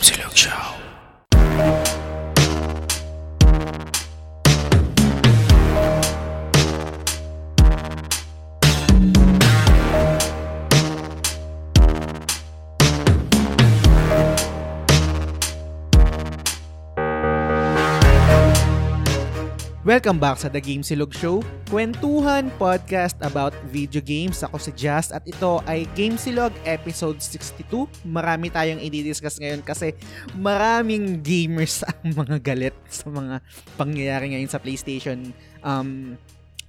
Game Silog Welcome back sa The Game Silog Show, kwentuhan podcast about video games. Ako si Jazz at ito ay Game Silog episode 62. Marami tayong i-discuss ngayon kasi maraming gamers ang mga galit sa mga pangyayari ngayon sa PlayStation um,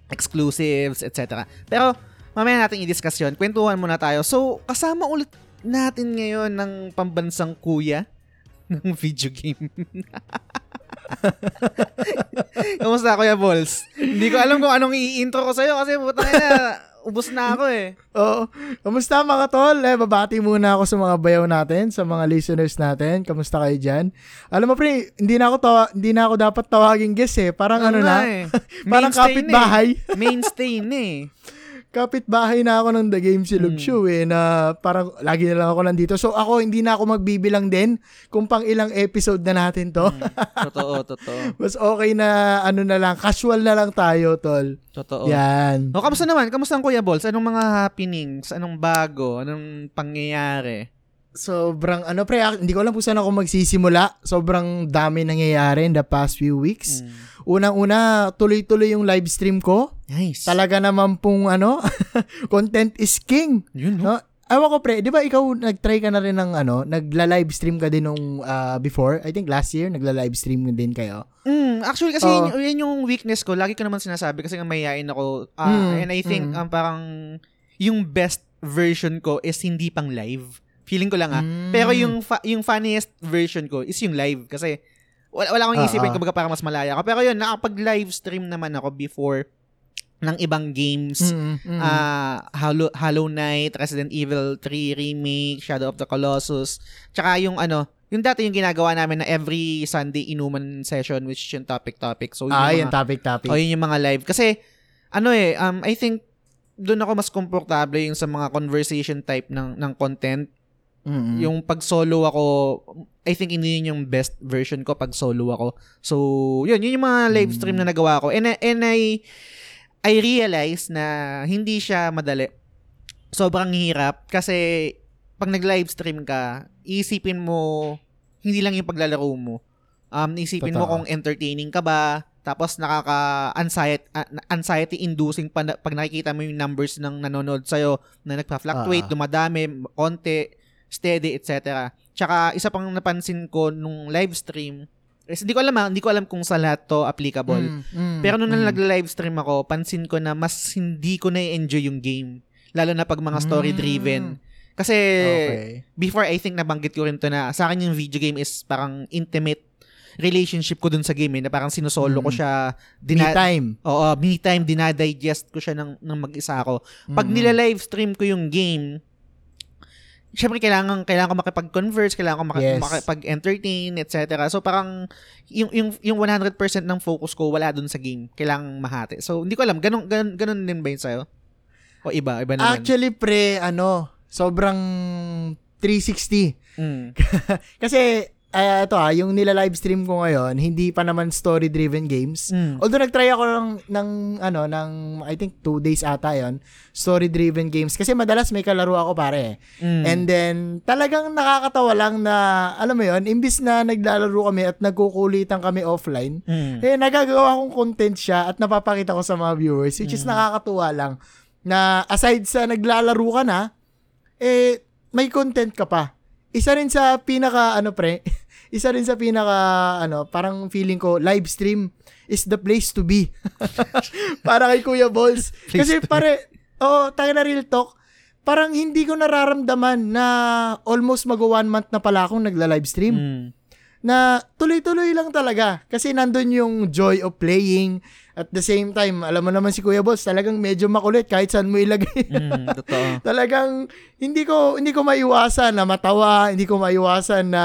exclusives, etc. Pero mamaya natin i-discuss yun. Kwentuhan muna tayo. So, kasama ulit natin ngayon ng pambansang kuya ng video game. Kamusta Kuya Balls? Hindi ko alam kung anong i-intro ko sa'yo kasi puta na, ubos na ako eh. Oo. Kamusta mga tol? Eh, babati muna ako sa mga bayaw natin, sa mga listeners natin. Kamusta kayo dyan? Alam mo pre, hindi na ako, tawa- hindi na ako dapat tawaging guest eh. Parang ano, na, eh. parang kapitbahay. Eh. Mainstay na eh. kapitbahay na ako ng The Game Silog Mm. Show eh, na parang lagi na lang ako nandito. So ako, hindi na ako magbibilang din kung pang ilang episode na natin to. Mm. Totoo, totoo. Mas okay na ano na lang, casual na lang tayo, tol. Totoo. Yan. O, kamusta naman? Kamusta ang Kuya Balls? Anong mga happenings? Anong bago? Anong pangyayari? Sobrang ano pre, ak- hindi ko alam kung saan ako magsisimula. Sobrang dami nangyayari in the past few weeks. Mm. Unang-una, tuloy-tuloy yung live stream ko. Nice. Talaga naman pong ano, content is king. Yun, no? No? Ewan ko pre, di ba ikaw nag-try ka na rin ng ano, nagla-live stream ka din nung ah, before? I think last year, nagla-live stream din kayo. Mm, actually, kasi Oo. yun, yun yung weakness ko. Lagi ko naman sinasabi kasi nga mayayain ako. Ah, Mm, and I think mm. um, parang yung best version ko is hindi pang live. Feeling ko lang ah. Mm. Pero yung fa- yung funniest version ko is yung live kasi wala, wala akong Ah, isipin ah. kumbaga para mas malaya ako. Pero yun, nakapag-live stream naman ako before ng ibang games. Mm, mm. Ah, Hollow, Hollow Knight, Resident Evil 3 Remake, Shadow of the Colossus. Tsaka yung ano, yung dati yung ginagawa namin na every Sunday inuman session which yung topic-topic. So, ah, yung yan, mga, topic, topic. oh, yun yung mga live. Kasi, ano eh, um, I think, doon ako mas komportable yung sa mga conversation type ng ng content. Mm, mm. Yung pag solo ako, I think hindi yun yung best version ko pag solo ako. So, yun, yun yung mga live stream na nagawa ko. And, and I, I realize na hindi siya madali. Sobrang hirap kasi pag nag-live stream ka, isipin mo, hindi lang yung paglalaro mo. Um, isipin mo Totoo. kung entertaining ka ba, tapos nakaka-anxiety, anxiety-inducing pa na- pag nakikita mo yung numbers ng nanonood sa'yo na nagpa-fluctuate, Ah. dumadami, konti, steady, etc. Tsaka isa pang napansin ko nung live stream, is, hindi ko alam ah, hindi ko alam kung sa lahat to applicable. Mm, mm, Pero nung mm. nag-live stream ako, pansin ko na mas hindi ko na-enjoy yung game. Lalo na pag mga story-driven. Kasi Okay. before I think nabanggit ko rin to na sa akin yung video game is parang intimate relationship ko dun sa game eh, na parang sinosolo ko Mm. siya. Me Dina- time. Oo, me time, dinadigest ko siya ng, ng mag-isa ako. Pag Mm. nila-live stream ko yung game, syempre kailangan kailangan ko makipag-converse, kailangan ko maki- Yes. makipag-entertain, etc. So parang yung yung yung 100% ng focus ko wala dun sa game. Kailangang mahati. So hindi ko alam, ganun ganun, ganun din ba yun sa'yo? O iba, iba naman. Actually, pre, ano, sobrang 360. Mm. Kasi, ah, ito ah, yung nila live stream ko ngayon, hindi pa naman story-driven games. Mm. Although nag-try ako ng, ng, ano, ng, I think, two days ata yon story-driven games. Kasi madalas may kalaro ako pare. Mm. And then, talagang nakakatawa lang na, alam mo yon imbis na naglalaro kami at nagkukulitan kami offline, Mm. eh, nagagawa kong content siya at napapakita ko sa mga viewers, which is Mm. nakakatuwa lang na aside sa naglalaro ka na, eh, may content ka pa. Isa rin sa pinaka, ano pre, isa rin sa pinaka, ano, parang feeling ko, live stream is the place to be. Para kay Kuya Balls. Kasi pare, oh, tayo na real talk, parang hindi ko nararamdaman na almost mag one month na pala akong nagla-live stream Mm. Na tuloy-tuloy lang talaga. Kasi nandun yung joy of playing. At the same time, alam mo naman si Kuya Boss, talagang medyo makulit kahit saan mo ilagay. Mm, totoo. talagang hindi ko hindi ko maiwasan na matawa, hindi ko maiwasan na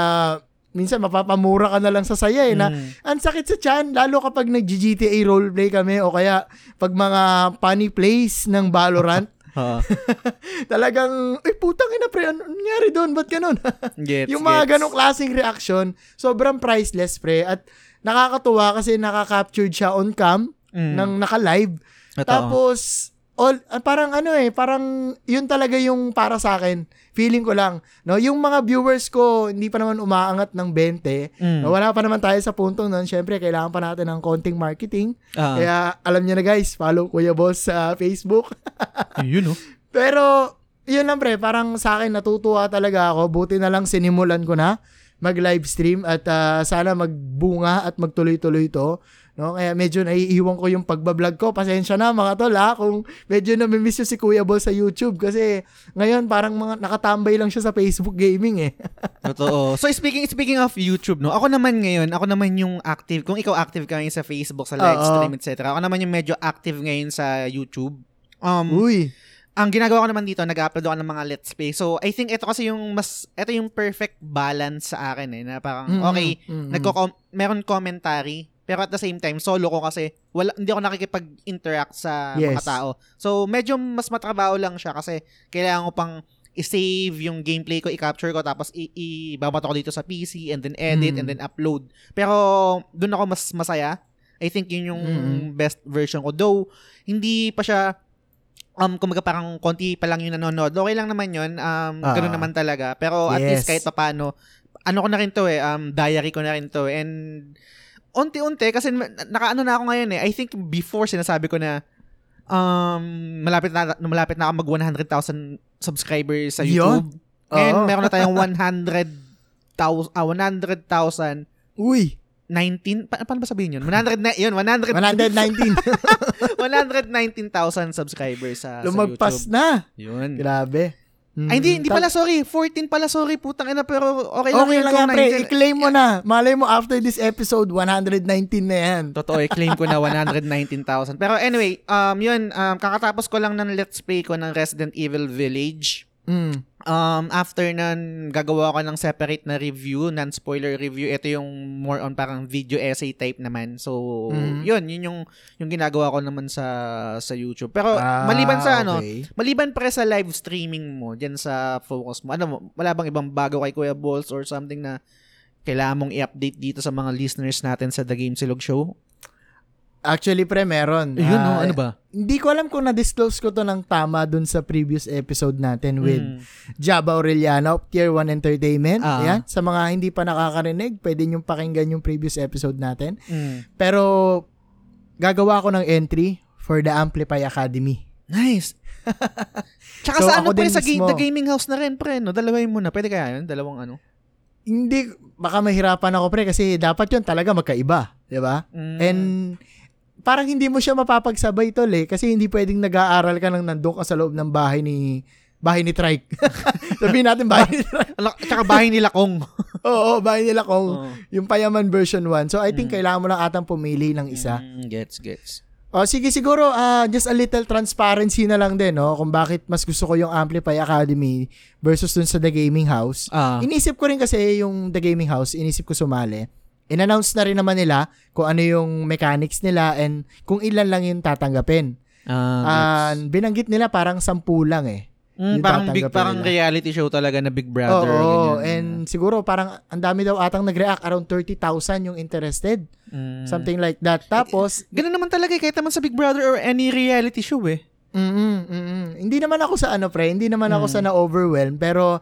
minsan mapapamura ka na lang sa saya eh, na Mm. ang sakit sa chan, lalo kapag nag-GTA roleplay kami o kaya pag mga funny plays ng Valorant, Oo. Talagang, ay putang ina pre, ano nangyari doon? Ba't ganun? Gets, yung mga gets. ganong klaseng reaction, sobrang priceless pre. At nakakatuwa kasi nakaka-captured siya on cam Mm. ng naka-live. Totoo. Tapos, all, ah, parang ano eh, parang yun talaga yung para sa akin. Feeling ko lang. No? Yung mga viewers ko, hindi pa naman umaangat ng 20. Mm. No, wala pa naman tayo sa punto nun. Siyempre, kailangan pa natin ng konting marketing. Ah. Kaya, alam niyo na guys, follow Kuya Boss sa Facebook. yun, oh. Pero, yun lang pre, parang sa akin natutuwa talaga ako. Buti na lang sinimulan ko na mag-live stream at ah, sana magbunga at magtuloy-tuloy to. No? Kaya medyo naiiwan ko yung pagbablog ko. Pasensya na mga tol ha, kung medyo namimiss yung si Kuya Ball sa YouTube kasi ngayon parang mga nakatambay lang siya sa Facebook gaming eh. Totoo. So speaking speaking of YouTube, no. Ako naman ngayon, ako naman yung active. Kung ikaw active ka ngayon sa Facebook, sa live Oo. stream, etc. Ako naman yung medyo active ngayon sa YouTube. Um, Uy. ang ginagawa ko naman dito, nag-upload ako ng mga let's play. So, I think ito kasi yung mas ito yung perfect balance sa akin eh na parang Mm, okay, mm, mm. nagko meron commentary pero at the same time solo ko kasi wala hindi ako nakikipag-interact sa mga Yes. tao. So, medyo mas matrabaho lang siya kasi kailangan ko pang i-save yung gameplay ko, i-capture ko, tapos ibabato ko dito sa PC, and then edit, Mm. and then upload. Pero, doon ako mas masaya. I think yun yung Mm. best version ko. Though, hindi pa siya, um, kumaga parang konti pa lang yung nanonood. Okay lang naman yun. Um, Ah. ganun naman talaga. Pero at least Yes. kahit pa paano, ano ko na rin to eh, um, diary ko na rin to. And, unti-unti, kasi nakaano na ako ngayon eh. I think before sinasabi ko na, um, malapit na, malapit na ako mag 100,000 subscribers sa Yun? YouTube. Ngayon, Oo. meron na tayong 100,000, ah, 100,000 Uy. 19 pa- paano ba sabihin yun? 100 na, yun, 100 119. 119,000 subscribers sa, Lumagpas sa YouTube. na. Yun. Grabe. Mm. Ay, hindi, hindi pala, sorry. 14 pala, sorry. Putang ina, pero okay lang Okay yun lang yan, pre. 19. I-claim mo na. Malay mo, after this episode, 119 na yan. Totoo, i-claim ko na 119,000. Pero anyway, um, yun, um, kakatapos ko lang ng let's play ko ng Resident Evil Village. Mm. Um, after nun, gagawa ko ng separate na review, non-spoiler review. Ito yung more on parang video essay type naman. So, Mhm. yun, yun yung, yung ginagawa ko naman sa sa YouTube. Pero, Ah, maliban sa ano, okay. maliban pre sa live streaming mo, dyan sa focus mo, ano wala bang ibang bago kay Kuya Balls or something na kailangan mong i-update dito sa mga listeners natin sa The Game Silog Show? Actually, pre, meron. Ayun, Ah, no, ano ba? Hindi ko alam kung na-disclose ko to ng tama dun sa previous episode natin with Mm. Java Aureliano of Tier 1 Entertainment. Ah. Ayan. Sa mga hindi pa nakakarinig, pwede nyo pakinggan yung previous episode natin. Mm. Pero, gagawa ko ng entry for the Amplify Academy. Nice. Tsaka So, sa ano pre, sa ga- mismo. The Gaming House na rin pre, no? Dalawain mo na. Pwede kaya yun? Dalawang ano? Hindi, baka mahirapan ako pre kasi dapat yun talaga magkaiba. 'di ba? Mm. And parang hindi mo siya mapapagsabay tol eh kasi hindi pwedeng nag-aaral ka nang nandun ka sa loob ng bahay ni bahay ni Trike. Sabihin natin bahay ni Trike. Tsaka bahay nila Kong. Oo, bahay nila kung Oo. yung Payaman version 1. So I think Mm. kailangan mo lang atang pumili ng isa. Mm, gets, gets. O sige siguro ah, just a little transparency na lang din no kung bakit mas gusto ko yung Amplify Academy versus dun sa The Gaming House. Ah. Inisip ko rin kasi yung The Gaming House, inisip ko sumali. In-announce na rin naman nila kung ano yung mechanics nila and kung ilan lang yung tatanggapin. Ah, Ah, binanggit nila parang sampu lang eh. Mm, parang big, parang nila. reality show talaga na Big Oo, Brother. ganyan. and siguro parang ang dami daw atang nag-react, around 30,000 yung interested. Mm. Something like that. Tapos, Ganun naman talaga eh, kahit naman sa Big Brother or any reality show eh. mm mm Hindi naman ako sa ano pre, hindi naman ako Mm. sa na-overwhelm, pero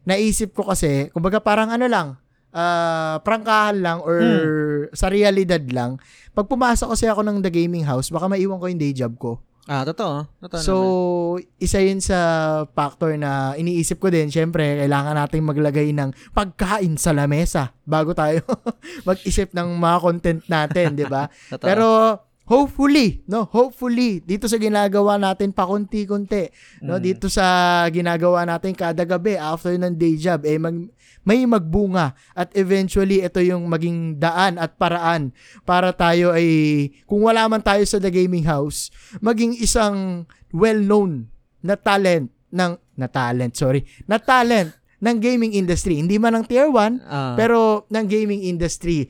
naisip ko kasi, kumbaga parang ano lang, ah prangkahan lang or Mm. sa realidad lang. Pag pumasok kasi ako ng The Gaming House, baka maiwan ko yung day job ko. Ah, totoo. Totoo So, naman. isa yun sa factor na iniisip ko din, syempre, kailangan nating maglagay ng pagkain sa lamesa bago tayo mag-isip ng mga content natin, di ba? Pero hopefully, no, hopefully dito sa ginagawa natin pakunti-kunti, no, Mm. dito sa ginagawa natin kada gabi after ng day job eh mag, may magbunga at eventually ito yung maging daan at paraan para tayo ay kung wala man tayo sa The Gaming House, maging isang well-known na talent ng na talent, sorry, na talent ng gaming industry. Hindi man ng tier 1, Ah. pero ng gaming industry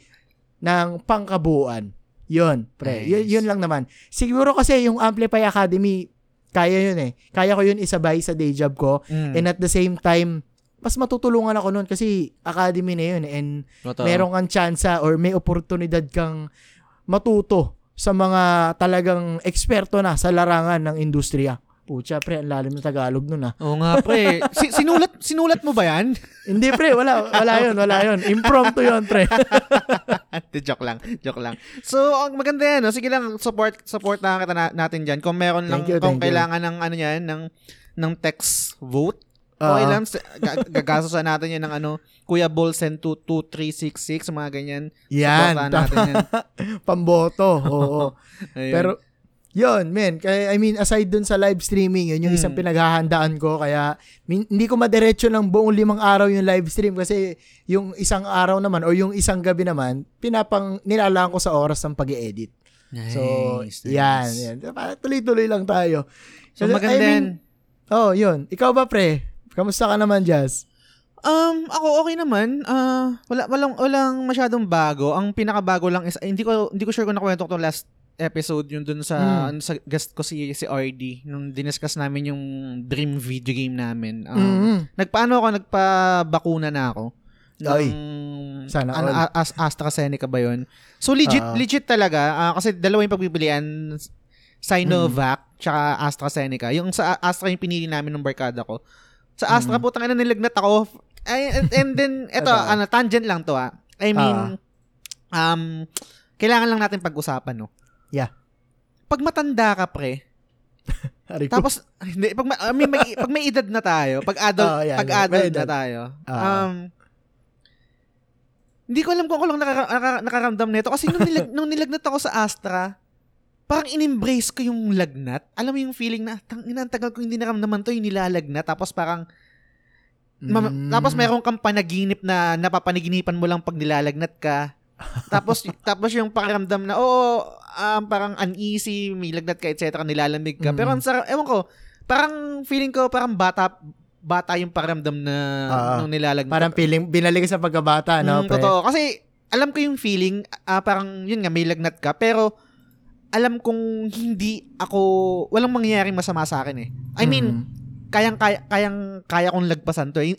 ng pangkabuuan. Yun, pre. Yun, Nice. yun lang naman. Siguro kasi yung Amplify Academy, kaya yun eh. Kaya ko yun isabay sa day job ko. Mm. And at the same time, mas matutulungan ako nun kasi academy na yun and Totoo. meron kang tsansa or may oportunidad kang matuto sa mga talagang eksperto na sa larangan ng industriya. Pucha, pre, ang lalim ng Tagalog nun ah. Oo nga, pre. Si- sinulat, sinulat mo ba yan? Hindi, pre, wala, wala yun, wala yun. Impromptu yun, pre. Joke lang, joke lang. So, ang maganda yan, no? sige lang, support, support na kita na, natin dyan. Kung meron lang, Thank you, kung thank you. kailangan ng, ano yan, ng, ng text vote, okay Oo. lang, gagastosan natin yan ng ano, Kuya Ball send to 2366, mga ganyan. Yan, Supportahan natin yan. pamboto. Oo. Pero, yun, men. Kaya, I mean, aside dun sa live streaming, yun yung isang Mm. pinaghahandaan ko. Kaya, min- hindi ko madiretso ng buong limang araw yung live stream kasi yung isang araw naman or yung isang gabi naman, pinapang nilalaan ko sa oras ng pag edit Nice, So, nice. yan, yan. Tuloy-tuloy lang tayo. So, Kasi, maganda I mean. Oh, yun. Ikaw ba, pre? Kamusta ka naman, Jazz? Um, ako okay naman. Ah, wala walang walang masyadong bago. Ang pinakabago lang is ay, hindi ko hindi ko sure kung nakwento ko to last episode yung dun sa Mm. ano, sa guest ko si si RD nung diniscuss namin yung dream video game namin. Um, Mm. Nagpaano ako nagpabakuna na ako. Ay, Ng- sana ano, all. As- AstraZeneca ba 'yon? So legit Ah. legit talaga ah, kasi dalawa yung pagpipilian Sinovac tsaka AstraZeneca. Yung sa Astra yung pinili namin ng barkada ko. Sa Astra Mm. putang ina nilagnat ako. Ay, and, and then eto ano tangent lang to ah. I mean um kailangan lang natin pag-usapan no. Yeah. Pag matanda ka pre, tapos hindi pag ma- I mean, may, pag may edad na tayo, pag adult Oh, yan, pag yan. adult na tayo. Ah. um hindi ko alam kung ako lang nakaka- nakaka- nakaramdam nito kasi nung, nilag, nung nilagnat ako sa Astra, parang in-embrace ko yung lagnat. Alam mo yung feeling na, tang ang tagal ko hindi naramdaman to, yung nilalagnat. Tapos parang, ma- Mm. tapos meron kang panaginip na napapanaginipan mo lang pag nilalagnat ka. tapos tapos yung pakiramdam na oo um, parang uneasy, may lagnat ka etc. nilalamig ka. Mm. Pero ang sarap, ewan ko, parang feeling ko parang bata bata yung pakiramdam na Ah. nung nilalagnat. Parang feeling, binalik sa pagkabata, no? Mm, pre? totoo. Kasi alam ko yung feeling, ah, parang yun nga, may lagnat ka, pero alam kong hindi ako, walang mangyayaring masama sa akin eh. I mean, Mm. kayang kaya kayang kaya kong lagpasan to. eh.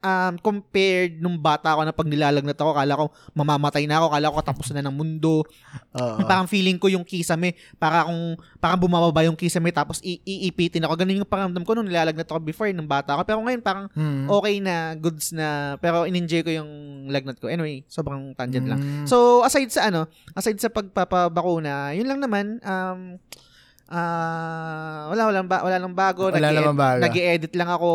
Um, compared nung bata ako na pag nilalagnat ako, kala ko mamamatay na ako, kala ko tapos na ng mundo. Oo. Parang feeling ko yung kisame, para kung parang bumababa yung kisame tapos iipitin ako. Ganun yung pakiramdam ko nung nilalagnat ako before nung bata ako. Pero ngayon parang Mm. okay na, goods na, pero in-enjoy ko yung lagnat ko. Anyway, sobrang tangent lang. Mm. So, aside sa ano, aside sa pagpapabakuna, yun lang naman, um, ah, wala, walang, ba, wala lang bago. Wala Nag-e- bago. Nag-edit lang ako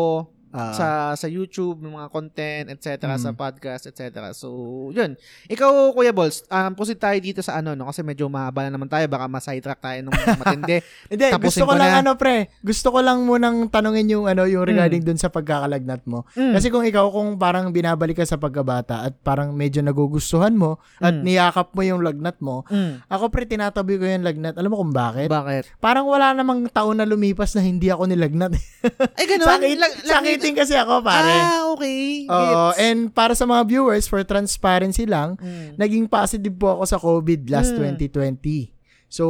Ah. sa sa YouTube, ng mga content, etc. Mm. sa podcast, etc. So, yun. Ikaw, Kuya Balls, um, proceed tayo dito sa ano, no? Kasi medyo mahaba na naman tayo. Baka ma-sidetrack tayo nung matindi. Hindi, gusto ko ko lang na. ano pre, gusto ko lang munang tanungin yung ano yung regarding dun sa pagkakalagnat mo. Mm. Kasi kung ikaw kung parang binabalik ka sa pagkabata at parang medyo nagugustuhan mo at Mm. niyakap mo yung lagnat mo, Mm. ako pre tinatabi ko yung lagnat. Alam mo kung bakit? Bakit? Parang wala namang taon na lumipas na hindi ako nilagnat. Ay, ganun. Sakit, Lag- lag- sakitin kasi ako pare. Ah, okay. Oo, Gets. and para sa mga viewers, for transparency lang, Mm. naging positive po ako sa COVID last Mm. 2020. So,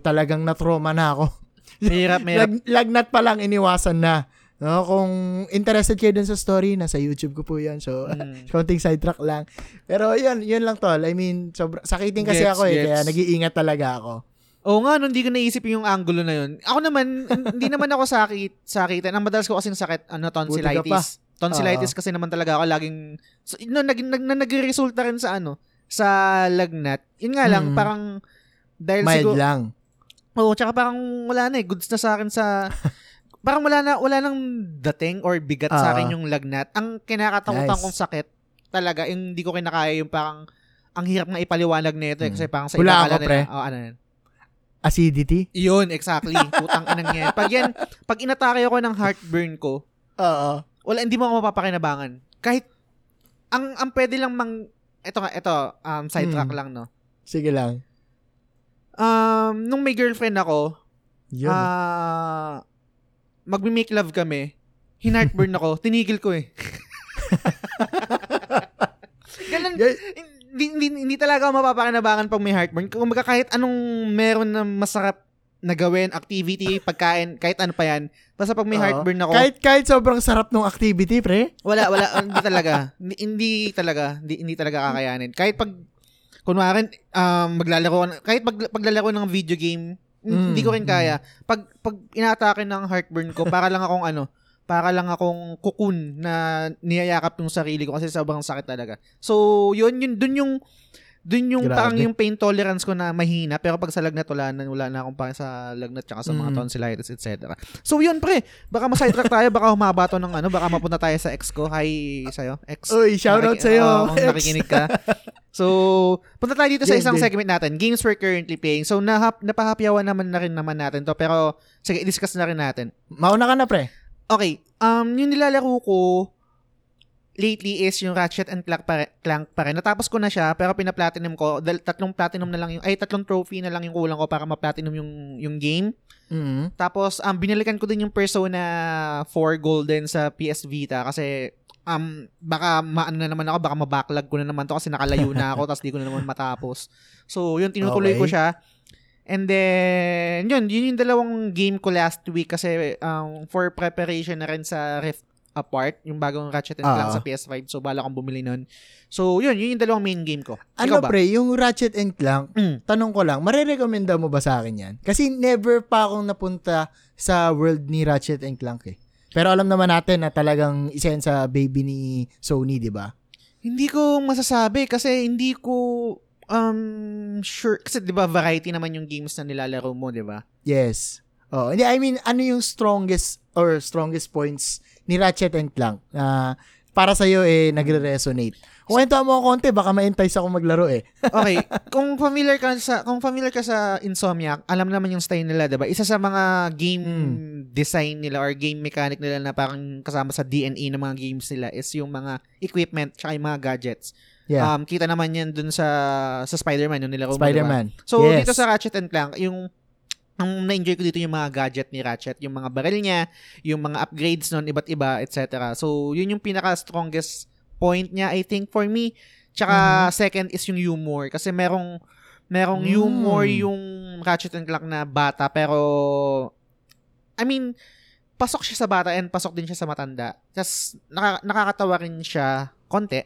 talagang na-trauma na ako. Mahirap, mahirap. Lag, lagnat pa lang, iniwasan na. No, kung interested kayo dun sa story, nasa YouTube ko po yan. So, Mm. konting sidetrack lang. Pero yun, yun lang tol. I mean, sobra, sakitin kasi Gets, ako eh, gets. kaya nag-iingat talaga ako. Oo nga, no, hindi ko naisip yung angulo na yun. Ako naman, hindi naman ako sakit, sakitan. Ang madalas ko kasing sakit, ano, tonsillitis. Tonsillitis kasi naman talaga ako laging, so, no, nag, nag, nag, nagre-resulta rin sa ano, sa lagnat. Yun nga lang, Mm. parang, dahil Mild siguro, lang. Oo, tsaka parang wala na eh. Goods na sa akin sa... parang wala na, wala nang dating or bigat sa Ah. akin yung lagnat. Ang kinakatakutan Nice. kong sakit, talaga, yung hindi ko kinakaya yung parang, ang hirap nga ipaliwanag nito eh. Kasi parang sa Hula iba ako, pre. oh, ano yan? Acidity? Yun, exactly. Putang inang yan. Pag yan, pag inatake ako ng heartburn ko, Oo. wala, hindi mo ako mapapakinabangan. Kahit, ang, ang pwede lang mang, ito nga, ito, um, sidetrack Hmm. lang, no? Sige lang. Um, nung may girlfriend ako, Yun. Ah, magmi-make love kami. Hinartburn ako. Tinigil ko eh. Ganun. Gan- Hindi, hindi, hindi talaga ako mapapakinabangan pag may heartburn. Kung kahit anong meron na masarap nagawin, activity, pagkain, kahit ano pa yan. Basta pag may Oo. heartburn ako, Kahit, kahit sobrang sarap ng activity, pre. wala, wala, hindi talaga. Hindi, hindi talaga, hindi, hindi talaga kakayanin. Kahit pag, kunwari, um, maglalaro, ka- kahit pag, paglalaro ng video game, Mm, hindi ko rin kaya. Pag, pag inatake ng heartburn ko, para lang akong ano, para lang akong kukun na niyayakap yung sarili ko kasi sobrang sakit talaga. So, yun, yun, dun yung, dun yung Grabe. parang yung pain tolerance ko na mahina, pero pag sa lagnat, wala na, wala na akong parang sa lagnat tsaka sa mga Mm. tonsillitis, etc. So, yun pre, baka ma-sidetrack tayo, baka humaba to ng ano, baka mapunta tayo sa ex ko. Hi sa'yo, ex. Uy, shoutout Nakiki- sa'yo. Oo, kung nakikinig ka. So, punta tayo dito sa isang segment natin. Games we're currently playing. So, nahap, napahapyawan naman na rin naman natin to. Pero, sige, i-discuss na rin natin. Mauna ka na, pre. Okay, um, yung nilalaro ko lately is yung Ratchet and Clank pa, rin, Clank pa rin. Natapos ko na siya, pero pina-platinum ko. Dahil tatlong platinum na lang yung, ay, tatlong trophy na lang yung kulang ko para ma-platinum yung, yung game. Mm. Tapos, um, binalikan ko din yung Persona 4 Golden sa PS Vita kasi um, baka maano na naman ako, baka mabacklog ko na naman to kasi nakalayo na ako tapos di ko na naman matapos. So, yun, tinutuloy Okay. ko siya. And then, yun, yun yung dalawang game ko last week kasi um, for preparation na rin sa Rift Apart, yung bagong Ratchet and Clank Ah. sa PS5. So, bala kong bumili nun. So, yun, yun yung dalawang main game ko. Ano, Ikaw ba? pre, yung Ratchet and Clank, Mm. tanong ko lang, marerekomenda mo ba sa akin yan? Kasi never pa akong napunta sa world ni Ratchet and Clank eh. Pero alam naman natin na talagang isa yan sa baby ni Sony, di ba? Hindi ko masasabi kasi hindi ko um sure kasi 'di ba variety naman yung games na nilalaro mo, 'di ba? Yes. Oh, hindi I mean ano yung strongest or strongest points ni Ratchet and Clank na para sa iyo eh nagre-resonate. Kwento mo ako konti baka ma-entice ako maglaro eh. Okay, kung familiar ka sa kung familiar ka sa Insomniac, alam naman yung style nila, 'di ba? Isa sa mga game design nila or game mechanic nila na parang kasama sa DNA ng mga games nila is yung mga equipment tsaka yung mga gadgets. Yeah. Um kita naman yan dun sa sa Spider-Man yung nilaro? Spider-Man. So, Yes. dito sa Ratchet and Clank, yung ang na-enjoy ko dito yung mga gadget ni Ratchet, yung mga baril niya, yung mga upgrades nun, iba't iba, etc. So, yun yung pinaka-strongest point niya, I think, for me. Tsaka, second is yung humor. Kasi merong, merong Mm. humor yung Ratchet and Clank na bata, pero, I mean, pasok siya sa bata and pasok din siya sa matanda. Tapos, naka, nakakatawa rin siya, konti.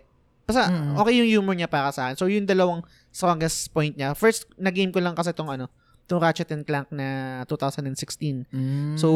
Basta, Mm. okay yung humor niya para sa akin. So, yung dalawang strongest point niya. First, na-game ko lang kasi itong ano, itong Ratchet and Clank na 2016. Mm. So,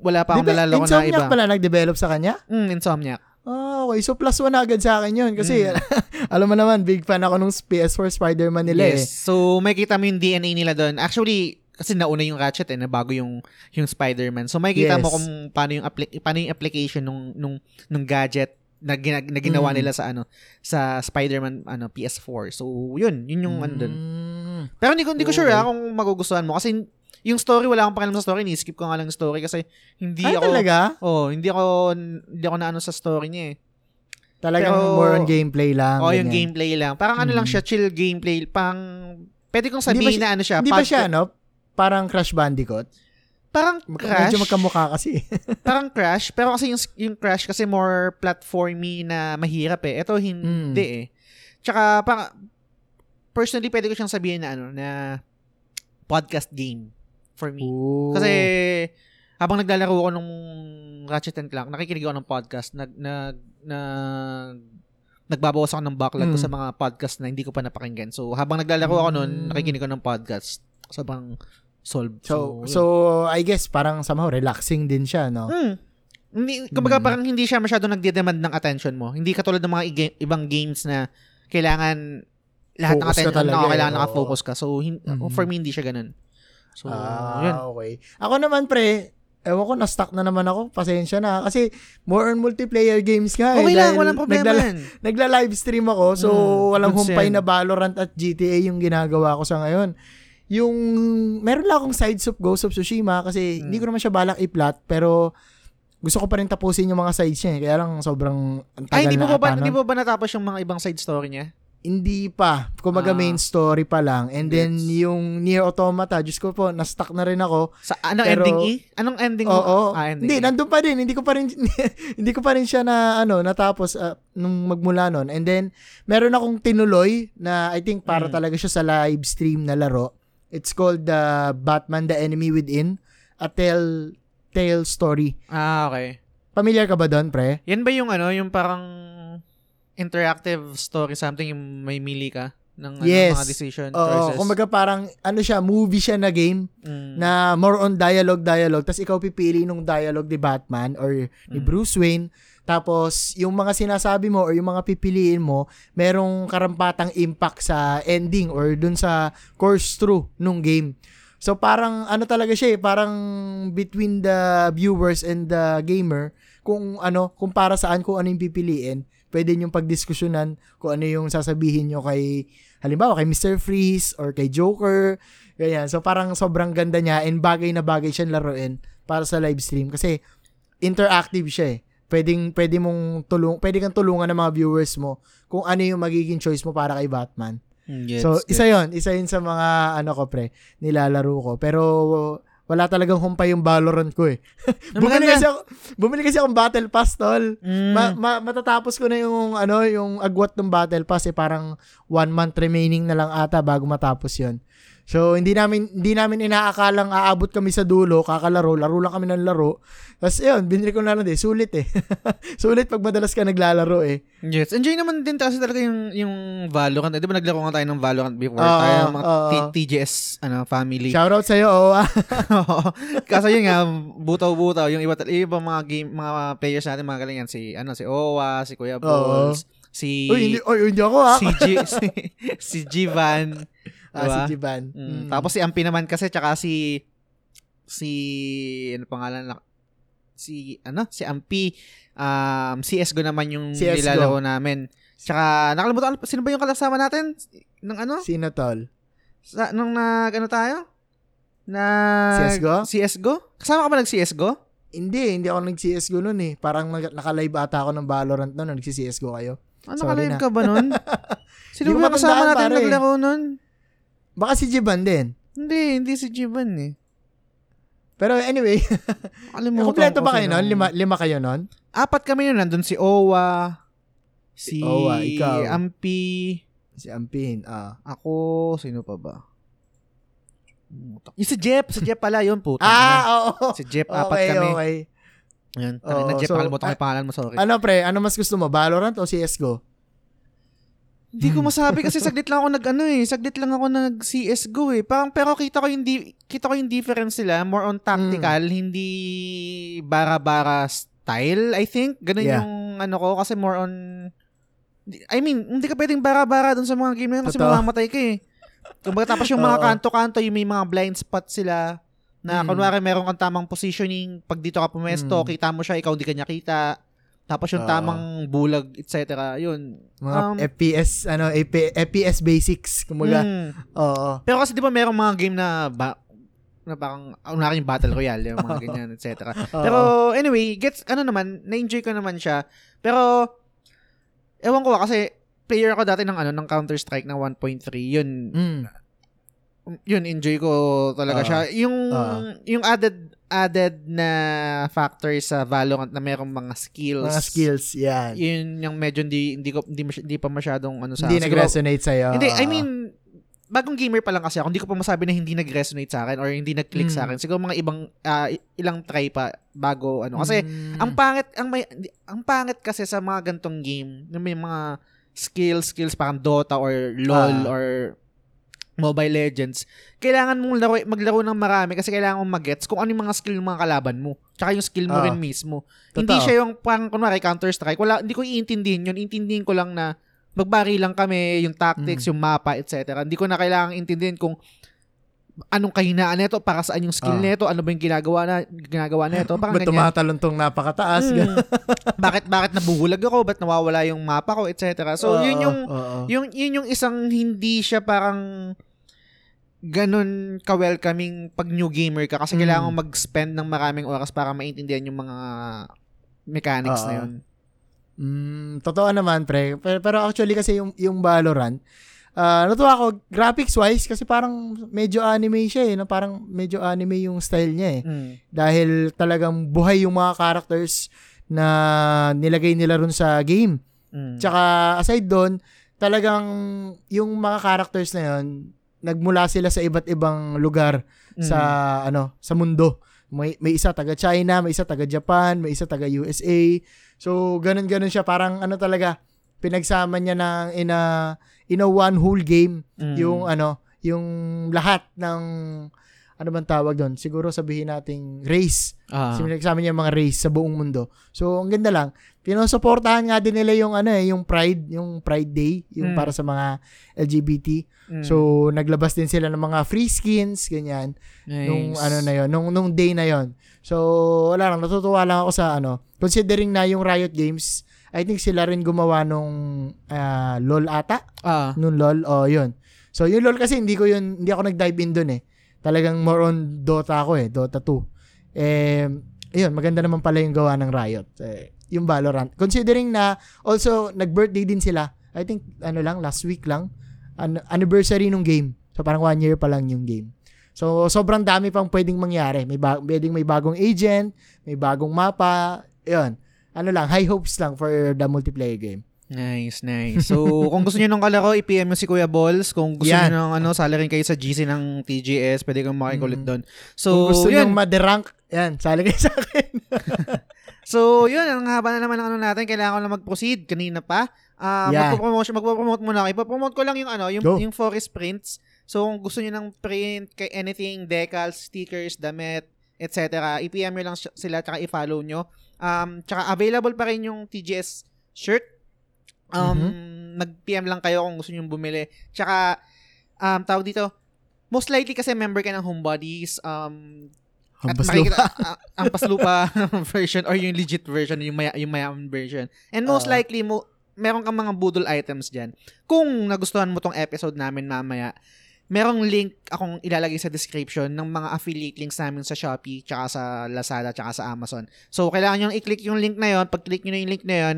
wala pa akong Di ba, nalalaro na Insomniac iba. pala nag-develop sa kanya? Mm, Insomniac. Ah, okay. So, plus one agad sa akin yun. Kasi, alam mo naman, big fan ako nung PS4 Spider-Man nila eh. Yes. So, may kita mo yung DNA nila doon. Actually, kasi nauna yung Ratchet eh, na bago yung yung Spider-Man. So, may kita mo Yes. kung paano yung appli- paano yung application nung nung nung gadget na, gina- na ginawa Mm. nila sa ano sa Spider-Man ano PS4. So, yun, yun yung ano doon. Mm. Pero hindi ko hindi ko sure Okay. ah, kung magugustuhan mo kasi yung story wala akong pakialam sa story, ni-skip ko nga lang story kasi hindi Ay, ako talaga? Oh, hindi ako hindi ako naano sa story niya eh. Talagang Pero- more on gameplay lang. Oh, yung gameplay lang. Parang ano lang Mm. siya, chill gameplay. Pang pwede kong sabihin siya- na ano siya. Hindi ba siya, ano? Parang Crash Bandicoot? Parang Crash. Medyo magkamukha kasi. parang Crash. Pero kasi yung, yung Crash kasi more platformy na mahirap eh. Ito hindi Mm. eh. Tsaka, parang, personally, pwede ko siyang sabihin na ano, na podcast game for me. Ooh. Kasi, habang naglalaro ako nung Ratchet and Clank, nakikinig ako ng podcast, nag, nag, nag, nagbabawas ako ng backlog ko Mm. sa mga podcast na hindi ko pa napakinggan. So, habang naglalaro ako nun, Mm. nakikinig ako ng podcast. Sobrang solve. So, yun. so, I guess parang somehow relaxing din siya, no? Hmm. Hindi, kumbaga Mm. parang hindi siya masyado nagde-demand ng attention mo. Hindi katulad ng mga i- ibang games na kailangan lahat ng Focus ka attention talaga no, kailangan oo. nakafocus ka. So, hin- Mhm. for me, hindi siya ganun. So, ah, yun. okay. Ako naman, pre, ewan ko, na-stuck na naman ako. Pasensya na. Kasi, more on multiplayer games nga. eh, Okay lang, walang problema naglala- yan. Nagla-live stream ako, so Mm, walang humpay yan. na Valorant at GTA yung ginagawa ko sa ngayon. Yung, meron lang akong sides of Ghost of Tsushima kasi Mm. hindi ko naman siya balak i-plot, pero gusto ko pa rin tapusin yung mga sides niya eh. Kaya lang sobrang ang tagal Ay, hindi mo ba, ba hindi mo ba natapos yung mga ibang side story niya? Hindi pa. Kumaga Ah. main story pa lang. And then Gets. yung Nier Automata, Diyos ko po, na-stuck na rin ako. Sa anong Pero- ending E? Anong ending mo? Oo. Ah, ending Hindi, E. nandun pa din. Hindi ko pa rin hindi ko pa rin siya na ano, natapos ah, nung magmula nun. And then meron akong tinuloy na I think para Mm. talaga siya sa live stream na laro. It's called the Batman the Enemy Within, a tale tale story. Ah, okay. Familiar ka ba doon, pre? Yan ba yung ano, yung parang interactive story something yung may mili ka ng ano, Yes. mga decision Oo, choices? kumbaga parang ano siya, movie siya na game Mm. na more on dialogue dialogue tapos ikaw pipili nung dialogue ni Batman or ni Mm. Bruce Wayne tapos yung mga sinasabi mo or yung mga pipiliin mo merong karampatang impact sa ending or dun sa course through nung game. So parang ano talaga siya eh, parang between the viewers and the gamer kung ano, kung para saan kung ano yung pipiliin, pwede niyong pagdiskusyonan kung ano yung sasabihin nyo kay halimbawa kay Mr. Freeze or kay Joker, ganyan. So parang sobrang ganda niya and bagay na bagay siyang laruin para sa live stream kasi interactive siya eh. Pwedeng pwede mong tulong, pwede kang tulungan ng mga viewers mo kung ano yung magiging choice mo para kay Batman. Mm, gets, so, gets. isa 'yon, isa 'yun sa mga ano ko pre, nilalaro ko. Pero wala talagang humpay yung Valorant ko eh. bumili Maganda. kasi ako, bumili kasi akong Battle Pass tol. Mm. Ma- ma- matatapos ko na yung ano, yung agwat ng Battle Pass eh parang one month remaining na lang ata bago matapos 'yon. So hindi namin hindi namin inaakalang aabot kami sa dulo, kakalaro, laro lang kami ng laro. Tapos yun, binili ko na lang din, sulit eh. sulit pag madalas ka naglalaro eh. Yes. Enjoy naman din kasi talaga yung, yung Valorant. Eh, di ba naglaro nga tayo ng Valorant before? Oo, tayo mga oo. T- TGS ano, family. Shoutout sa iyo, oh. Oo. Kaso yun nga, butaw-butaw. Yung iba, ibang mga game, mga players natin, mga galing yan. Si, ano, si Owa, si Kuya Balls, si, Uy, hindi, uy, hindi ako ah. si, G, si, si Jivan. Ah, diba? si Jiban. Mm. Mm. Tapos si Ampi naman kasi, tsaka si, si, ano pangalan na, si, ano, si Ampi, um, CSGO naman yung CS:GO. nilalaro namin. Tsaka, nakalimutan, sino ba yung kasama natin? Nang ano? Sino tol? Sa, nung nag, ano tayo? Na, CS:GO? CSGO? Kasama ka ba nag-CSGO? Hindi, hindi ako nag-CSGO nun eh. Parang nag- naka-live ata ako ng Valorant nun, nag-CSGO kayo. Ano Sorry nakalive na. ka ba nun? Sino ba kasama natin pare. naglaro nun? Baka si Jiban din. Hindi, hindi si Jivan eh. Pero anyway, Kalimutan kompleto ko ba kayo nun? Lima, lima kayo nun? Apat kami nun. Nandun si Owa, si Owa, ikaw. Ampi, Si Ampin. Ah, ako, sino pa ba? Yung si Jeff, si Jeff pala yun, puta. ah oo. Si Jeff, apat Okay, kami. okay. Yun, Oo, na Jeff, so, ko ah, yung pangalan mo, sorry. Ano pre, ano mas gusto mo? Valorant o CSGO? Hindi ko masabi kasi saglit lang ako nag ano eh, saglit lang ako nag CS:GO eh. Parang pero kita ko yung di, kita ko yung difference sila, more on tactical, Mm. hindi bara-bara style, I think. Ganun Yeah. yung ano ko kasi more on I mean, hindi ka pwedeng bara-bara dun sa mga game na yun kasi Totoo. mamamatay ka eh. Kumbaga tapos yung mga kanto-kanto, yung may mga blind spot sila na Mm. kunwari meron kang tamang positioning, pag dito ka pumesto, Mm. kita mo siya, ikaw hindi kanya kita. Tapos yung Oo. tamang bulag, etc. Yun. Mga Um, FPS, ano, AP, FPS basics. Kumaga, Mm. oo. Pero kasi di ba merong mga game na ba, na parang unang yung battle royale, yung mga ganyan, etc. Pero anyway, gets ano naman, na-enjoy ko naman siya. Pero ewan ko ah, kasi player ako dati ng ano ng Counter-Strike ng 1.3. Yun Mm. yun enjoy ko talaga Oo. siya. Yung Oo. yung added added na factor sa Valorant na merong mga skills. Mga skills, yan. Yun yung medyo hindi hindi ko hindi, hindi pa masyadong ano sa Hindi nag-resonate sa'yo. Hindi, I mean, bagong gamer pa lang kasi ako. Hindi ko pa masabi na hindi nag-resonate sa akin or hindi nag-click sa Mm. akin. Siguro mga ibang, i- ilang try pa bago ano. Kasi, Mm. ang pangit, ang may, ang pangit kasi sa mga gantong game, na may mga skills, skills parang Dota or LOL Ah. or Mobile Legends, kailangan mong laro, maglaro ng marami kasi kailangan mong magets kung ano yung mga skill ng mga kalaban mo. Tsaka yung skill mo Ah. rin mismo. Totoo. Hindi siya yung parang kunwari Counter-Strike. Wala, hindi ko iintindihin yun. Iintindihin ko lang na magbari lang kami, yung tactics, Mm. yung mapa, etc. Hindi ko na kailangang intindihin kung anong kahinaan nito, para saan yung skill Ah. nito, ano ba yung ginagawa na ginagawa nito, parang ganyan. tumatalon tong napakataas? Mm. bakit bakit nabubulag ako? Ba't nawawala yung mapa ko, etc. So, Oo, yun yung oo. yung yun yung isang hindi siya parang ganun ka-welcoming pag new gamer ka kasi Mm. kailangan mo mag-spend ng maraming oras para maintindihan yung mga mechanics na Oo. yun. Mm, totoo naman, pre. Pero, pero actually kasi yung, yung Valorant, ah natuwa ako graphics-wise kasi parang medyo anime siya eh. No? Parang medyo anime yung style niya eh. Mm. Dahil talagang buhay yung mga characters na nilagay nila ron sa game. Mm. Tsaka aside doon, talagang yung mga characters na yun, nagmula sila sa iba't ibang lugar sa Mm. ano, sa mundo. May, may isa taga China, may isa taga Japan, may isa taga USA. So, ganun-ganun siya. Parang ano talaga, pinagsama niya ng in a, in a one whole game Mm. yung ano, yung lahat ng ano bang tawag doon? Siguro sabihin nating race. Ah. Kasi pinagsama niya yung mga race sa buong mundo. So, ang ganda lang. Pinusuportahan nga din nila yung ano eh, yung Pride, yung Pride Day, yung Mm. para sa mga LGBT. Mm. So, naglabas din sila ng mga free skins, ganyan Nice. nung ano na yon nung nung day na yon so wala lang natutuwa lang ako sa ano considering na yung Riot Games I think sila rin gumawa nung ah, LOL ata Ah. nung LOL oh yun so yung LOL kasi hindi ko yun hindi ako nag-dive in dun eh talagang more on Dota ako eh Dota 2 eh yun maganda naman pala yung gawa ng Riot eh, yung Valorant considering na also nag-birthday din sila I think ano lang last week lang an- anniversary nung game so parang one year pa lang yung game So, sobrang dami pang pwedeng mangyari. May ba- pwedeng may bagong agent, may bagong mapa, yun. Ano lang, high hopes lang for the multiplayer game. Nice, nice. So, kung gusto niyo ng kalaro, i-PM si Kuya Balls. Kung gusto Yan. niyo ng ano, sali rin kayo sa GC ng TGS, pwede kang makikulit Mm. doon. So, Kung gusto yun. nyo ma-derank, yan, sali kayo sa akin. So, yun, ang haba na naman ng ano natin. Kailangan ko na mag-proceed kanina pa. Ah, Yeah. magpo-promote, magpo-promote muna ako. Ipo-promote ko lang yung ano, yung Go. yung forest prints. So, kung gusto niyo ng print, kay anything, decals, stickers, damit, etc. i-PM nyo lang si- sila tsaka i-follow nyo. Um, tsaka available pa rin yung TGS shirt. Um, Mm-hmm. Mag-PM lang kayo kung gusto nyo bumili. Tsaka, um, tawag dito, most likely kasi member ka ng Homebodies, um, Ang at baslo makikita, pa. a- ang paslupa version or yung legit version, yung, maya, yung mayaman version. And most Oo. likely, mo, meron kang mga budol items dyan. Kung nagustuhan mo tong episode namin mamaya, merong link akong ilalagay sa description ng mga affiliate links namin sa Shopee, tsaka sa Lazada, tsaka sa Amazon. So, kailangan nyo i-click yung link na yon. Pag click nyo na yung link na yon,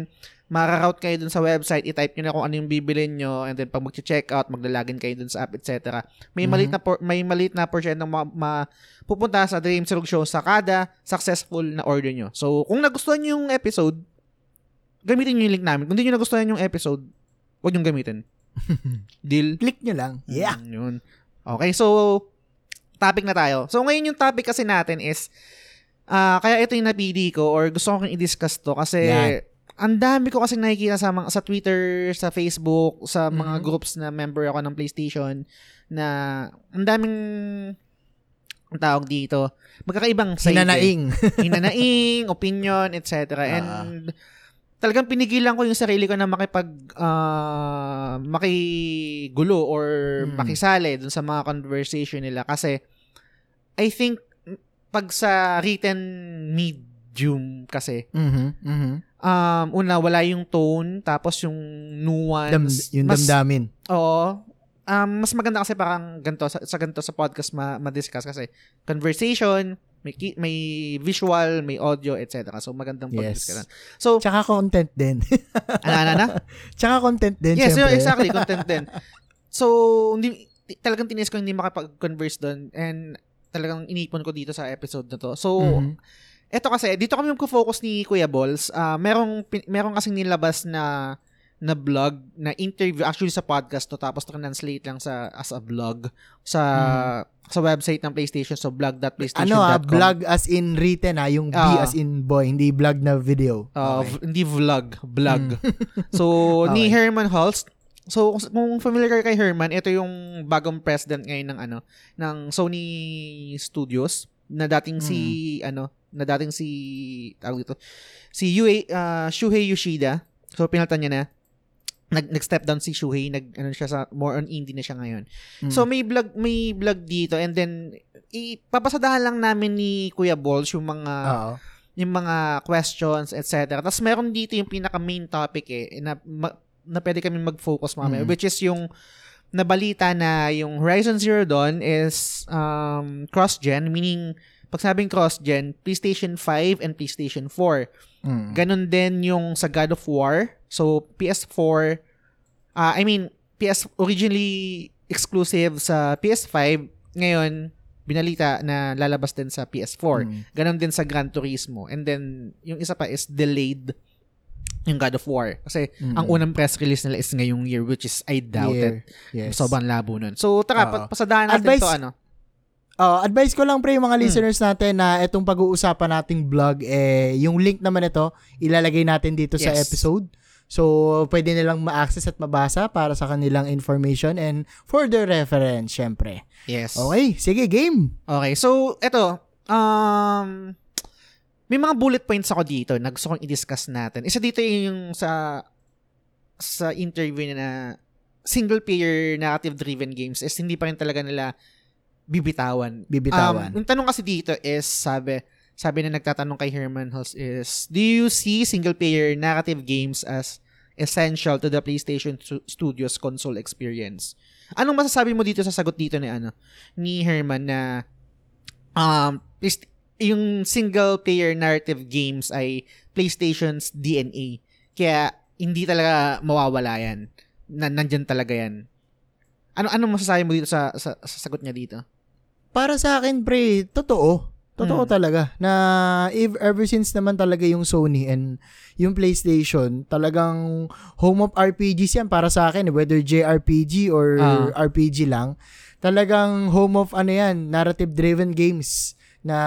mararoute kayo dun sa website, i-type nyo na kung ano yung bibilin nyo, and then pag mag-check out, maglalagin kayo dun sa app, etc. May Mhm. malit na por- may malit na portion ng ma- ma- pupunta sa Dream Silog Show sa kada successful na order nyo. So, kung nagustuhan nyo yung episode, gamitin nyo yung link namin. Kung hindi nyo nagustuhan yung episode, huwag nyo gamitin. Deal? Click nyo lang. Yeah. Mm, yun. Okay, so, topic na tayo. So, ngayon yung topic kasi natin is, ah kaya ito yung napili ko or gusto ko i-discuss to kasi Yan. Ang dami ko kasi nakikita sa mga sa Twitter, sa Facebook, sa mga Mhm. groups na member ako ng PlayStation na ang daming ang tawag dito, magkakaibang side. eh. Hinanaing. Hinanaing, opinion, etc. Ah. And talagang pinigilan ko yung sarili ko na makipag ah, makigulo or Mm. makisali dun sa mga conversation nila kasi I think pag sa written medium kasi Mhm, mhm. Um una wala yung tone tapos yung Dam, nuance yung mas, damdamin. Oo. Um, mas maganda kasi parang ganito sa, sa ganito sa podcast ma, ma-discuss kasi conversation, may ki- may visual, may audio, etc. So magandang podcast Yes. ka So, Tsaka content din. ano ano na? Tsaka content din, yes, syempre. exactly, content din. So, hindi talagang tinis ko hindi makapag-converse doon and talagang inipon ko dito sa episode na to. So, Mhm. Eto kasi, dito kami mag-focus ni Kuya Balls. Ah, merong, merong kasing nilabas na na vlog, na interview, actually sa podcast to, tapos translate lang sa as a vlog sa sa website ng PlayStation, so blog.playstation.com. Ano ah, vlog as in written ah, yung B Ah. as in boy, hindi vlog na video. Uh, Okay. v- hindi vlog, blog. so, ni Okay. Herman Holst, so kung- kung familiar kay Herman, ito yung bagong president ngayon ng ano, ng Sony Studios na dating si ano, na dating si tawag dito, si Yue, uh, Shuhei Yoshida. So pinalitan niya na nag nag-step down si Shuhei, nag ano siya sa more on indie na siya ngayon. Mm. So may vlog may vlog dito and then ipapasadahan lang namin ni Kuya Balls yung mga Oo. yung mga questions, etc. Tapos meron dito yung pinaka main topic eh, na, ma- na pwede kami mag-focus mamaya, Mm. which is yung nabalita na yung Horizon Zero Dawn is um, cross-gen, meaning pag sabing cross-gen, PlayStation 5 and PlayStation 4. Mm. Ganon din yung sa God of War. So, PS4, ah, I mean, PS originally exclusive sa PS5, ngayon, binalita na lalabas din sa PS4. Mm. Ganon din sa Gran Turismo. And then, yung isa pa is delayed yung God of War. Kasi Mm. ang unang press release nila is ngayong year which is I doubt it. Year. Yes. Sobrang labo nun. So, tara, Oo. pa- pasadahan natin Advice- to ano. Oh, advice ko lang pre yung mga Hmm. listeners natin na itong pag-uusapan nating vlog eh yung link naman ito ilalagay natin dito sa Yes. episode. So pwede nilang ma-access at mabasa para sa kanilang information and for their reference syempre. Yes. Okay, sige game. Okay, so eto, um may mga bullet points ako dito na gusto kong i-discuss natin. Isa dito yung sa sa interview na single player narrative driven games is hindi pa rin talaga nila bibitawan. Bibitawan. Um, yung tanong kasi dito is sabi sabi na nagtatanong kay Herman Hulse is do you see single player narrative games as essential to the PlayStation Stu- Studios console experience? Anong masasabi mo dito sa sagot dito ni ano ni Herman na um yung single player narrative games ay PlayStation's DNA. Kaya hindi talaga mawawala yan. Na, nandyan talaga yan. Ano ano masasabi mo dito sa, sa, sa sagot niya dito? Para sa akin pre, totoo. Totoo Mm. talaga na if ever since naman talaga yung Sony and yung PlayStation, talagang home of RPGs yan para sa akin, whether JRPG or Ah. RPG lang. Talagang home of ano yan, narrative driven games na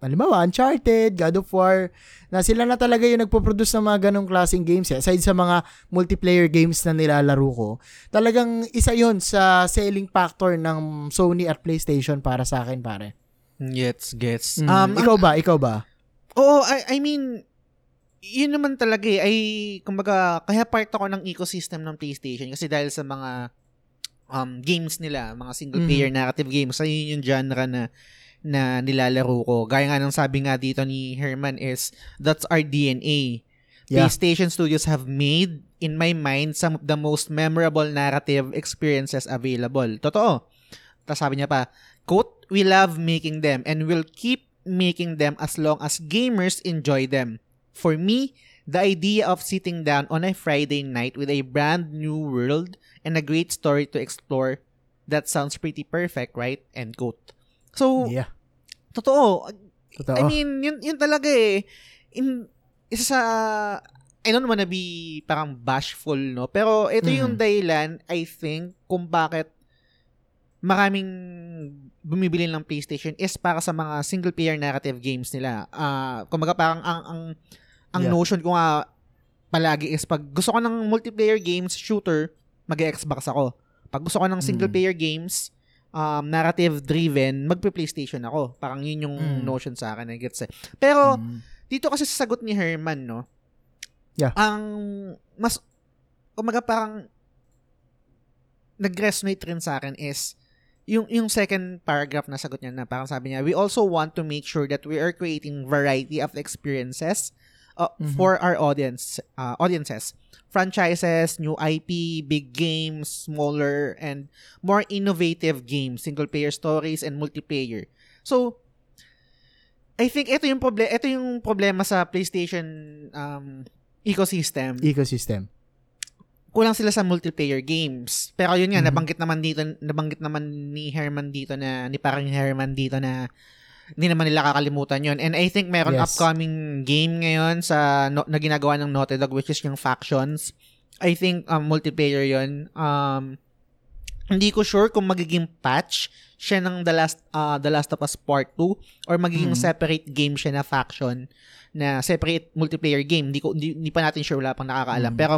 halimbawa Uncharted, God of War, na sila na talaga yung nagpo-produce ng mga ganong klaseng games. Eh. Aside sa mga multiplayer games na nilalaro ko, talagang isa yon sa selling factor ng Sony at PlayStation para sa akin, pare. Gets, gets. Mm, Um, ikaw ba? Ikaw ba? Oo, I, I mean, yun naman talaga eh. Ay, kumbaga, kaya part ako ng ecosystem ng PlayStation kasi dahil sa mga um, games nila, mga single player narrative games, ayun yung genre na na nilalaro ko. Gaya nga ng sabi nga dito ni Herman is, that's our DNA. Yeah. PlayStation Studios have made, in my mind, some of the most memorable narrative experiences available. Totoo. Tapos sabi niya pa, quote, we love making them and will keep making them as long as gamers enjoy them. For me, the idea of sitting down on a Friday night with a brand new world and a great story to explore, that sounds pretty perfect, right? End quote. So, Yeah. totoo. Totoo. I mean, yun, yun talaga eh. In, isa sa, I don't wanna be parang bashful, no? Pero ito yung Mhm. dahilan, I think, kung bakit maraming bumibili ng PlayStation is para sa mga single player narrative games nila. Ah, kumbaga parang ang ang ang Yeah. notion ko nga palagi is pag gusto ko ng multiplayer games, shooter, mag-Xbox ako. Pag gusto ko ng single Mm. player games, um, narrative driven, magpe-PlayStation ako. Parang yun yung Mm. notion sa akin, I gets eh. Pero Mm. dito kasi sa sagot ni Herman, no? Yeah. Ang mas umaga parang nag-resonate rin sa akin is yung yung second paragraph na sagot niya na parang sabi niya, we also want to make sure that we are creating variety of experiences uh, Mhm. for our audience uh, audiences. Franchises, new IP, big games, smaller and more innovative games, single player stories and multiplayer. So I think ito yung problem ito yung problema sa PlayStation um ecosystem Ecosystem. kulang sila sa multiplayer games. Pero yun nga, Mhm. nabanggit naman dito, nabanggit naman ni Herman dito na, ni parang Herman dito na hindi naman nila kakalimutan yun. And I think meron Yes. upcoming game ngayon sa no, na ginagawa ng Naughty Dog which is yung Factions. I think um, multiplayer yun. Um, hindi ko sure kung magiging patch siya ng The Last uh, The Last of Us Part 2 or magiging Mhm. separate game siya na faction na separate multiplayer game. Hindi ko hindi, hindi pa natin sure wala pang nakakaalam. Mhm. Pero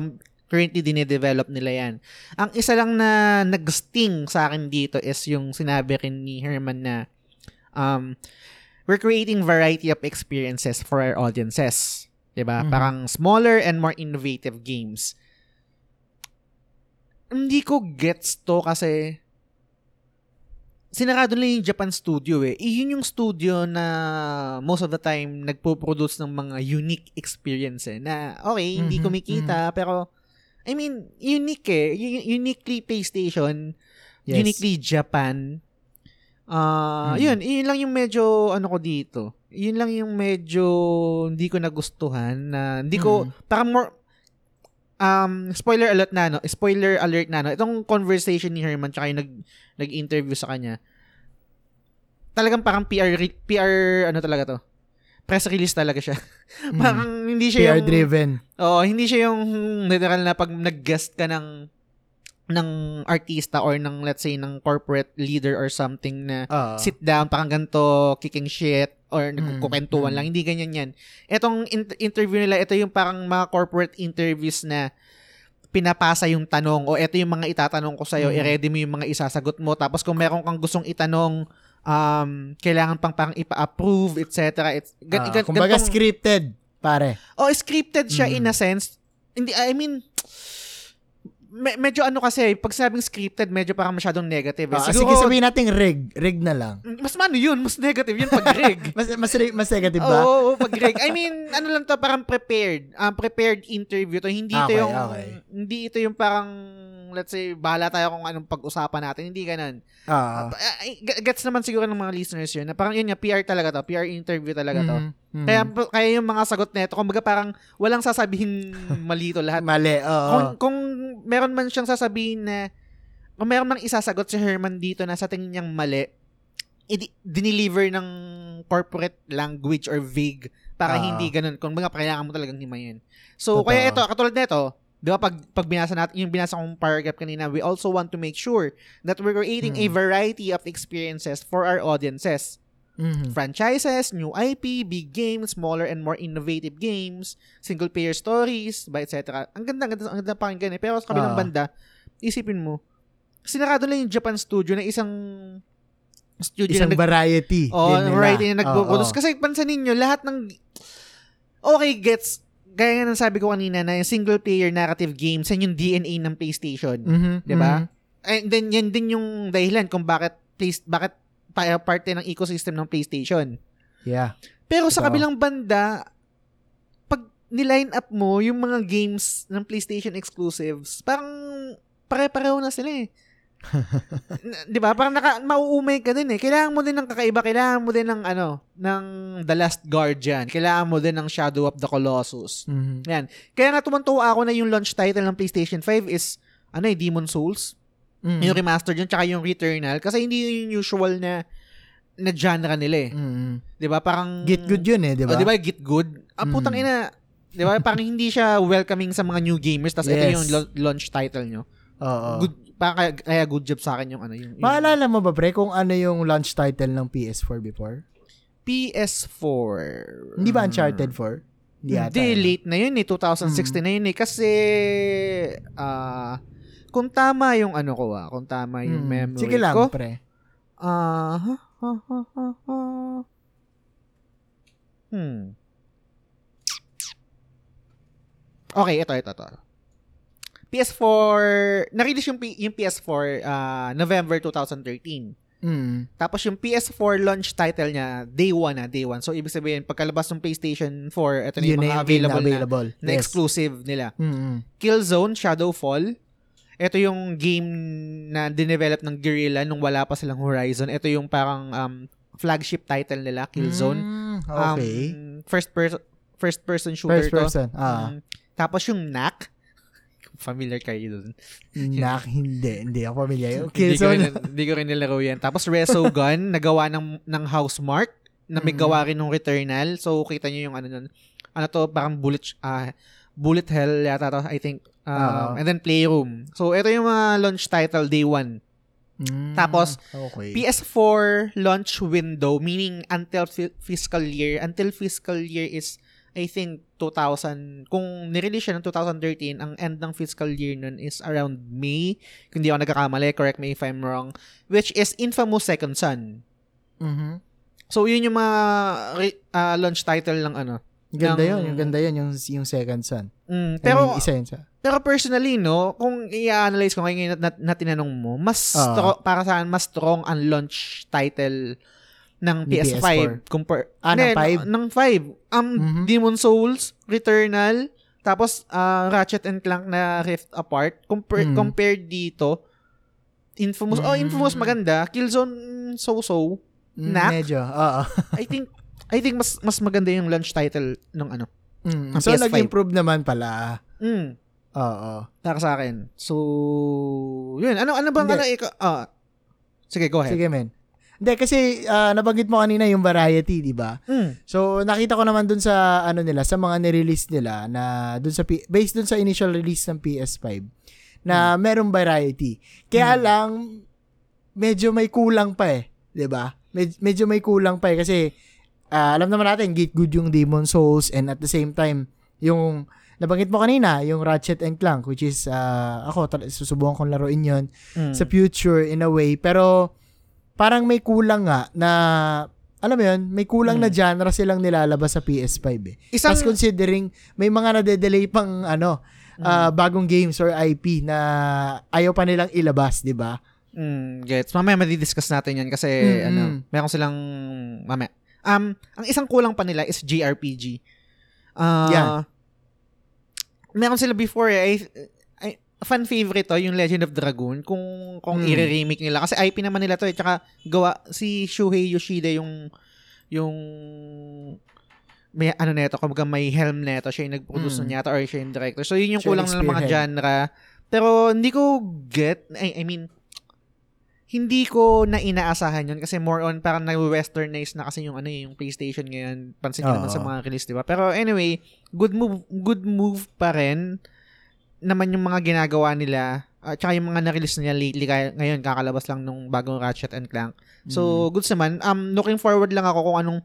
currently dine-develop nila 'yan. Ang isa lang na nag-sting sa akin dito is yung sinabi rin ni Herman na um we're creating variety of experiences for our audiences. 'Di ba? Mhm. Parang smaller and more innovative games. Hindi ko gets to kasi sinarado nila yung Japan studio eh. Eh, Yun yung studio na most of the time nagpo-produce ng mga unique experience eh. Na okay, hindi Mhm, kumikita pero I mean, unique eh. U- uniquely PlayStation, Yes. uniquely Japan. Ah, Mhm. yun, yun lang yung medyo ano ko dito. Yun lang yung medyo hindi ko nagustuhan na hindi ko Mhm. parang more um spoiler alert na no, spoiler alert na no. Itong conversation ni Herman tsaka yung nag nag-interview sa kanya. Talagang parang PR PR ano talaga to. press release talaga siya. Mm. Parang hindi siya PR yung driven. Oo, hindi siya yung literal na pag nag-guest ka ng ng artista or ng let's say ng corporate leader or something na Oo. sit down parang ganito kicking shit or Mm, nagkukwentuhan mm. lang hindi ganyan yan etong in- interview nila ito yung parang mga corporate interviews na pinapasa yung tanong o ito yung mga itatanong ko sa'yo, Mm. i-ready mo yung mga isasagot mo. Tapos kung meron kang gustong itanong, um, kailangan pang parang ipa-approve, etc. It's, gan, Ah, gan- kumbaga gantong- scripted, pare. Oh, scripted siya Mm. in a sense. Hindi, I mean, me- medyo ano kasi, pag sabing scripted, medyo parang masyadong negative. Eh. Ah, Siguro, sige, sabihin natin rig. Rig na lang. mas mano yun, mas negative yun pag rig. Mas, mas, mas negative Oo, ba? oo, pag rig. I mean, ano lang to, parang prepared. Um, prepared interview to. Hindi ito Okay, yung, okay. hindi ito yung parang, let's say, bahala tayo kung anong pag-usapan natin. Hindi ganun. Ah. Ay, g- gets naman siguro ng mga listeners yun. Na parang yun nga, PR talaga to. PR interview talaga to. Mhm, mhm. Kaya kaya yung mga sagot nito, kumbaga parang walang sasabihin mali to lahat. Mali, oo. Kung, kung meron man siyang sasabihin na kung meron man isasagot si Herman dito na sa tingin niyang mali, i- dineliver ng corporate language or vague para Ah. hindi ganun. Kung mga kailangan mo talagang himayin. So, Totoo. kaya ito, katulad nito, di ba pag, pag binasa natin, yung binasa kong paragraph kanina, we also want to make sure that we're creating a Hmm. variety of experiences for our audiences Mhm. franchises, new IP, big games, smaller and more innovative games, single player stories, ba etc. Ang ganda, ang ganda, ang ganda pakinggan eh. Pero sa kabilang Ah. banda, isipin mo, sinarado lang yung Japan studio na isang studio Isang na nag- variety. oh, variety na nagpo-produce. Oo. Kasi pansanin nyo, lahat ng okay, gets gaya nga ng sabi ko kanina na yung single player narrative games yan yung DNA ng PlayStation. Mhm, Di ba? mhm. And then yan din yung dahilan kung bakit place bakit pa- parte ng ecosystem ng PlayStation. Yeah. Pero sa Totoo. kabilang banda, pag niline up mo yung mga games ng PlayStation exclusives, parang pare-pareho na sila eh. 'Di ba? Parang naka mauumay ka din eh. Kailangan mo din ng kakaiba, kailangan mo din ng ano, ng The Last Guardian, kailangan mo din ng Shadow of the Colossus. Mhm. Yan. Kaya nga tumantuwa ako na yung launch title ng PlayStation 5 is ano eh, Demon Souls. Mhm. Yung remastered yun, tsaka yung Returnal. Kasi hindi yun yung usual na na genre nila eh. Mhm. 'Di ba? Parang Get good yun eh, di Oh, ba? di ba? Get good. Ah, putang Mm. ina. Di ba? Parang hindi siya welcoming sa mga new gamers. Tapos ito Yes. yung lo- launch title nyo. Oo. Good, kaya, kaya good job sa akin yung ano. Yung, yung Maalala mo ba, pre, kung ano yung launch title ng PS4 before? PS4. Hindi ba Uncharted 4? Hindi. Hindi, late na yun eh. 2016 na yun eh. Kasi, ah, kung tama yung ano ko ah, kung tama yung Hmm. memory Sige lang, ko. pre. Ah, ha, ha, ha, ha, ha. Hmm. Okay, ito, ito, ito. PS4, na-release yung, P- yung PS4 ah, November 2013. Mm. Tapos yung PS4 launch title niya, day 1 na, day 1. So, ibig sabihin, pagkalabas ng PlayStation 4, ito na Yun yung na mga yung na available, na, available. na Yes. exclusive nila. Mm-mm. Killzone, Shadowfall. Ito yung game na dinevelop ng Guerrilla nung wala pa silang Horizon. Ito yung parang um, flagship title nila, Killzone. Mm, okay. Um, first person first person shooter First person. to. Ah. Um, tapos yung Knack. Familiar kayo dun. Nak, hindi. Hindi ako familiar. Hindi ko, Killzone. rin, hindi ko rin nilaro yan. Tapos Resogun, nagawa ng, ng Housemark, na may Mm. gawa rin ng Returnal. So, kita nyo yung ano nun. Ano to, parang bullet, ah bullet hell yata to, I think. Um, Oo. and then Playroom. So, ito yung mga launch title, day one. Mm, Tapos, okay. PS4 launch window, meaning until fi- fiscal year. Until fiscal year is, I think, 2000. Kung nirelease siya ng 2013, ang end ng fiscal year nun is around May. Kung hindi ako nagkakamali, correct me if I'm wrong. Which is Infamous Second Son. Mhm. So, yun yung mga ah, launch title ng ano. Ganda ng- yun. Yung ganda yun. Yung, yung second son. Mm, Pero, pero, isa yun sa. pero personally, no, kung i-analyze ko ngayon na, na, tinanong mo, mas, Ah. stro- para sa akin, mas strong ang launch title ng Ni PS5 PS4. compare Ah, ng Hindi, five? ng 5 um Mhm. Demon Souls Returnal tapos ah, Ratchet and Clank na Rift Apart compare, Mhm. compared dito Infamous oh Infamous Mm. maganda Killzone so-so Mm, Knack? Medyo. Oo. I think I think mas mas maganda yung launch title ng ano Mm. Ang So, PS5. nag-improve naman pala. mm, Oo. para sa akin so yun ano ano bang Hindi. ano ikaw ah sige go ahead Sige, men. Hindi, kasi ah, nabanggit mo kanina yung variety, di ba? Mm. So, nakita ko naman dun sa, ano nila, sa mga nirelease nila, na dun sa, P- based dun sa initial release ng PS5, na merong variety. Kaya Hmm. lang, medyo may kulang pa eh. 'di ba? Med- medyo may kulang pa eh. Kasi, ah, alam naman natin, gate good yung Demon Souls, and at the same time, yung, nabanggit mo kanina, yung Ratchet and Clank, which is, ah, ako, tal- susubukan kong laruin yon Mm. sa future in a way. Pero, parang may kulang nga na, alam mo yun, may kulang na genre silang nilalabas sa PS5 eh. Isang, Tapos considering, may mga nade-delay pang, ano, ah, bagong games or IP na ayaw pa nilang ilabas, di ba? Mm, gets. Mamaya madidiscuss natin yan kasi Mm-mm. ano, meron silang mamaya. Um, ang isang kulang pa nila is JRPG. Uh, Yeah. Meron sila before eh. Fan favorite to, yung Legend of Dragoon. Kung kung Mm. i-remake nila. Kasi IP naman nila to eh. Tsaka gawa, si Shuhei Yoshida yung yung may ano neto, kumbaga may helm neto, siya yung nag-produce Mm. yata or siya yung director. So yun yung Siya kulang ng mga genre. Pero hindi ko get, I, I mean, hindi ko na inaasahan yun kasi more on parang nag-westernize na kasi yung ano eh, yung PlayStation ngayon. Pansin nyo naman sa mga release, di ba? Pero anyway, good move, good move pa rin naman yung mga ginagawa nila at saka yung mga na-release nila lately kaya ngayon kakalabas lang nung bagong Ratchet and Clank. So, Mm. goods naman. Um, looking forward lang ako kung anong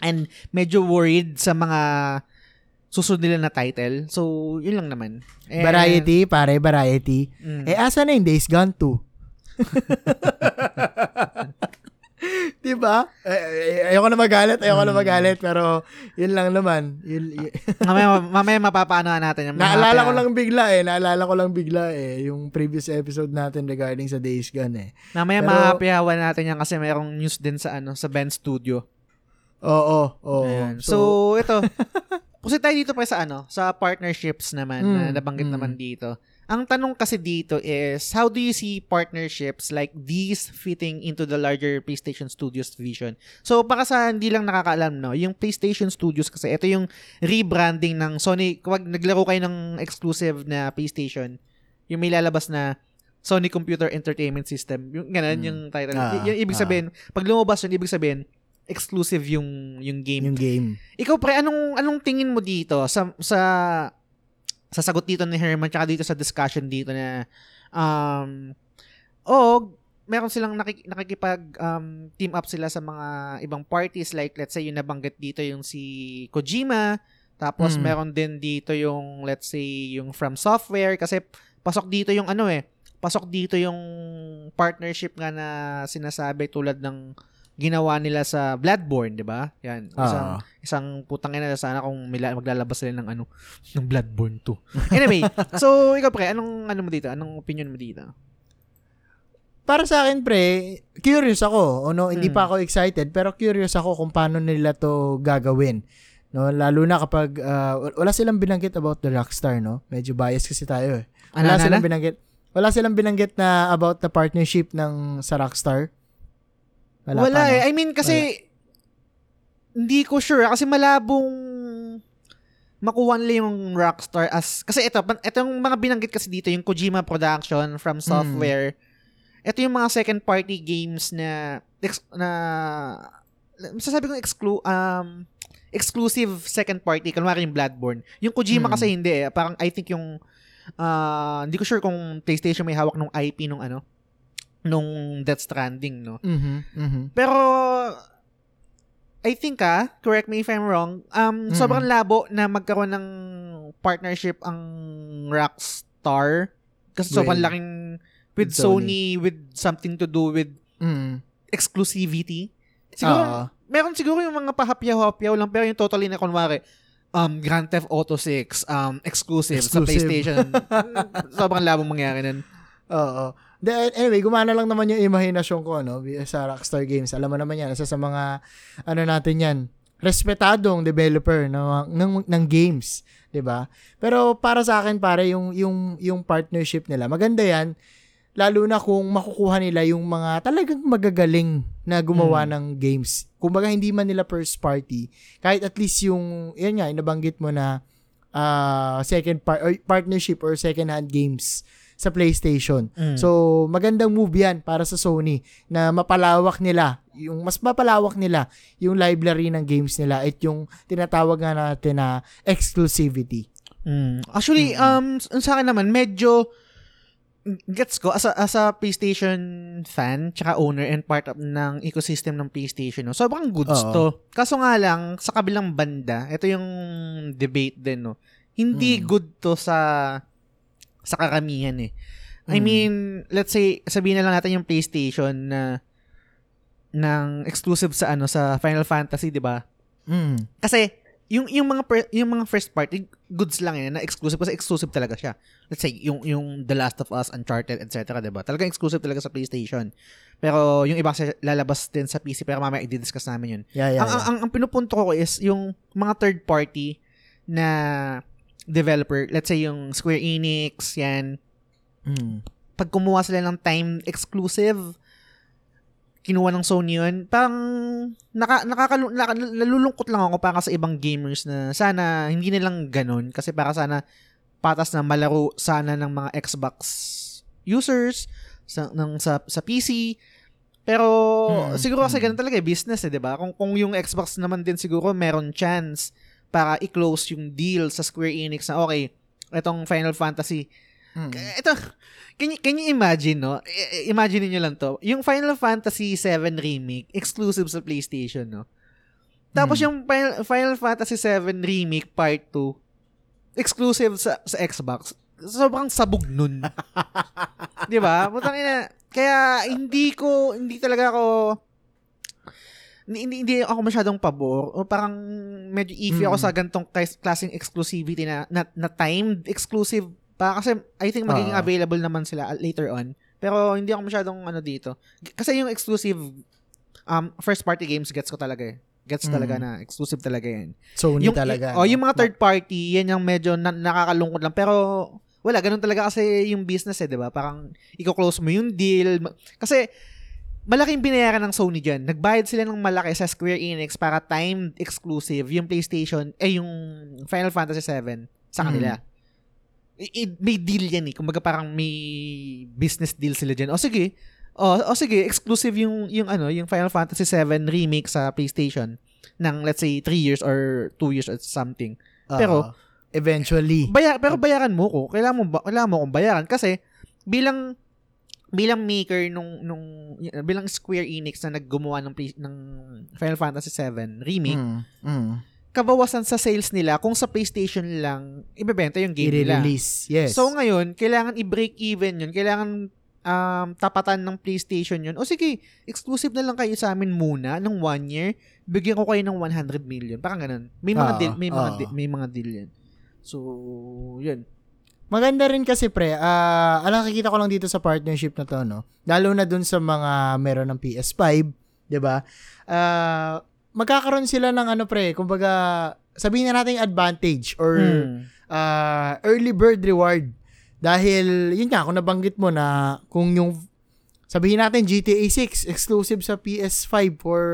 and medyo worried sa mga susunod nila na title. So, yun lang naman. And- variety, pare, variety. Mm. Eh, asa na yung Days Gone 2? diba? Eh, eh, ayoko na magalit, ayoko Mm. na magalit, pero yun lang naman. Yun, y- mamaya, mamaya mapapaano natin. yung naalala ko lang bigla eh, naalala ko lang bigla eh, yung previous episode natin regarding sa Days Gone eh. Mamaya Pero- mahapihawan natin yan kasi mayroong news din sa ano sa Ben Studio. Oo, oo. Ayan. So, ito. kasi tayo dito pa sa ano, sa partnerships naman na Mm, nabanggit mm. naman dito. Ang tanong kasi dito is, how do you see partnerships like these fitting into the larger PlayStation Studios vision? So, para sa hindi lang nakakaalam, no, yung PlayStation Studios kasi, ito yung rebranding ng Sony. Kung naglaro kayo ng exclusive na PlayStation, yung may lalabas na Sony Computer Entertainment System. Yung ganun, Mm. yung title. Ah, Y- yung ibig ah. sabihin, pag lumabas yun, ibig sabihin, exclusive yung yung game. yung game. Ikaw pre, anong anong tingin mo dito sa sa sa sagot dito ni Herman tsaka dito sa discussion dito na um oh, meron silang nakik- nakikipag um, team up sila sa mga ibang parties. Like let's say yung nabanggit dito yung si Kojima. Tapos Mm. meron din dito yung let's say yung From Software. Kasi pasok dito yung ano eh pasok dito yung partnership nga na sinasabi tulad ng ginawa nila sa Bloodborne, 'di ba? Yan, isang Ah. isang putang ina sana kung mila, maglalabas sila ng ano ng Bloodborne 2. Anyway, so ikaw pre, anong ano mo dito? Anong opinion mo dito? Para sa akin, pre, curious ako. O no, hindi pa ako excited, pero curious ako kung paano nila to gagawin. No, lalo na kapag ah, wala silang binanggit about the Rockstar, no? Medyo biased kasi tayo eh. Ano, Wala ano, silang ano? binanggit. Wala silang binanggit na about the partnership ng sa Rockstar. Wala, pa, no? eh. I mean kasi hindi ko sure kasi malabong makuha nila yung Rockstar as kasi ito ito yung mga binanggit kasi dito yung Kojima Production from Hmm. software. Ito yung mga second party games na na masasabi kong exclu um exclusive second party kunwari yung Bloodborne. Yung Kojima Mm. kasi hindi eh. Parang I think yung ah, hindi ko sure kung PlayStation may hawak nung IP nung ano nung Death Stranding, no? Mhm, mhm. Pero I think ah, correct me if I'm wrong, um Mm. sobrang labo na magkaroon ng partnership ang Rockstar kasi sobrang laking with with Sony. Sony. with something to do with Mhm. exclusivity. Siguro Oo. meron siguro yung mga pahapyaw-hapyaw lang pero yung totally na kunwari um Grand Theft Auto 6 um exclusive, sa Exclusive. PlayStation. sobrang labong mangyari nun. Oo. Then, anyway, gumana lang naman yung imahinasyon ko, no? Sa Rockstar Games. Alam mo naman yan, isa sa mga, ano natin yan, respetadong developer ng, ng, ng games. 'di ba Pero para sa akin, pare, yung, yung, yung partnership nila, maganda yan, lalo na kung makukuha nila yung mga talagang magagaling na gumawa ng games. Kumbaga, hindi man nila first party, kahit at least yung, yan nga, inabanggit mo na, ah, second par- or partnership or second hand games sa PlayStation. Mm. So, magandang move yan para sa Sony na mapalawak nila, yung mas mapalawak nila yung library ng games nila at yung tinatawag nga natin na exclusivity. Mm. Actually, um, s- sa akin naman, medyo gets ko as a, as a PlayStation fan tsaka owner and part of ng ecosystem ng PlayStation no. Sobrang goods Oo. to. Kaso nga lang sa kabilang banda, ito yung debate din no. Hindi Mm. good to sa sa karamihan eh. I Mm. mean, let's say sabihin na lang natin yung PlayStation na ng exclusive sa ano sa Final Fantasy, 'di ba? Mm. Kasi yung yung mga per- yung mga first party goods lang yan na exclusive kasi exclusive talaga siya. Let's say yung yung The Last of Us, Uncharted, etc. 'di ba? Talagang exclusive talaga sa PlayStation. Pero yung iba kasi lalabas din sa PC pero mamaya i-discuss namin yun. Yeah, yeah, ang, yeah. ang, ang ang pinupunto ko is yung mga third party na developer, let's say yung Square Enix, yan, Mm. pag kumuha sila ng time exclusive, kinuha ng Sony yun, parang naka, nakakalu, naka, nalulungkot lang ako para sa ibang gamers na sana hindi nilang ganun kasi para sana patas na malaro sana ng mga Xbox users sa, ng, sa, sa PC. Pero Mm, siguro kasi mm. ganun talaga eh, business eh, 'di ba? Kung kung yung Xbox naman din siguro meron chance para i-close yung deal sa Square Enix na okay, etong Final Fantasy Mm. ito, can you, can you imagine, no? I- Imagine niyo lang to. Yung Final Fantasy 7 Remake, exclusive sa PlayStation, no? Tapos Hmm. yung Final, Final Fantasy 7 Remake Part 2, exclusive sa, sa Xbox. Sobrang sabog nun. Di ba? Putang ina. Kaya hindi ko, hindi talaga ako, hindi, hindi, ako masyadong pabor. O parang medyo iffy ako Mm. sa gantong kais- klaseng exclusivity na, na, na timed exclusive pa. Kasi I think magiging Ah. available naman sila later on. Pero hindi ako masyadong ano dito. Kasi yung exclusive um first party games gets ko talaga eh. Gets Mm. talaga na exclusive talaga yan. Sony yung, talaga. oh, yung mga third party yan yung medyo na, nakakalungkot lang. Pero wala ganun talaga kasi yung business eh 'di ba? Parang i-close mo yung deal. Kasi malaking binayaran ng Sony dyan. Nagbayad sila ng malaki sa Square Enix para timed exclusive yung PlayStation, eh yung Final Fantasy 7 sa kanila. I- i- may deal yan eh. Kumbaga parang may business deal sila dyan. O sige, o, o sige, exclusive yung, yung ano, yung Final Fantasy 7 remake sa PlayStation ng let's say 3 years or 2 years or something. Ah, pero- eventually. Baya, pero bayaran mo ko. Kailangan mo, ba, kailangan mo kong bayaran kasi bilang bilang maker nung nung bilang Square Enix na naggumawa ng ng Final Fantasy 7 remake, Mm. Mm. kabawasan sa sales nila kung sa PlayStation lang ibebenta yung game nila. Yes. So ngayon, kailangan i-break even yun. Kailangan um, tapatan ng PlayStation yun. O sige, exclusive na lang kayo sa amin muna ng one year. Bigyan ko kayo ng 100 million. Parang ganun. May mga Ah, deal, may mga ah. di- may mga deal yan. So, yun. Maganda rin kasi pre, ah alang nakikita ko lang dito sa partnership na to, no? Lalo na dun sa mga meron ng PS5, 'di ba? Ah, magkakaroon sila ng ano pre, kumbaga sabihin na natin advantage or Hmm. ah, early bird reward. Dahil yun nga kung nabanggit mo na kung yung sabihin natin GTA 6 exclusive sa PS5 for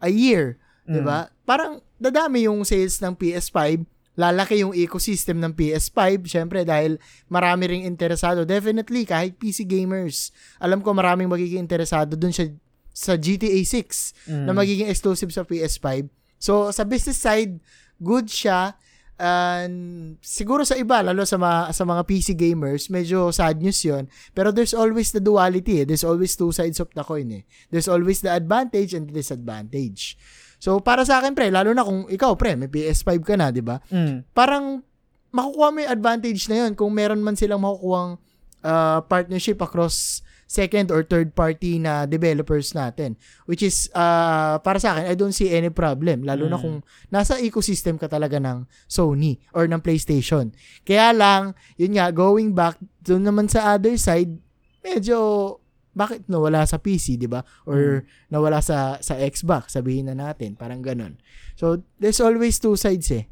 a year, 'di ba? Parang dadami yung sales ng PS5 lalaki yung ecosystem ng PS5, syempre dahil marami ring interesado. Definitely, kahit PC gamers, alam ko maraming magiging interesado dun siya sa GTA 6 Mm. na magiging exclusive sa PS5. So, sa business side, good siya. And siguro sa iba, lalo sa mga, sa mga PC gamers, medyo sad news yon Pero there's always the duality eh. There's always two sides of the coin eh. There's always the advantage and the disadvantage. So, para sa akin, pre, lalo na kung ikaw, pre, may PS5 ka na, di ba? Mm. Parang makukuha mo yung advantage na yun kung meron man silang makukuhang uh, partnership across second or third party na developers natin. Which is, uh, para sa akin, I don't see any problem. Lalo na Mm. kung nasa ecosystem ka talaga ng Sony or ng PlayStation. Kaya lang, yun nga, going back, doon naman sa other side, medyo, bakit nawala sa PC, di ba? Or nawala sa sa Xbox, sabihin na natin. Parang ganun. So, there's always two sides eh.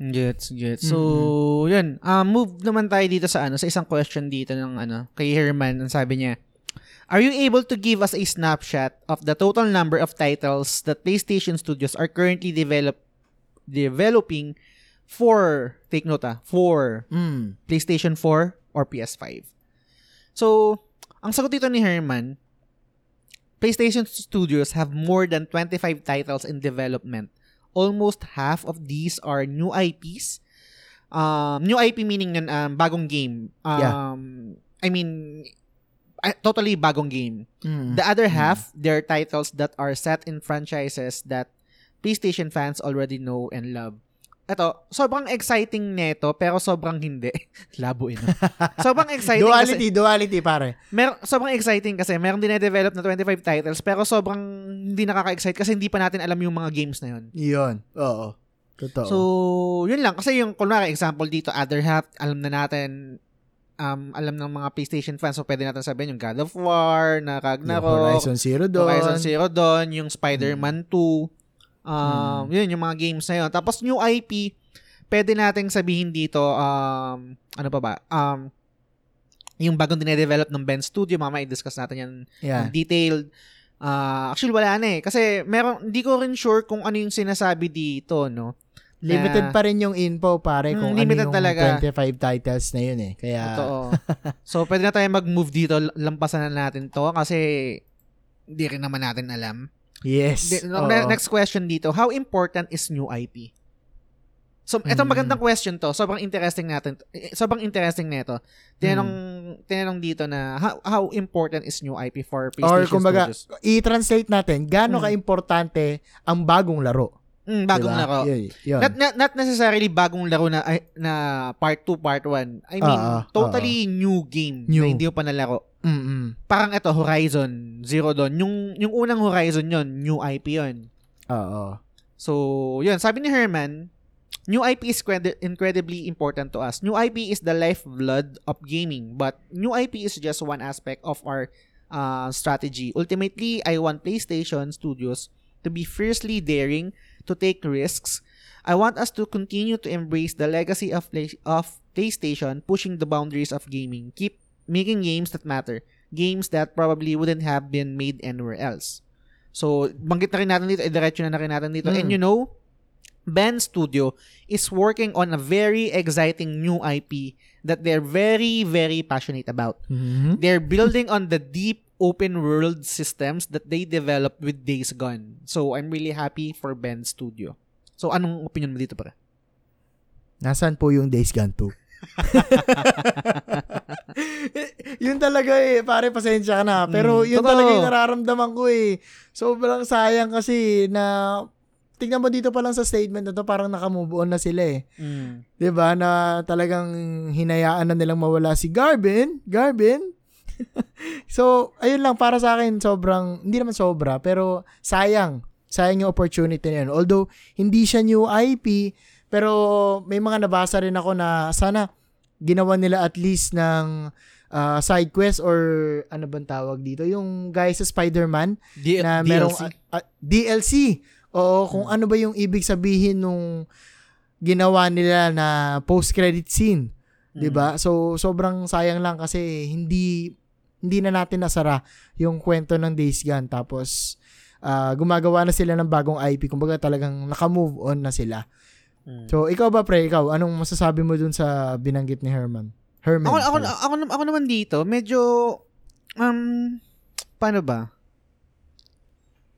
Gets, gets. So, yun. Um, move naman tayo dito sa ano, sa isang question dito ng ano, kay Herman. Ang sabi niya, Are you able to give us a snapshot of the total number of titles that PlayStation Studios are currently develop developing for, take note ah, for Mm. PlayStation 4 or PS5? So, ang sagot dito ni Herman, PlayStation Studios have more than 25 titles in development. Almost half of these are new IPs. Um, new IP meaning nun, um, bagong game. Um, Yeah. I mean, totally bagong game. Mm. The other half, they're titles that are set in franchises that PlayStation fans already know and love. Ito, sobrang exciting neto pero sobrang hindi. Labo ino. sobrang exciting kasi duality, duality, pare. mer sobrang exciting kasi meron din na-develop na 25 titles pero sobrang hindi nakaka-excite kasi hindi pa natin alam yung mga games na yun. Yun. Oo. Totoo. So, yun lang. Kasi yung, kunwari, example dito, other half, alam na natin, um, alam ng mga PlayStation fans, so pwede natin sabihin yung God of War, na Yung Ragnarok, Horizon Zero Dawn. Horizon Zero Dawn, yung Spider-Man 2, um, yun, yung mga games na yun. Tapos, new IP, pwede nating sabihin dito, um, ano pa ba, um, yung bagong dinedevelop ng Ben Studio, mama, i-discuss natin yan Yeah. ng detailed. Ah, actually, wala na eh. Kasi, meron, hindi ko rin sure kung ano yung sinasabi dito, no? Limited na- pa rin yung info, pare, Mm, kung limited ano yung talaga. 25 titles na yun eh. Kaya, Totoo. so, pwede na tayo mag-move dito. Lampasan na natin to kasi hindi rin naman natin alam. Yes. Di- oo. ne- next question dito. How important is new IP? So, ito Mm. magandang question to. Sobrang interesting natin. eh, Sobrang interesting nito. Tinanong, tinanong dito na how, how important is new IP for Or PlayStation kumbaga, Studios? i-translate natin, gaano Mm. ka-importante ang bagong laro. Mm, bagong Diba? laro. Yun, yun. Not, not, not necessarily bagong laro na na part 2, part 1. I mean, Ah, ah, totally new game New. na hindi mo pa nalaro. Mm-mm. Parang ito, Horizon Zero Dawn. Yung, yung unang Horizon yon new IP yon Oo. So, yun. Sabi ni Herman, new IP is credi- incredibly important to us. New IP is the lifeblood of gaming, but new IP is just one aspect of our uh, strategy. Ultimately, I want PlayStation Studios to be fiercely daring, to take risks. I want us to continue to embrace the legacy of play- of PlayStation, pushing the boundaries of gaming. Keep making games that matter. Games that probably wouldn't have been made anywhere else. So, banggit na rin natin dito, diretso na na rin natin dito. And Mm. you know, Ben Studio is working on a very exciting new IP that they're very, very passionate about. Mhm. They're building on the deep open world systems that they developed with Days Gone. So, I'm really happy for Ben Studio. So, anong opinion mo dito, pare? Nasaan po yung Days Gone 2? yun talaga eh, pare pasensya ka na. Pero Mm, yun totoo. talaga yung nararamdaman ko eh. Sobrang sayang kasi na tingnan mo dito pa lang sa statement na to, parang nakamove on na sila eh. Mm. 'Di ba na talagang hinayaan na nilang mawala si Garvin, Garvin. so, ayun lang para sa akin sobrang hindi naman sobra pero sayang. Sayang yung opportunity na yun. Although hindi siya new IP, pero may mga nabasa rin ako na sana ginawa nila at least ng uh, side quest or ano bang tawag dito, yung guys sa Spider-Man D- na DLC. merong ah, ah, DLC. Oo, kung ano ba yung ibig sabihin nung ginawa nila na post-credit scene. 'di ba? So sobrang sayang lang kasi hindi hindi na natin nasara yung kwento ng Days Gone tapos ah, gumagawa na sila ng bagong IP kumbaga talagang naka-move on na sila. Mm. So ikaw ba pre, ikaw anong masasabi mo dun sa binanggit ni Herman? Herman. ako, ako, ako, nam- ako naman dito, medyo, um, paano ba?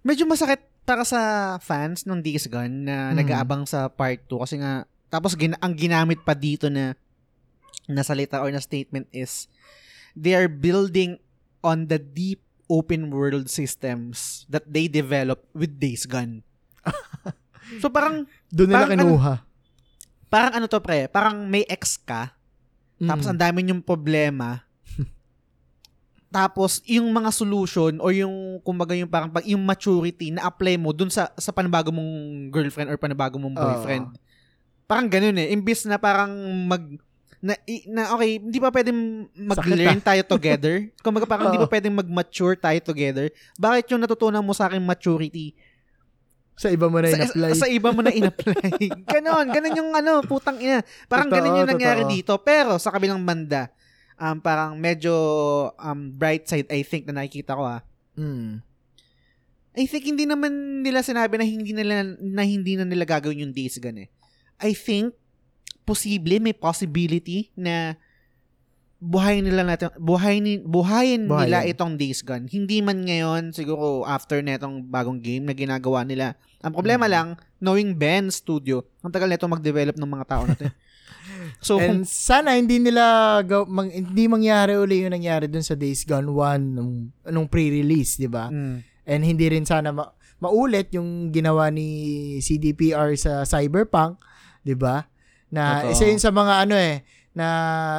Medyo masakit para sa fans ng Days Gone na Mm. nag-aabang sa part 2 kasi nga, tapos gin- ang ginamit pa dito na na salita or na statement is they are building on the deep open world systems that they develop with Days Gone. so parang doon nila parang kinuha. parang ano to pre, parang may ex ka tapos Mm. ang dami yung problema. Tapos yung mga solution or yung kumbaga yung parang pag yung maturity na apply mo dun sa sa panabago mong girlfriend or panabago mong boyfriend. Parang ganun eh. Imbis na parang mag na, na okay, hindi pa pwedeng mag-learn tayo together. Kumbaga parang hindi pa pwedeng mag-mature tayo together. Bakit yung natutunan mo sa akin maturity sa iba mo na sa, in-apply. sa iba mo na in-apply. ganon, ganon yung ano, putang ina. Parang Totoo, ganon yung nangyari totoo. dito. Pero sa kabilang banda, um, parang medyo um, bright side, I think, na nakikita ko ah. Mm. I think hindi naman nila sinabi na hindi nila na hindi na nila gagawin yung days gone eh. I think posible may possibility na buhayin nila natin, buhayin, buhayin Buhayin. nila itong Days Gone. Hindi man ngayon, siguro after netong bagong game na ginagawa nila. Ang problema Mm. lang, knowing Ben Studio, ang tagal nito mag-develop ng mga tao natin. so, kung, And sana hindi nila gaw- mang, hindi mangyari uli yung nangyari dun sa Days Gone 1 nung, nung pre-release, di ba? mm, And hindi rin sana ma- maulit yung ginawa ni CDPR sa Cyberpunk, 'di ba? Na Totoo. isa yun sa mga ano eh, na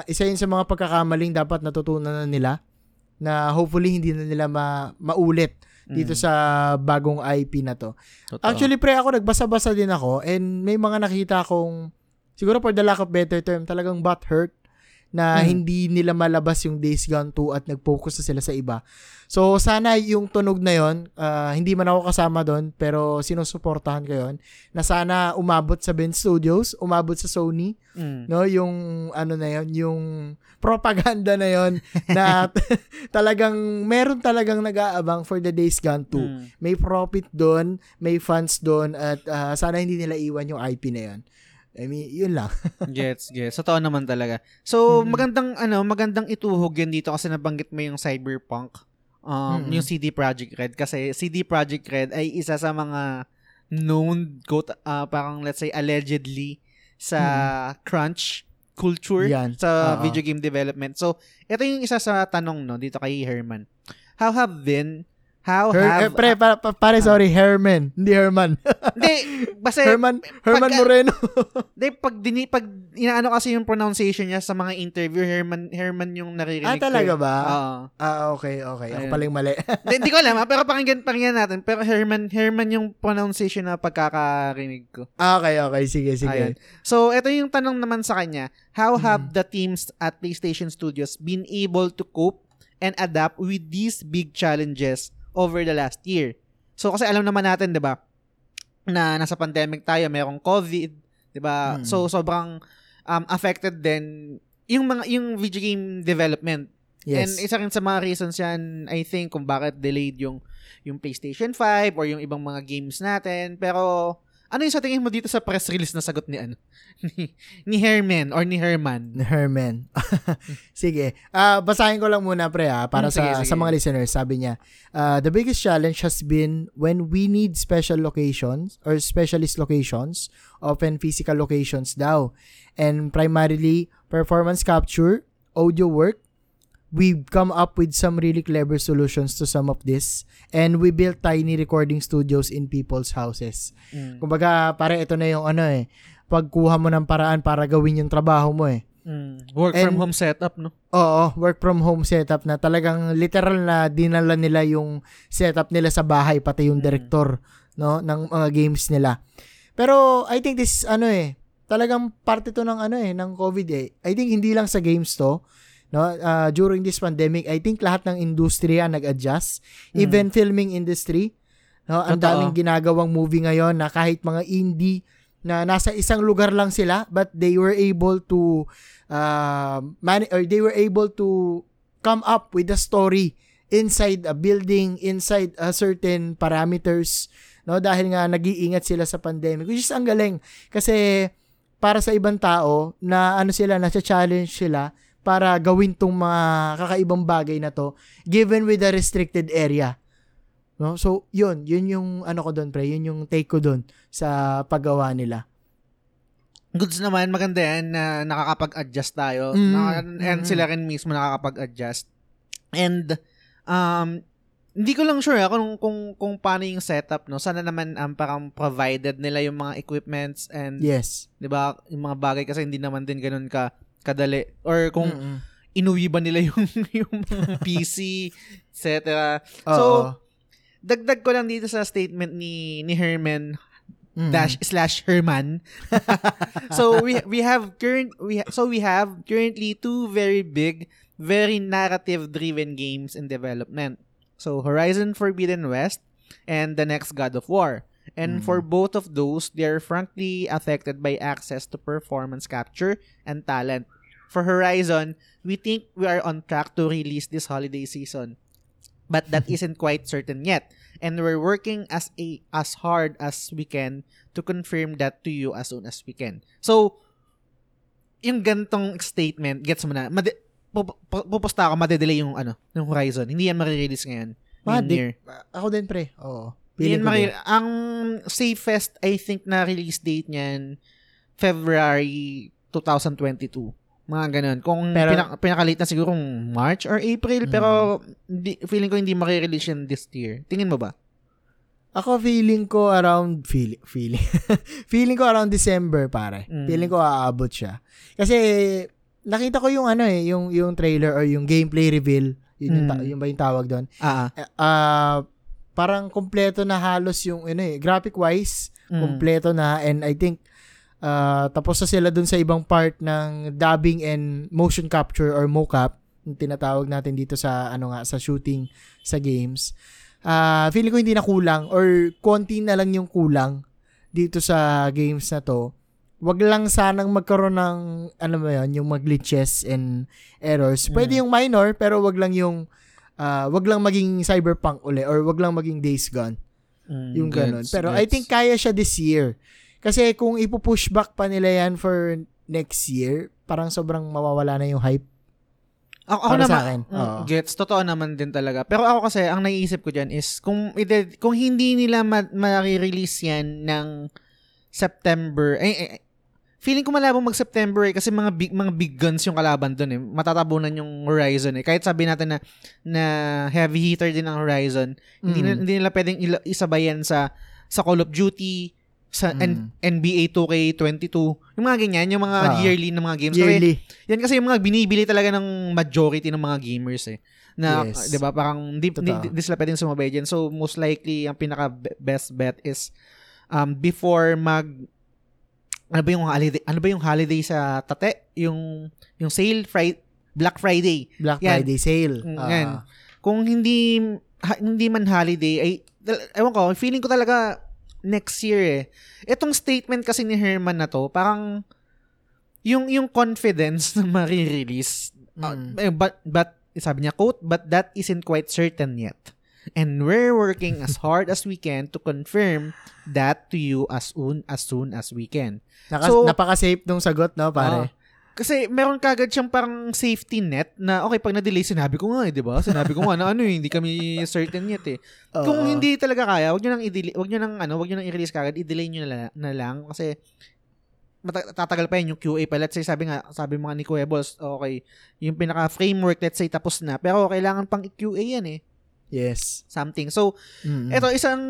isa yun sa mga pagkakamaling dapat natutunan na nila na hopefully hindi na nila ma- maulit dito mm, sa bagong IP na to. totoo. Actually, pre, ako nagbasa-basa din ako and may mga nakita akong siguro for the lack of better term, talagang butt hurt na Hmm. hindi nila malabas yung Days Gone 2 at nag-focus na sila sa iba. So, sana yung tunog na yon, ah, hindi man ako kasama doon, pero sinusuportahan ko yun, na sana umabot sa Ben Studios, umabot sa Sony, Mm, no, yung ano na yon, yung propaganda na yon na talagang meron talagang nag-aabang for the Days Gone 2 mm. may profit doon, may funds doon at ah, sana hindi nila iwan yung IP na 'yon. I mean, yun lang. Gets, gets. Totoo naman talaga. So, Mm. magandang ano, magandang ituhog yan dito kasi nabanggit mo yung Cyberpunk. Um, Mm-mm. yung CD Projekt Red kasi CD Projekt Red ay isa sa mga known quote ah, parang let's say allegedly sa crunch culture Yan. sa Oo. video game development. So, ito yung isa sa tanong no dito kay Herman. How have been how Her, eh, have pre, pa, pa- pare, sorry, Herman, hindi Herman. Hindi, basta Herman, Herman pagka- Moreno. Di, pag, dini, pag inaano kasi yung pronunciation niya sa mga interview, Herman, Herman yung naririnig ah, talaga eh. ba? Oo. Ah, okay, okay. Ako pala yung mali. Hindi, hindi ko alam, ha, pero pakinggan, pakinggan natin. Pero Herman, Herman yung pronunciation na pagkakarinig ko. Ah, okay, okay. Sige, sige. Ayun. So, ito yung tanong naman sa kanya. How Mm. have the teams at PlayStation Studios been able to cope and adapt with these big challenges over the last year? So, kasi alam naman natin, di ba, na nasa pandemic tayo, merong COVID, di ba? Mm. So, sobrang um, affected din yung mga yung video game development. Yes. And isa rin sa mga reasons yan, I think, kung bakit delayed yung yung PlayStation 5 or yung ibang mga games natin. Pero, ano yung sa tingin mo dito sa press release na sagot ni ano? ni, ni Herman or ni Herman? Herman. sige. Ah, basahin ko lang muna pre ah, para Mm, sige, sa sige. sa mga listeners. Sabi niya, ah, the biggest challenge has been when we need special locations or specialist locations, often physical locations daw. And primarily performance capture, audio work, we've come up with some really clever solutions to some of this and we built tiny recording studios in people's houses. Mm. Kumbaga, pare ito na yung ano eh, pagkuha mo ng paraan para gawin yung trabaho mo eh. Mm. Work And- from home setup, no? Oo, work from home setup na talagang literal na dinala nila yung setup nila sa bahay pati yung Mm. director no ng mga games nila. Pero I think this ano eh, talagang parte to ng ano eh ng COVID eh. I think hindi lang sa games to no Ah, during this pandemic I think lahat ng industriya nag-adjust Mm. even filming industry no ang Totoo. daming ginagawang movie ngayon na kahit mga indie na nasa isang lugar lang sila but they were able to uh, man or they were able to come up with a story inside a building inside a certain parameters no dahil nga nag-iingat sila sa pandemic which is ang galing kasi para sa ibang tao na ano sila na challenge sila para gawin tong mga kakaibang bagay na to given with a restricted area no so yun yun yung ano ko doon pre yun yung take ko doon sa paggawa nila Goods naman, maganda yan na nakakapag-adjust tayo. Mm. Naka- and Mm. sila rin mismo nakakapag-adjust. And, um, hindi ko lang sure ah, kung, kung, kung paano yung setup, no? Sana naman um, parang provided nila yung mga equipments and, yes 'di ba yung mga bagay kasi hindi naman din ganun ka kadali. Or kung Mm-mm. inuwi ba nila yung, yung PC, etc. So, dagdag ko lang dito sa statement ni ni Herman Mm. dash slash Herman. so we we have current we ha- so we have currently two very big, very narrative driven games in development. So Horizon Forbidden West and the next God of War. And for both of those, they're frankly affected by access to performance capture and talent. For Horizon, we think we are on track to release this holiday season. But that isn't quite certain yet and we're working as a as hard as we can to confirm that to you as soon as we can. So, yung gantong statement, gets mo na, madi- pup- pu- pupusta ako, madedelay yung ano, yung Horizon. Hindi yan marirelease ngayon. Madi- year. Ako din, pre. Oo. Hindi yan mari- ang safest, I think, na release date niyan, February 2022. Mga ganun. Kung Pero- pinak- pinakalit na siguro March or April, Mm. pero hindi, feeling ko hindi marirelease yan this year. Tingin mo ba? Ako feeling ko around feeling feeling feeling ko around December pare. Mm. Feeling ko aabot siya. Kasi nakita ko yung ano eh, yung yung trailer or yung gameplay reveal, yun yung, ta- Mm. yung ba yung tawag doon? Ah. Eh, ah, parang kompleto na halos yung ano eh, graphic wise, Mm. kompleto na and I think ah, tapos na sila dun sa ibang part ng dubbing and motion capture or mocap yung tinatawag natin dito sa ano nga sa shooting sa games. Ah, feeling ko hindi na kulang or konti na lang yung kulang dito sa games na to. Wag lang sanang magkaroon ng ano ba yun, yung mag glitches and errors. Pwede yung minor pero wag lang yung ah, wag lang maging cyberpunk uli or wag lang maging days gone. Mm, Yung ganun. gets, Pero I think kaya siya this year. Kasi kung ipo-push back pa nila yan for next year, parang sobrang mawawala na yung hype. Ako, ako naman, sa akin. mm, Oo. gets, totoo naman din talaga. Pero ako kasi, ang naiisip ko dyan is, kung, ide- kung hindi nila ma- ma-release yan ng September, eh, eh, feeling ko malabo mag-September eh, kasi mga big, mga big guns yung kalaban dun eh. Matatabunan yung Horizon eh. Kahit sabi natin na, na heavy hitter din ang Horizon, hindi, na, Mm. hindi nila pwedeng isabayan sa, sa Call of Duty, sa N- Mm. NBA 2K22, yung mga ganyan, yung mga Ah. yearly na mga games. Kasi Yearly. yan kasi yung mga binibili talaga ng majority ng mga gamers eh. Na, Yes. 'di ba, parang di, di, Totoo. di sila pwedeng sumabay dyan. So, most likely, ang pinaka be- best bet is um, before mag ano ba yung holiday, ano ba yung holiday sa Tate? Yung yung sale Friday, Black Friday. Black Yan. Friday sale. Mm, Ah. yan. Kung hindi ha- hindi man holiday ay ewan ko, feeling ko talaga next year eh. Itong statement kasi ni Herman na to, parang yung yung confidence na ma-release uh, Mm. eh, but but sabi niya quote but that isn't quite certain yet and we're working as hard as we can to confirm that to you as soon as soon as we can Naka, So- napaka-safe nung sagot, no, pare? Kasi meron kagad siyang parang safety net na okay pag na-delay sinabi ko nga eh, 'di ba? Sinabi ko nga na ano eh, hindi kami certain yet eh. Kung Oo. hindi talaga kaya, wag niyo nang i-delay, wag niyo nang ano, wag niyo nang i-release kagad, i-delay niyo na, la- na lang kasi mata- tatagal pa yun yung QA pa. Let's say, sabi nga, sabi mga ni Kuya Balls, okay, yung pinaka-framework, let's say, tapos na. Pero kailangan pang i-QA yan eh. Yes. Something. So, Mm. Ito, isang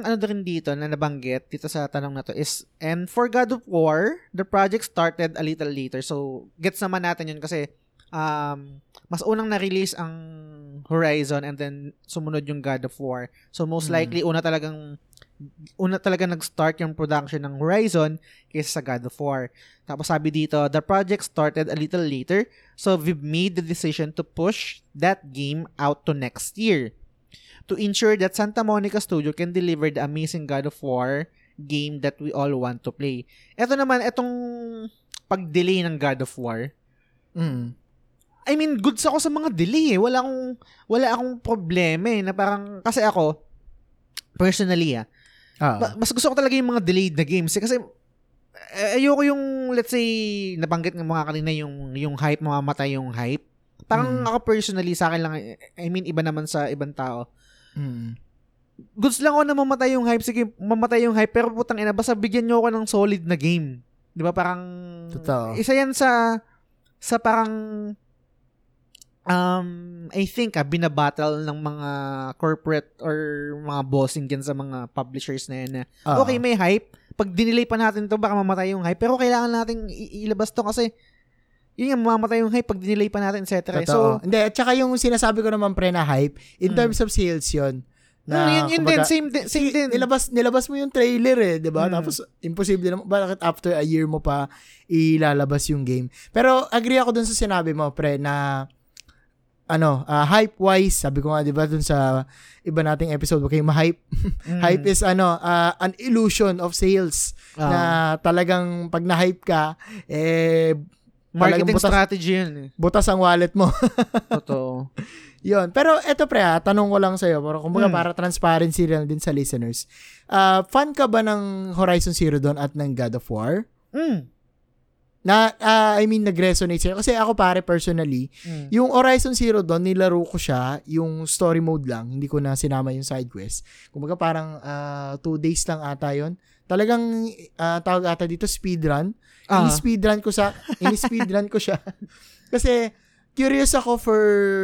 ano din dito na nabanggit dito sa tanong na to is, and for God of War, the project started a little later. So, gets naman natin yun kasi um, mas unang na-release ang Horizon and then sumunod yung God of War. So, most Mm. likely, una talagang una talaga nag-start yung production ng Horizon kaysa sa God of War. Tapos sabi dito, the project started a little later, so we've made the decision to push that game out to next year to ensure that Santa Monica Studio can deliver the amazing God of War game that we all want to play. Ito naman, itong pag-delay ng God of War, Mm. I mean, goods ako sa mga delay eh. Wala akong, wala akong problema eh, na parang, kasi ako, personally ah, ba- mas gusto ko talaga yung mga delayed na games eh, kasi eh, ayoko yung, let's say, nabanggit ng mga kanina yung, yung hype, mamamatay yung hype. Parang Mm. ako personally, sa akin lang, I mean, iba naman sa ibang tao, Mm. goods lang ako na mamatay yung hype. Sige, mamatay yung hype. Pero putang ina, basta bigyan nyo ako ng solid na game. Di ba? Parang, Totoo. isa yan sa, sa parang, um, I think, ah, binabattle ng mga corporate or mga bossing dyan sa mga publishers na yan na, Ah. okay, may hype. Pag dinelay pa natin to baka mamatay yung hype. Pero kailangan nating i- ilabas to kasi, yun yung mamatay yung hype pag dinelay pa natin, etc. Totoo. So, Hindi, at saka yung sinasabi ko naman pre na hype, in Mm. terms of sales yun. mm, yun, yun din, same din, same din. Nilabas, nilabas mo yung trailer eh, di ba? Mm. Tapos, imposible naman, bakit after a year mo pa ilalabas yung game? Pero, agree ako dun sa sinabi mo, pre, na, ano, ah, hype-wise, sabi ko nga, di ba, dun sa iba nating episode, okay, ma-hype. Mm. Hype is, ano, ah, an illusion of sales. Ah. na talagang, pag na-hype ka, eh, Marketing butas- strategy yun eh. butas ang wallet mo. Totoo. Yun. Pero eto pre ha, tanong ko lang sa'yo. Pero kumbaga Hmm. para transparency lang din sa listeners. Ah, fan ka ba ng Horizon Zero Dawn at ng God of War? Mm. Na, ah, I mean, nag-resonate sa'yo. Kasi ako pare, personally, Mm. yung Horizon Zero Dawn, nilaro ko siya, yung story mode lang, hindi ko na sinama yung side quest. Kumbaga parang ah, two days lang ata yon Talagang ah, tawag ata dito speedrun. Ah. Ini-speedrun ko sa ini-speedrun ko siya. Kasi curious ako for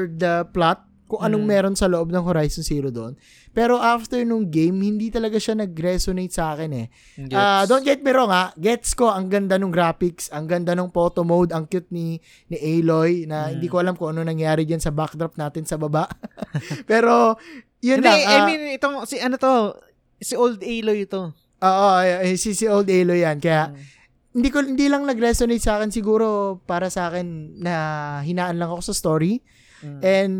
the plot kung anong Mm. meron sa loob ng Horizon Zero Dawn. Pero after nung game, hindi talaga siya nag-resonate sa akin eh. Gets. Ah, don't get me wrong ha. Gets ko ang ganda ng graphics, ang ganda ng photo mode, ang cute ni ni Aloy na Mm. hindi ko alam kung ano nangyari diyan sa backdrop natin sa baba. Pero yun Hindi, lang. I ah, mean, itong, si ano to, si Old Aloy ito. Oo, eh, si, si old Aloy yan. Kaya Mm. Hindi ko hindi lang nag-resonate sa akin siguro para sa akin na hinaan lang ako sa story Mm. and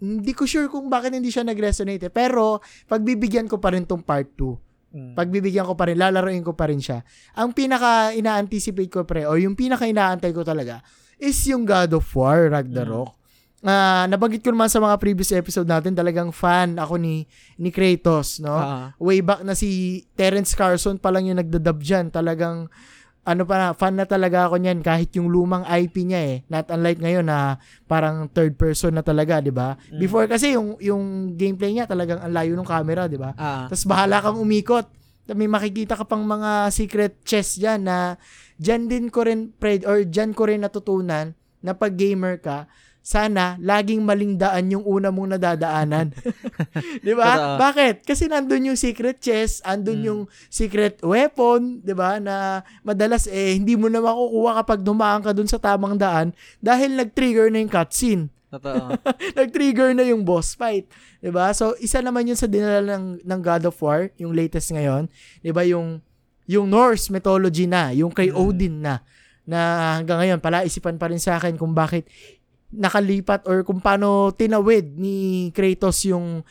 hindi ko sure kung bakit hindi siya nag-resonate eh. Pero pagbibigyan ko pa rin tong part 2. Mm. pagbibigyan ko pa rin, lalaroin ko pa rin siya. Ang pinaka ina-anticipate ko pre, o yung pinaka inaantay ko talaga, is yung God of War, Ragnarok. Ah, nabanggit ko naman sa mga previous episode natin, talagang fan ako ni ni Kratos, no? Ah. Way back na si Terence Carson pa lang yung nagdadub dyan. Talagang, ano pa na, fan na talaga ako niyan kahit yung lumang IP niya eh. Not unlike ngayon na parang third person na talaga, di ba? Mm. Before kasi yung, yung gameplay niya talagang ang layo ng camera, di ba? Ah. Tapos bahala kang umikot. May makikita ka pang mga secret chest dyan na dyan din ko rin, Fred, or dyan ko rin natutunan na pag gamer ka, sana laging maling daan yung una mong nadadaanan. di ba? Bakit? Kasi nandun yung secret chest, andun Mm. yung secret weapon, di ba? Na madalas eh, hindi mo na makukuha kapag dumaan ka dun sa tamang daan dahil nag-trigger na yung cutscene Totoo. nag-trigger na yung boss fight. 'Di ba? So, isa naman yun sa dinala ng, ng God of War, yung latest ngayon. 'Di ba Yung, yung Norse mythology na, yung kay Mm. Odin na, na hanggang ngayon, pala isipan pa rin sa akin kung bakit nakalipat or kung paano tinawid ni Kratos yung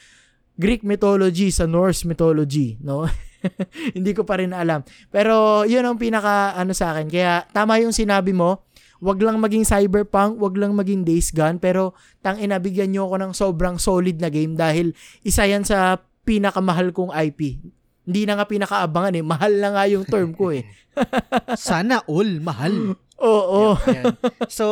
Greek mythology sa Norse mythology, no? Hindi ko pa rin alam. Pero yun ang pinaka ano sa akin. Kaya tama yung sinabi mo, wag lang maging cyberpunk, wag lang maging days gone, pero tang inabigyan nyo ako ng sobrang solid na game dahil isa yan sa pinakamahal kong IP. Hindi na nga pinakaabangan eh, mahal na nga yung term ko eh. Sana all mahal. Oo. Yan. So,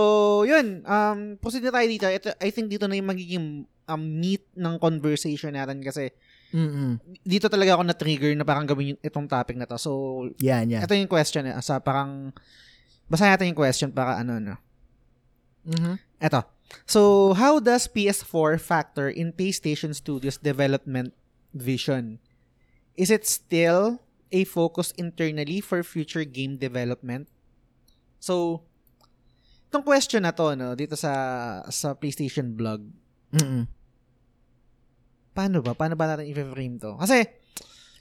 yun. Um, proceed na tayo dito. Ito, I think dito na yung magiging um, meat ng conversation natin kasi Mm-mm. dito talaga ako na-trigger na parang gawin yung, itong topic na to. So, Yan, yan. ito yung question. Eh, sa parang, basa natin yung question para ano, no. Mhm. Ito. So, how does PS4 factor in PlayStation Studios development vision? Is it still a focus internally for future game development? So, itong question na to, no, dito sa sa PlayStation blog, Mm-mm. paano ba? Paano ba natin i-frame to? Kasi,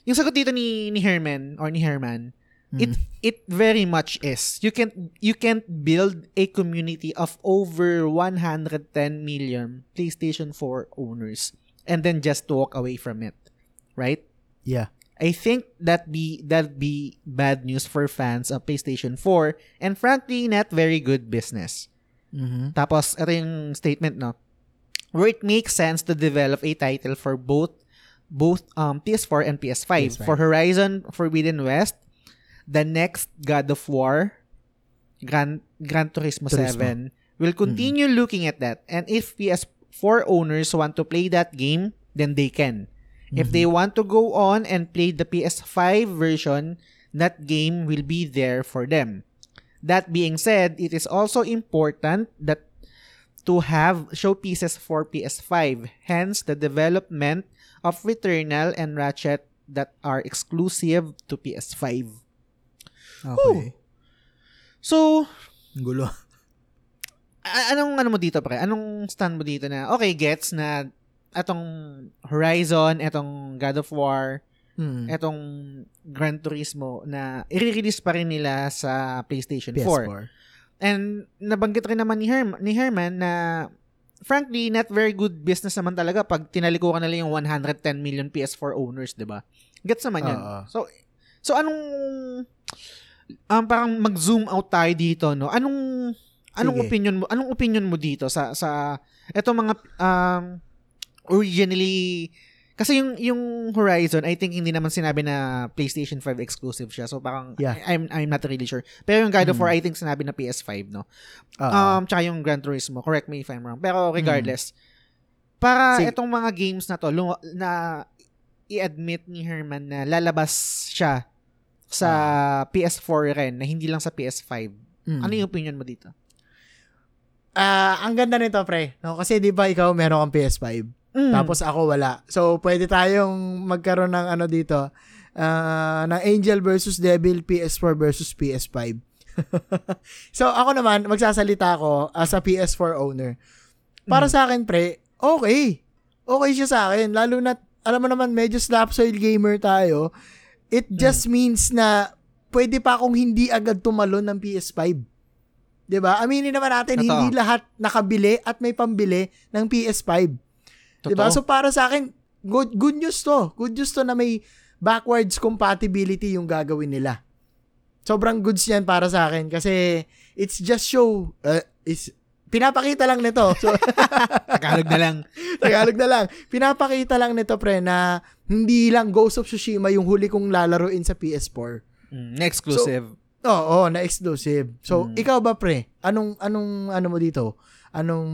yung sagot dito ni, ni Herman, or ni Herman, it Mm. it very much is. You can't you can't build a community of over 110 million PlayStation 4 owners and then just walk away from it. Right? Yeah. I think that be that be bad news for fans of PlayStation 4 and frankly not very good business. Mhm. Tapos ito yung statement no. Where it makes sense to develop a title for both both um PS4 and PS5. PS5. For Horizon Forbidden West, the next God of War, Gran Gran Turismo, Turismo. 7 will continue looking at that. And if PS4 owners want to play that game, then they can. If they want to go on and play the PS5 version, that game will be there for them. That being said, it is also important that to have showpieces for PS5, hence the development of Returnal and Ratchet that are exclusive to PS5. Okay. So, Ang Gulo. anong ano mo dito pre? Anong stand mo dito na okay gets na atong Horizon, etong God of War, Mm. etong Gran Turismo na i-release pa rin nila sa PlayStation 4. PS4. And nabanggit rin naman ni, Herm- ni Herman na frankly, not very good business naman talaga pag tinalikukan nila yung 110 million PS4 owners, 'di ba? Gets naman 'yan. Oo. So so anong um, parang mag-zoom out tayo dito, no? Anong anong Sige. opinion mo? Anong opinion mo dito sa sa eto mga um originally Kasi yung yung Horizon, I think hindi naman sinabi na PlayStation 5 exclusive siya. So parang Yeah. I- I'm I'm not really sure. Pero yung God of Mm. War, I think sinabi na PS5, no? Oo. Um, tsaka yung Gran Turismo. Correct me if I'm wrong. Pero regardless, para Sige. itong mga games na to, lu- na i-admit ni Herman na lalabas siya sa PS4 rin, na hindi lang sa PS5. Mm. Ano yung opinion mo dito? Ah, ang ganda nito, pre. No, kasi 'di ba ikaw meron kang PS5, Mm. tapos ako wala. So pwede tayong magkaroon ng ano dito, ah, ng Angel versus Devil PS4 versus PS5. so ako naman magsasalita ako as a PS4 owner. Para Mm. sa akin, pre, okay. Okay siya sa akin. Lalo na, alam mo naman, medyo slapsoil gamer tayo. It just means na pwede pa akong hindi agad tumalon ng PS5. 'Di ba? Aminin naman natin, Totoo. hindi lahat nakabili at may pambili ng PS5. 'Di ba? So para sa akin, good good news 'to. Good news 'to na may backwards compatibility yung gagawin nila. Sobrang goods 'yan para sa akin kasi it's just show uh, is pinapakita lang nito. So Tagalog na lang. Tagalog na lang. Pinapakita lang nito pre na hindi lang Ghost of Tsushima yung huli kong lalaroin sa PS4. Mm, na exclusive. Oo, na exclusive. So, Mm. ikaw ba pre? Anong anong ano mo dito? Anong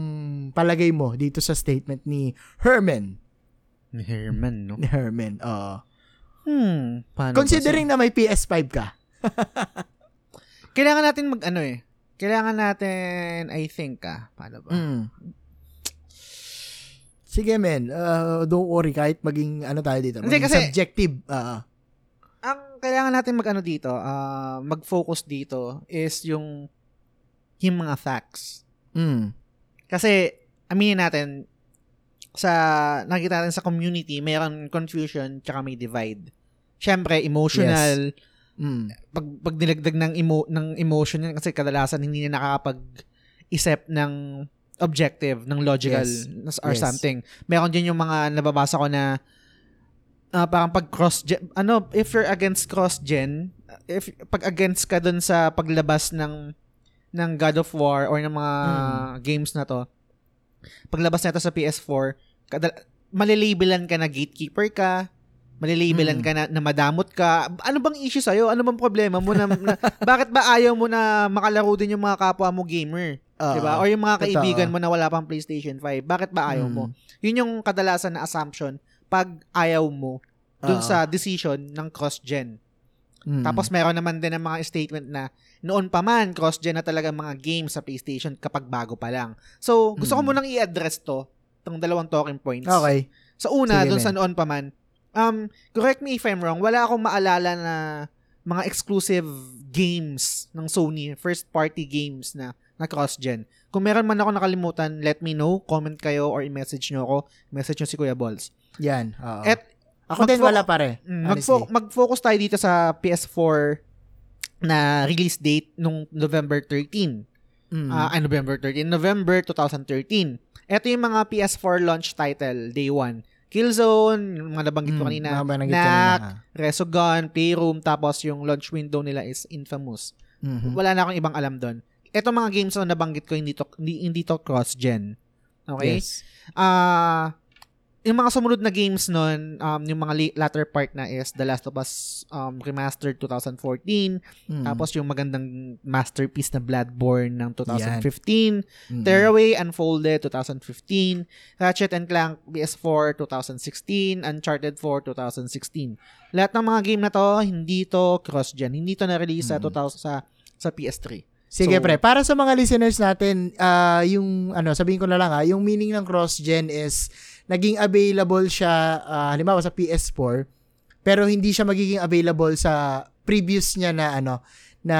palagay mo dito sa statement ni Herman? Ni Herman, no? Ni Herman. Oo. Hmm. Paano Considering na may PS5 ka. Kailangan natin mag ano eh. Kailangan natin, I think ah. Paano ba? Mm. Sige men, uh, don't worry kahit maging ano tayo dito. Maging kasi- subjective. Oo. Ang kailangan natin mag ano dito, ah, mag-focus dito is yung yung mga facts. Mm. Kasi aminin natin sa nakita natin sa community, mayroon confusion tsaka may divide. Syempre, emotional. Mm. Pag, pag nilagdag ng, emo, ng emotion yan, kasi kadalasan hindi na nakakapag-isip ng objective, ng logical Yes. or Yes. something. Meron din yung mga nababasa ko na ah, parang pag cross-gen, ano, if you're against cross-gen, if pag against ka dun sa paglabas ng ng God of War or ng mga Mm. games na to, paglabas nito sa PS4, kadal- malilibelan ka na gatekeeper ka, malilibelan Mm. ka na, na madamot ka. Ano bang issue sa'yo? Ano bang problema mo? Na, na- bakit ba ayaw mo na makalaro din yung mga kapwa mo gamer? Oo. Diba? Or yung mga kaibigan mo na wala pang PlayStation 5. Bakit ba ayaw Mm. mo? Yun yung kadalasan na assumption pag ayaw mo dun Oo. sa decision ng cross-gen. Mm. Tapos meron naman din ng mga statement na noon pa man, cross-gen na talaga mga games sa PlayStation kapag bago pa lang. So, gusto ko Mm. munang i-address to, itong dalawang talking points. Okay. Sa una, Sige, dun men. sa noon pa man, um, correct me if I'm wrong, wala akong maalala na mga exclusive games ng Sony, first party games na na cross-gen. Kung meron man ako nakalimutan, let me know, comment kayo or i-message nyo ako, message nyo si Kuya Balls. Yan. Oo. At Ako din wala pare. Mm, magfo- mag-focus tayo dito sa PS4 na release date nung November 13. Mm. Ay, November 13. November 2013. Ito yung mga PS4 launch title, day 1. Killzone, yung mga nabanggit ko Mm, kanina. mga bananggit Knack, kanina. Resogun, Playroom, tapos yung launch window nila is Infamous. Mhm. Wala na akong ibang alam doon. Ito mga games na nabanggit ko, hindi to, hindi, hindi to cross-gen. Okay? Yes. Ah, yung mga sumunod na games nun, um, yung mga li- latter part na is The Last of Us um, Remastered 2014, Mm. tapos yung magandang masterpiece na Bloodborne ng 2015, Mm. Tearaway Unfolded 2015, Ratchet and Clank PS4 2016, Uncharted 4 2016. Lahat ng mga game na to, hindi to cross-gen. Hindi to na-release sa Mm. 2000 sa sa PS3. Sige So- pre, para sa mga listeners natin, ah yung ano, sabihin ko na lang ha, yung meaning ng cross-gen is naging available siya ah, halimbawa sa PS4 pero hindi siya magiging available sa previous niya na ano na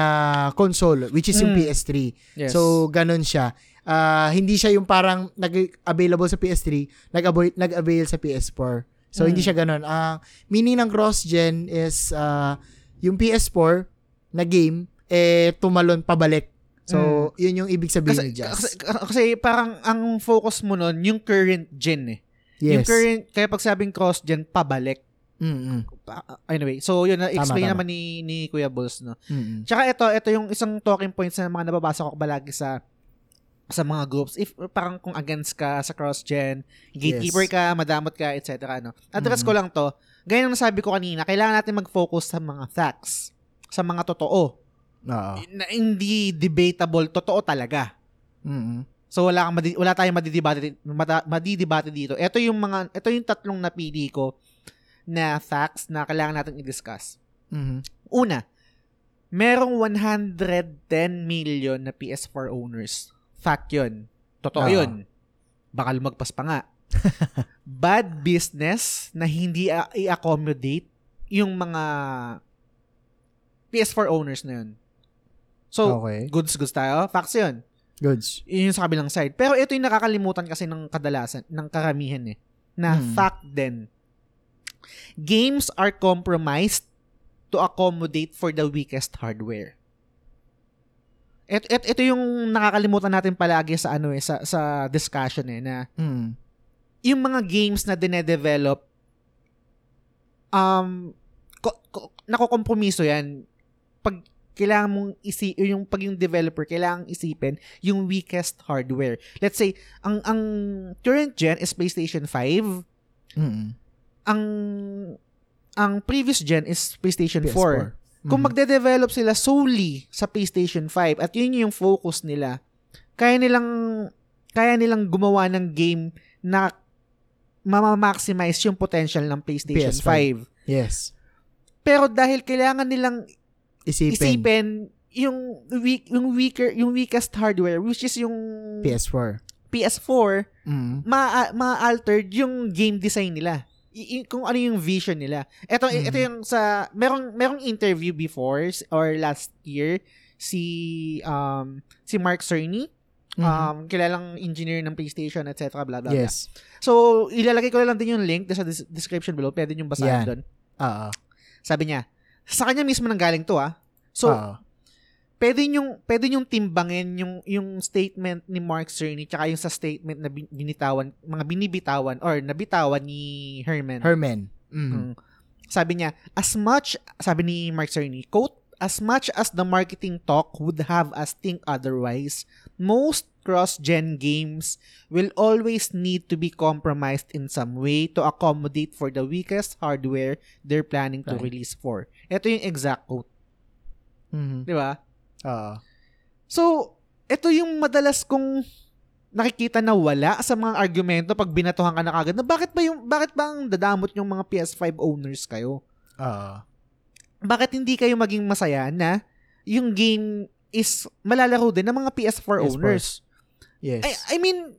console which is yung Mm. PS3. Yes. So ganun siya. Ah, hindi siya yung parang nag-available sa PS3, nag-avail, nag-avail sa PS4. So Mm. hindi siya ganun. Ang meaning ng cross-gen is ah, yung PS4 na game eh tumalon pabalik. So, yun yung ibig sabihin kasi, ni Jazz. kasi, kasi parang ang focus mo nun, yung current gen eh. Yung yes. current, kaya pag sabing cross-gen, pabalik. Mm-mm. Pa- Anyway, so yun, na-explain Tama, tama. naman ni, ni Kuya Bulls, no? Mm-mm. Tsaka ito, ito yung isang talking points na mga nababasa ko palagi sa sa mga groups if parang kung against ka sa cross-gen, gatekeeper Yes. ka, madamot ka, etc. No? Address Mhm. ko lang to. Gaya ng nasabi ko kanina, kailangan natin mag-focus sa mga facts, sa mga totoo. Oo. Na hindi debatable, totoo talaga. Mm-mm. So wala kang madi- wala tayong madidebate madidebate dito. Ito yung mga ito yung tatlong napili ko na facts na kailangan natin i-discuss. Mhm. Una, merong 110 million na PS4 owners. Fact yun. Totoo Oo. yun. Baka lumagpas pa nga. Bad business na hindi a- i-accommodate yung mga PS4 owners na yun. So, okay. goods, goods tayo. Facts yun. Goods. Yun yung sa kabilang side. Pero ito yung nakakalimutan kasi ng kadalasan, ng karamihan eh. Na Hmm. fact din. Games are compromised to accommodate for the weakest hardware. Ito, ito, ito yung nakakalimutan natin palagi sa ano eh, sa, sa discussion eh, na Mm. yung mga games na dinedevelop, um, ko, ko, nakokompromiso yan. Pag kailangan mong isi yung pag yung developer kailangan isipin yung weakest hardware. Let's say ang ang current gen is PlayStation 5, Mm. ang ang previous gen is PlayStation 4. PS4. Kung magde-develop sila solely sa PlayStation 5 at yun yung focus nila, kaya nilang kaya nilang gumawa ng game na mama-maximize yung potential ng PlayStation PS5. 5. Yes. Pero dahil kailangan nilang Isipin. isipin yung weak yung weaker yung weakest hardware which is yung PS4. PS4 Mm. ma ma-altered yung game design nila. I- i- kung ano yung vision nila. Ito Mhm. ito yung sa merong merong interview before or last year si um si Mark Cerny Mhm. um kilalang engineer ng PlayStation etc blah blah blah. yes. So ilalagay ko na lang din yung link sa des- description below. Pwede niyo basahin doon. Oo. Sabi niya, sa kanya mismo nang galing to ah. So Oo. pwede yung pwede yung timbangin yung yung statement ni Mark Cerny tsaka yung sa statement na bin- binitawan mga binibitawan or nabitawan ni Herman. Herman. Mm. Mm. Sabi niya, as much sabi ni Mark Cerny, quote, as much as the marketing talk would have us think otherwise, most cross-gen games will always need to be compromised in some way to accommodate for the weakest hardware they're planning to Right. release for. Ito yung exact quote, Mhm. di ba? Oo. So, ito yung madalas kong nakikita na wala sa mga argumento pag binatuhan ka na kagad na bakit ba yung bakit ba ang dadamot yung mga PS5 owners kayo? Oo. Bakit hindi kayo maging masaya na yung game is malalaro din ng mga PS4 PS4. owners? Yes. I, I mean,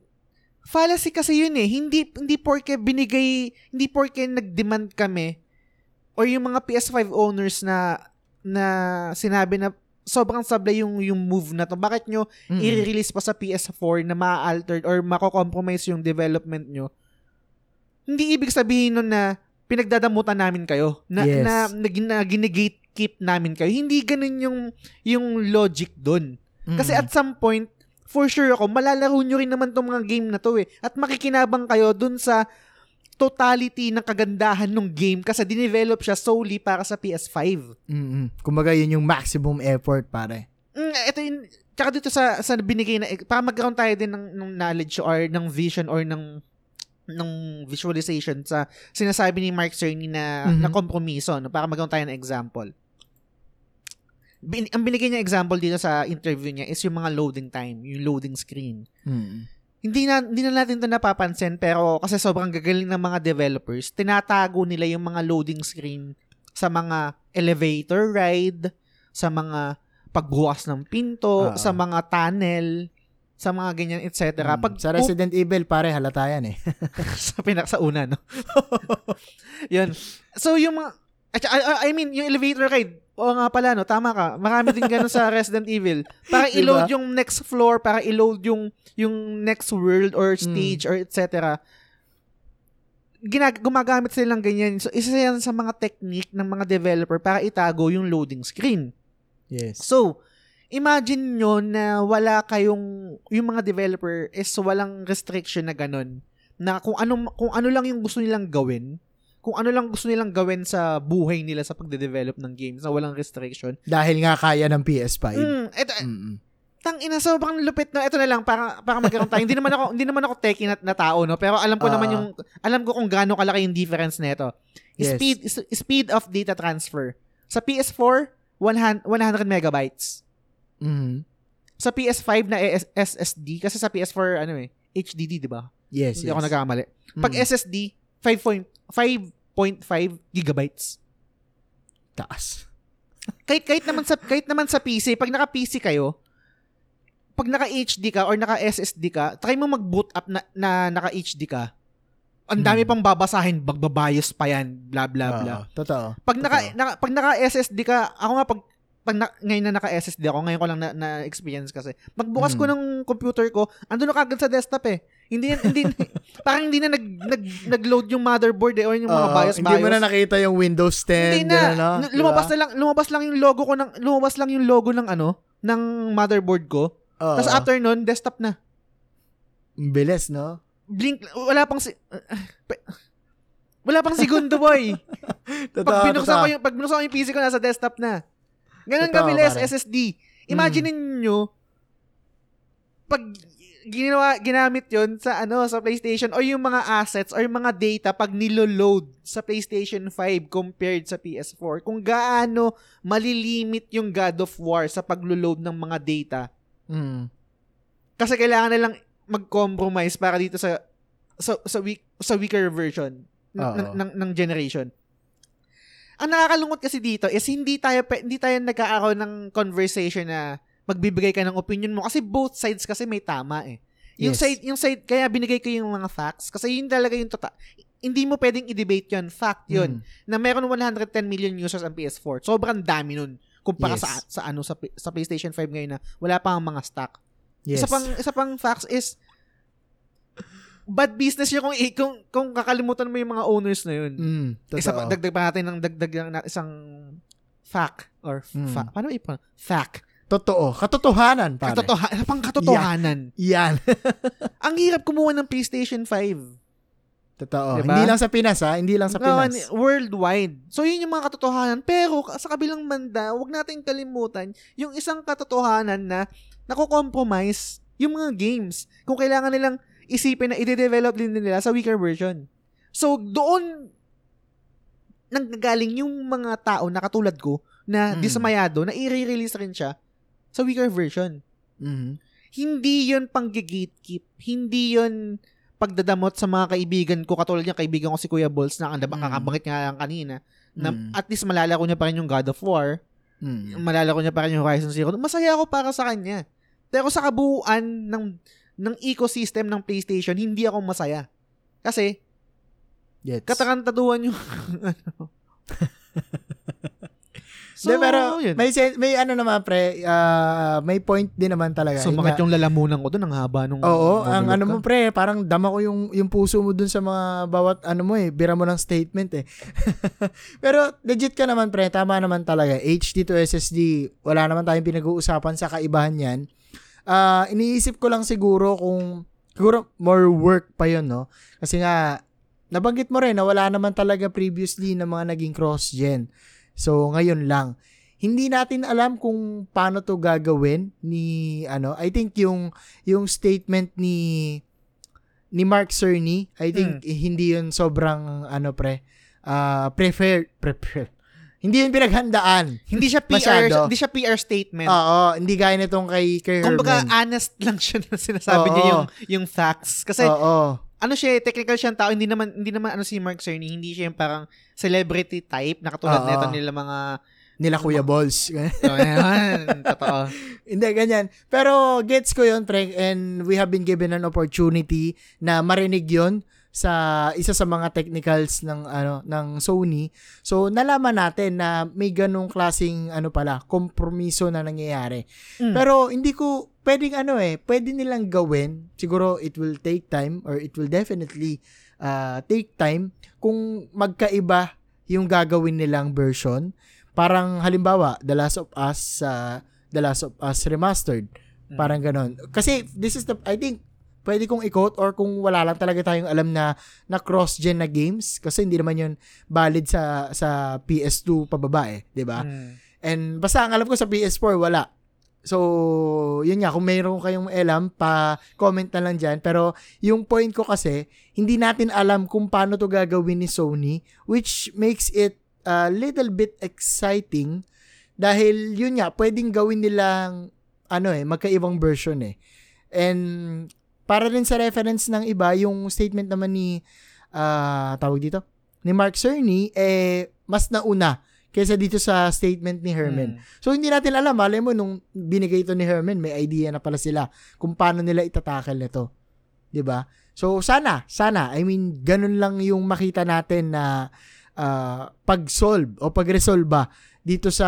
fallacy kasi yun eh. Hindi hindi porke binigay, hindi porke nag-demand kami or yung mga PS5 owners na na sinabi na sobrang sablay yung yung move na to. Bakit nyo Mm. i-release pa sa PS4 na ma-altered or mako-compromise yung development nyo? Hindi ibig sabihin nun na pinagdadamutan namin kayo na Yes. na, na, na ginigate-keep namin kayo. Hindi ganun yung yung logic dun. Kasi Mm. at some point, for sure ako, malalaro nyo rin naman tong mga game na to eh. At makikinabang kayo dun sa totality ng kagandahan ng game kasi dinevelop siya solely para sa PS5. Mm-mm. Kumbaga yun yung maximum effort pare. Mm, ito yung, tsaka dito sa, sa binigay na, para magkaroon tayo din ng, ng knowledge or ng vision or ng ng visualization sa sinasabi ni Mark Cerny na, Mhm. na kompromiso, no? para magkaroon tayo ng example. Bin, ang binigay niya example dito sa interview niya is yung mga loading time, yung loading screen. Mm. Hindi na hindi na natin 'to napapansin pero kasi sobrang gagaling ng mga developers, tinatago nila yung mga loading screen sa mga elevator ride, sa mga pagbukas ng pinto, Oo. sa mga tunnel, sa mga ganyan, etc. Mm. Pag sa Resident Evil pare halata yan eh. sa pinak sa una, no? Yun. So, yung mga, I mean, yung elevator ride, oo nga pala, no? Tama ka. Marami din ganun sa Resident Evil. Para Diba? i-load yung next floor, para i-load yung, yung next world or stage or etc. Ginag gumagamit sila ng ganyan. So, isa yan sa mga technique ng mga developer para itago yung loading screen. Yes. So, imagine nyo na wala kayong, yung mga developer is walang restriction na ganun. Na kung ano, kung ano lang yung gusto nilang gawin, kung ano lang gusto nilang gawin sa buhay nila sa pagde-develop ng games na walang restriction. Dahil nga kaya ng PS5. Mm, eto, Mm-mm. Tang ina sobrang lupit no. Ito na lang para para magkaroon tayo. hindi naman ako hindi naman ako techie na, na tao no, pero alam ko Ah. naman yung alam ko kung gaano kalaki yung difference nito. Yes. Speed speed of data transfer. Sa PS4, 100, 100 megabytes. Mhm. Sa PS5 na AS SSD kasi sa PS4 ano eh, HDD, di ba? Yes, Hindi yes. ako nagkamali. Pag Mm. SSD, 5.5 gigabytes. Taas. kahit kahit naman sa kahit naman sa PC, pag naka PC kayo, pag naka HD ka or naka SSD ka, try mo mag-boot up na, na naka HD ka. Ang dami Hmm. pang babasahin, magbabayos pa yan, bla bla bla. Oo, totoo. Pag naka, Totoo. naka pag naka SSD ka, ako nga pag pag na, ngayon na naka SSD ako, ngayon ko lang na, na experience kasi. Pagbukas ko Mm. ng computer ko, andun na kagad sa desktop eh. Hindi hindi parang hindi na nag, nag nag-load yung motherboard eh or yung mga Oo, BIOS Hindi mo na nakita yung Windows 10. Hindi na. gano'n, no? N- lumabas Diba? na lang lumabas lang yung logo ko ng lumabas lang yung logo ng ano ng motherboard ko. Oo. Tapos after nun, desktop na. Bilis, no? Blink wala pang si pe- wala pang segundo boy. Totoo, pag binuksan totoo. ko yung pag binuksan ko yung PC ko nasa desktop na. Ganun kabilis. SSD. Imagine niyo pag ginawa ginamit 'yon sa ano sa PlayStation o yung mga assets or yung mga data pag nilo-load sa PlayStation 5 compared sa PS4 kung gaano malilimit yung God of War sa paglo-load ng mga data Mm. kasi kailangan nilang mag-compromise para dito sa sa sa, weak, sa weaker version ng, ng, ng, ng generation. Ang nakakalungkot kasi dito is hindi tayo hindi tayo nagkakaroon ng conversation na magbibigay ka ng opinion mo kasi both sides kasi may tama eh. Yung Yes. side yung side kaya binigay ko yung mga facts kasi yun talaga yung tota hindi mo pwedeng i-debate yun. Fact yun. Mm. Na meron 110 million users ang PS4. Sobrang dami nun kumpara Yes. sa sa ano sa, sa PlayStation 5 ngayon na wala pa ang mga stock. Yes. Isa pang isa pang facts is bad business yun kung kung kung kakalimutan mo yung mga owners na yun. Mm, totoo. Isa pa, dagdag pa natin ng dagdag na isang fact or Mm. fa- paano ipa? Fact. Totoo. Katotohanan, pare. Katotoha- isa pang katotohanan. Yan. Ang hirap kumuha ng PlayStation 5. Totoo. Diba? Hindi lang sa Pinas, ha? Hindi lang sa No, Pinas. worldwide. So, yun yung mga katotohanan. Pero, sa kabilang banda, wag natin kalimutan yung isang katotohanan na nako-compromise yung mga games. Kung kailangan nilang isipin na i-develop din nila sa weaker version. So, doon nanggagaling yung mga tao na katulad ko na Mm. dismayado na i-release rin siya sa weaker version. Mhm. Hindi yun pang gatekeep. Hindi yun pagdadamot sa mga kaibigan ko. Katulad niya, kaibigan ko si Kuya Balls na ang Mm. kakabangit nga lang kanina. Na Mm. at least malalaro niya pa rin yung God of War. Mm. Malalaro niya pa rin yung Horizon Zero. Masaya ako para sa kanya. Pero sa kabuuan ng ng ecosystem ng PlayStation, hindi ako masaya. Kasi, Gets. katakantaduhan yung ano. So, Hindi, pero yun. may sen- may ano naman pre, ah, may point din naman talaga. Sumakit Yun yung lalamunan ko doon. Ang haba nung. Oo, ang ano ka. mo pre, parang dama ko yung yung puso mo dun sa mga bawat ano mo eh, bira mo ng statement eh. pero legit ka naman pre, tama naman talaga. HD to SSD, wala naman tayong pinag-uusapan sa kaibahan yan. Ah, iniisip ko lang siguro kung siguro more work pa yun, no? Kasi nga nabanggit mo rin na wala naman talaga previously na mga naging cross-gen. So, ngayon lang. Hindi natin alam kung paano to gagawin ni ano. I think yung yung statement ni ni Mark Cerny, I think eh, hindi yun sobrang ano pre ah prefer prefer hindi yun pinaghandaan. Hindi siya PR, Masyado. hindi siya PR statement. Oo, hindi gaya nitong kay kay Kumbaga, honest lang siya na sinasabi Oo. niya yung, yung facts. Kasi, Oo. Ano siya, eh, technical siyang tao. Hindi naman, hindi naman ano si Mark Cerny, hindi siya yung parang celebrity type na katulad Oo. nito nila mga, Nila Kuya Balls. oh, yan, totoo. Hindi, ganyan. Pero gets ko yun, Frank, and we have been given an opportunity na marinig yon sa isa sa mga technicals ng ano ng Sony. So nalaman natin na may ganung klasing ano pala, kompromiso na nangyayari. Mm. Pero hindi ko pwedeng ano eh, pwede nilang gawin. Siguro it will take time or it will definitely uh, take time kung magkaiba yung gagawin nilang version. Parang halimbawa, The Last of Us sa The Last of Us Remastered. Parang ganon. Kasi this is the, I think, pwede kong i-quote or kung wala lang talaga tayong alam na na cross-gen na games kasi hindi naman yun valid sa sa PS2 pababa eh, 'di ba? Mm. And basta ang alam ko sa PS4 wala. So, yun nga, kung mayroon kayong alam, pa-comment na lang dyan. Pero, yung point ko kasi, hindi natin alam kung paano to gagawin ni Sony, which makes it a little bit exciting dahil yun nga, pwedeng gawin nilang ano eh, magkaibang version eh. And para rin sa reference ng iba, yung statement naman ni uh, tawag dito, ni Mark Cerny, eh, mas nauna kaysa dito sa statement ni Herman. Mm. So, hindi natin alam. Malay mo, nung binigay ito ni Herman, may idea na pala sila kung paano nila itatakal nito. 'di ba So, sana, sana, I mean, ganun lang yung makita natin na uh, pag-solve o pag-resolve dito sa,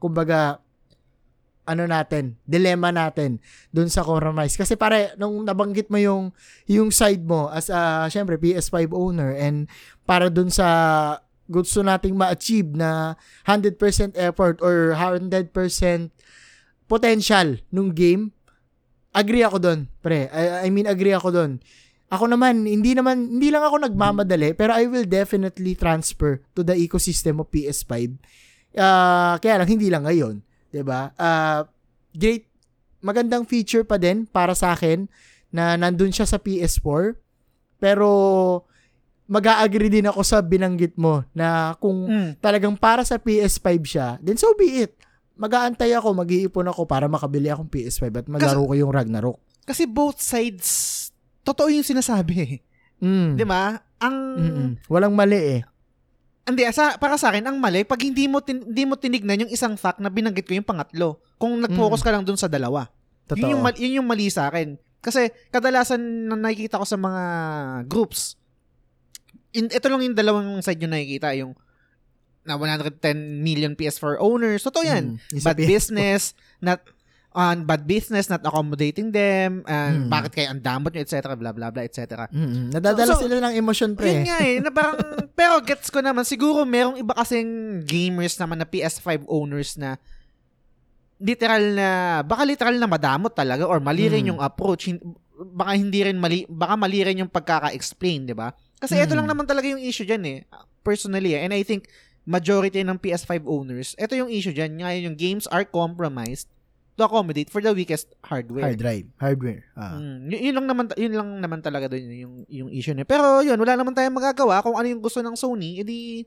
kumbaga, ano natin, dilemma natin doon sa compromise. Kasi pare, nung nabanggit mo yung, yung side mo as a, syempre, PS5 owner and para doon sa gusto nating ma-achieve na 100% effort or 100% potential nung game, agree ako doon, pre. I, I mean, agree ako doon. Ako naman, hindi naman, hindi lang ako nagmamadali, pero I will definitely transfer to the ecosystem of PS5. Uh, ah, kaya lang, hindi lang ngayon. ba? Uh, great magandang feature pa din para sa akin na nandun siya sa PS4. Pero mag-agree din ako sa binanggit mo na kung mm. talagang para sa PS5 siya, then so be it. Mag-aantay ako, mag-iipon ako para makabili akong PS5 at malaro ko yung Ragnarok. Kasi both sides, totoo yung sinasabi. Mm. 'Di ba? Ang Mm-mm. walang mali eh. Hindi, sa, para sa akin, ang mali, pag hindi mo, tin, hindi mo tinignan yung isang fact na binanggit ko yung pangatlo. Kung nag-focus mm. ka lang dun sa dalawa. Totoo. Yun yung, yun yung mali sa akin. Kasi kadalasan na nakikita ko sa mga groups, in, ito lang yung dalawang side yung nakikita, yung na 110 million PS4 owners. Totoo yan. Mm, Bad business, not on bad business, not accommodating them, and mm. bakit kayo ang damot nyo, etc., blah, blah, blah, etc. Mm-hmm. Nadadala so, so, sila ng emotion, pre. Yun nga eh, na parang, pero gets ko naman, siguro merong iba kasing gamers naman na PS5 owners na literal na, baka literal na madamot talaga or mali rin mm. yung approach, baka hindi rin mali, baka mali rin yung pagkaka-explain, di ba? Kasi mm. ito lang naman talaga yung issue dyan eh, personally eh, and I think majority ng PS5 owners, ito yung issue dyan, ngayon yung games are compromised to accommodate for the weakest hardware. Hard drive, hardware. Ah. Mm, y- yun lang naman yun lang naman talaga doon yung yung issue niya. Pero yun, wala naman tayong magagawa kung ano yung gusto ng Sony, edi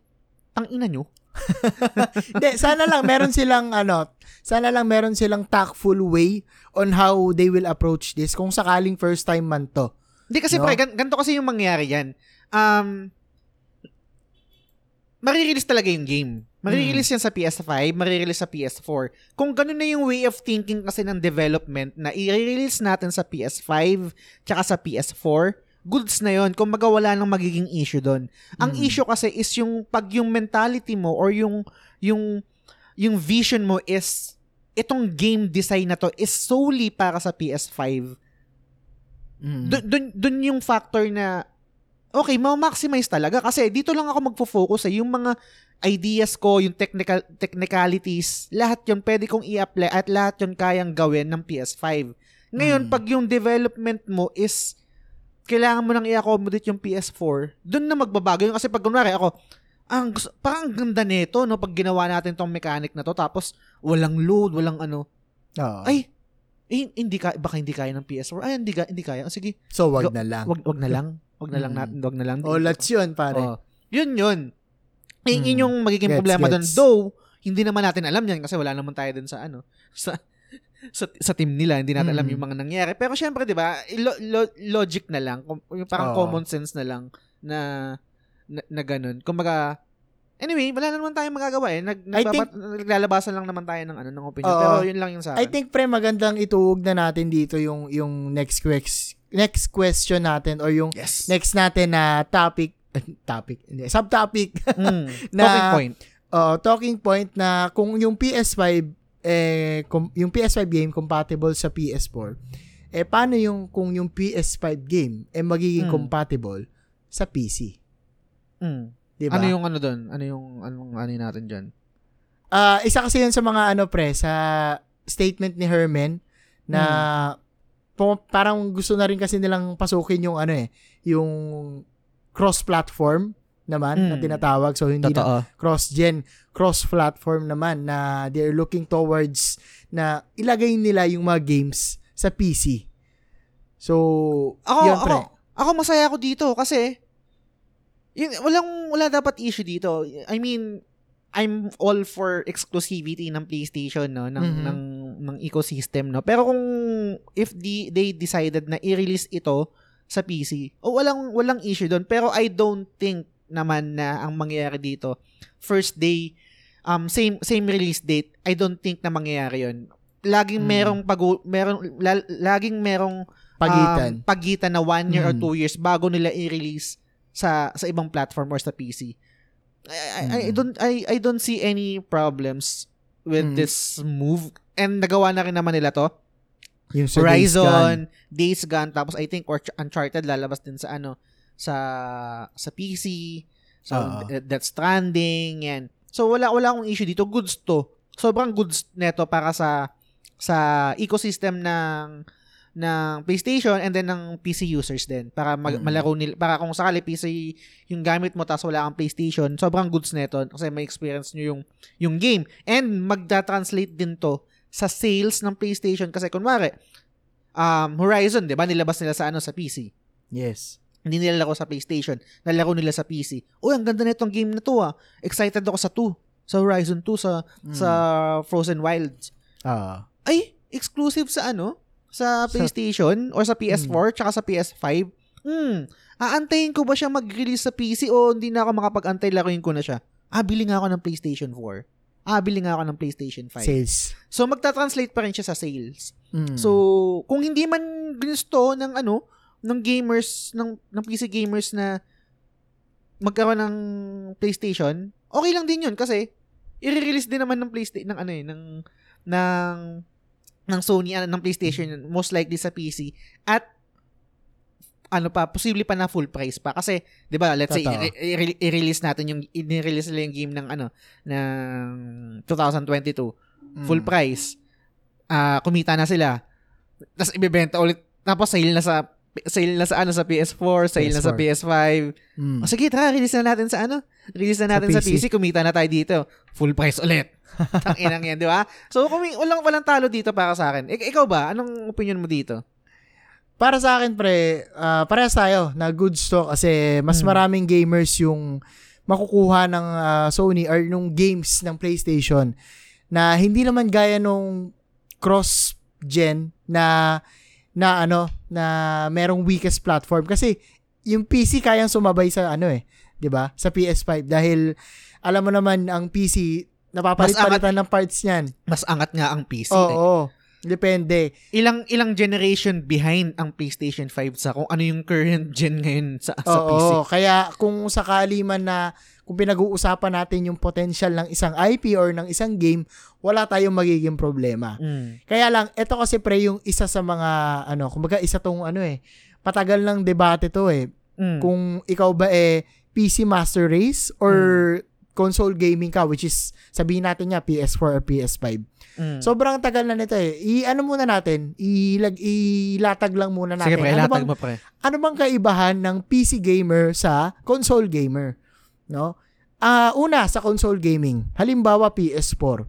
ang ina nyo. Hindi, sana lang meron silang ano, sana lang meron silang tactful way on how they will approach this kung sakaling first time man to. Hindi kasi no? pre, gan- ganito kasi yung mangyayari yan. Um, marirelease talaga yung game. Marirelease yan sa PS5, marirelease sa PS4. Kung ganun na yung way of thinking kasi ng development na i-release natin sa PS5 tsaka sa PS4, goods na yon kung magawala ng magiging issue doon. Ang mm. issue kasi is yung pag yung mentality mo or yung yung yung vision mo is itong game design na to is solely para sa PS5. Mm. Doon doon yung factor na okay, ma-maximize talaga kasi dito lang ako magfo-focus eh yung mga ideas ko, yung technical technicalities, lahat 'yon pwede kong i-apply at lahat 'yon kayang gawin ng PS5. Ngayon, mm. pag yung development mo is kailangan mo nang i-accommodate yung PS4, doon na magbabago yun kasi pag kunwari ako, ang parang ang ganda nito no pag ginawa natin tong mechanic na to tapos walang load, walang ano. Oh. Ay, eh, hindi ka baka hindi kaya ng PS4. Ay, hindi ka hindi kaya. Sige. So wag na lang. Wag wag na lang. Wag na lang mm. natin, wag na lang. Oh, let's yun, pare. Oh. Yun yun. Mm. Yun yung magiging gets, problema doon. Though, hindi naman natin alam yan kasi wala naman tayo dun sa ano, sa sa, sa team nila, hindi natin mm. alam yung mga nangyari. Pero syempre, 'di ba, lo, lo, logic na lang, yung parang oh. common sense na lang na na, na ganun. Kumbaga, Anyway, wala na naman tayong magagawa eh. Nag, nagbabat, think, naglalabasan lang naman tayo ng ano ng opinion. Uh, pero yun lang yung sa akin. I think pre magandang ituog na natin dito yung yung next quest, next question natin or yung yes. next natin na topic topic, hindi, subtopic mm, na talking point. Uh, talking point na kung yung PS5 eh com, yung PS5 game compatible sa PS4 eh paano yung kung yung PS5 game eh magiging mm. compatible sa PC? Mm. Diba? Ano yung ano doon? Ano yung anong ano natin diyan? Ah, uh, isa kasi 'yun sa mga ano pre sa statement ni Herman na mm. parang gusto na rin kasi nilang pasukin yung ano eh, yung cross-platform naman mm. na hmm. tinatawag. So, hindi Totoo. na cross-gen, cross-platform naman na they're looking towards na ilagay nila yung mga games sa PC. So, Ako, yun, ako, pre. ako masaya ako dito kasi yun, walang, wala dapat issue dito. I mean, I'm all for exclusivity ng PlayStation no ng Mhm. ng ng ecosystem no. Pero kung if the, they decided na i-release ito sa PC, o walang walang issue doon. Pero I don't think naman na ang mangyayari dito first day um same same release date. I don't think na mangyayari 'yon. Laging Mm. merong pag merong la- laging merong Pagitan. um, pagitan na one year or Mm. two years bago nila i-release sa sa ibang platform or sa PC. I, I, I Mm. don't I I don't see any problems with Mm. this move. And nagawa na rin naman nila to. yung sa Days Gone. Horizon, Days Gone, tapos I think or Uncharted lalabas din sa ano sa sa PC. So Oo. th- Death Stranding yan. So wala wala akong issue dito. Goods to. Sobrang goods neto para sa sa ecosystem ng ng PlayStation and then ng PC users din para mag, Mm. malaro nila para kung sakali PC yung gamit mo tapos wala kang PlayStation sobrang goods neto kasi may experience nyo yung yung game and magda-translate din to sa sales ng PlayStation kasi kunwari um Horizon 'di ba nilabas nila sa ano sa PC Yes. hindi nila laro sa PlayStation nalaro nila sa PC uy ang ganda nitong game na to ah excited ako sa 2 sa Horizon 2 sa Mm. sa Frozen Wilds Ah. ay exclusive sa ano sa PlayStation or sa PS4 tsaka sa PS5 hmm. Aantayin ko ba siya mag-release sa PC o hindi na ako makapag-antay laruin ko na siya? Ah bili nga ako ng PlayStation 4 ah bili nga ako ng PlayStation 5 Sales. so magta-translate pa rin siya sa sales. Mm. So, kung hindi man gusto ng ano, ng gamers, ng, ng PC gamers na magkaroon ng PlayStation, okay lang din yun kasi i-release din naman ng PlayStation ng ano eh, ng ng ng Sony ano, ng PlayStation most likely sa PC at ano pa, posible pa na full price pa. Kasi, di ba, let's say, Totoo. i- i- i-release natin yung, i-release nila yung game ng, ano, ng 2022 full Mm. price. Ah, kumita na sila. Tapos ibebenta ulit. Tapos sale na sa sale na sa ano sa PS4, sale na sa PS5. Mm. O sige, tara, release na natin sa ano? Release na natin sa Sa PC, PC. kumita na tayo dito. Full price ulit. Ang inang yan, di ba? So, kung walang, walang talo dito para sa akin. Ik- ikaw ba? Anong opinion mo dito? Para sa akin, pre, ah, parehas tayo na good stock kasi mas Hmm. maraming gamers yung makukuha ng ah, Sony or nung games ng PlayStation na hindi naman gaya nung cross-gen na na ano na merong weakest platform kasi yung PC kayang sumabay sa ano eh 'di ba sa PS5 dahil alam mo naman ang PC napapalit-palitan ng parts niyan Mas angat nga ang PC. oo eh. oo. depende Ilang ilang generation behind ang PlayStation 5 sa kung ano yung current gen ngayon sa, sa Oo, PC. kaya kung sakali man na kung pinag-uusapan natin yung potential ng isang IP or ng isang game, wala tayong magiging problema. Mm. Kaya lang, ito kasi pre yung isa sa mga, ano, kumbaga isa tong ano eh, patagal ng debate to eh. Mm. Kung ikaw ba eh PC Master Race or console gaming ka, which is sabihin natin nga PS4 or PS5. Mm. Sobrang tagal na nito eh. I-ano muna natin, ilag, ilatag lang muna natin. Sige, pre, ano bang, mo, pre. ano bang kaibahan ng PC gamer sa console gamer? No? Ah, una sa console gaming, halimbawa PS4.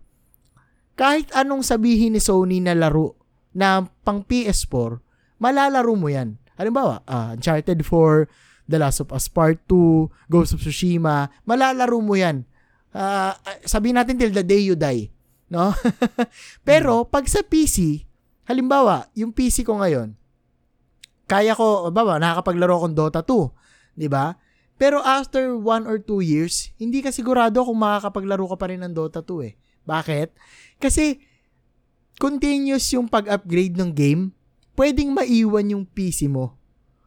Kahit anong sabihin ni Sony na laro na pang PS4, malalaro mo 'yan. Halimbawa, ah, Uncharted 4, The Last of Us Part 2, Ghost of Tsushima, malalaro mo 'yan. Ah, sabihin natin till the day you die, no? Pero pag sa PC, halimbawa, yung PC ko ngayon, kaya ko, baba, nakakapaglaro akong Dota 2, 'di ba? Pero after one or two years, hindi ka sigurado kung makakapaglaro ka pa rin ng Dota 2 eh. Bakit? Kasi continuous yung pag-upgrade ng game, pwedeng maiwan yung PC mo.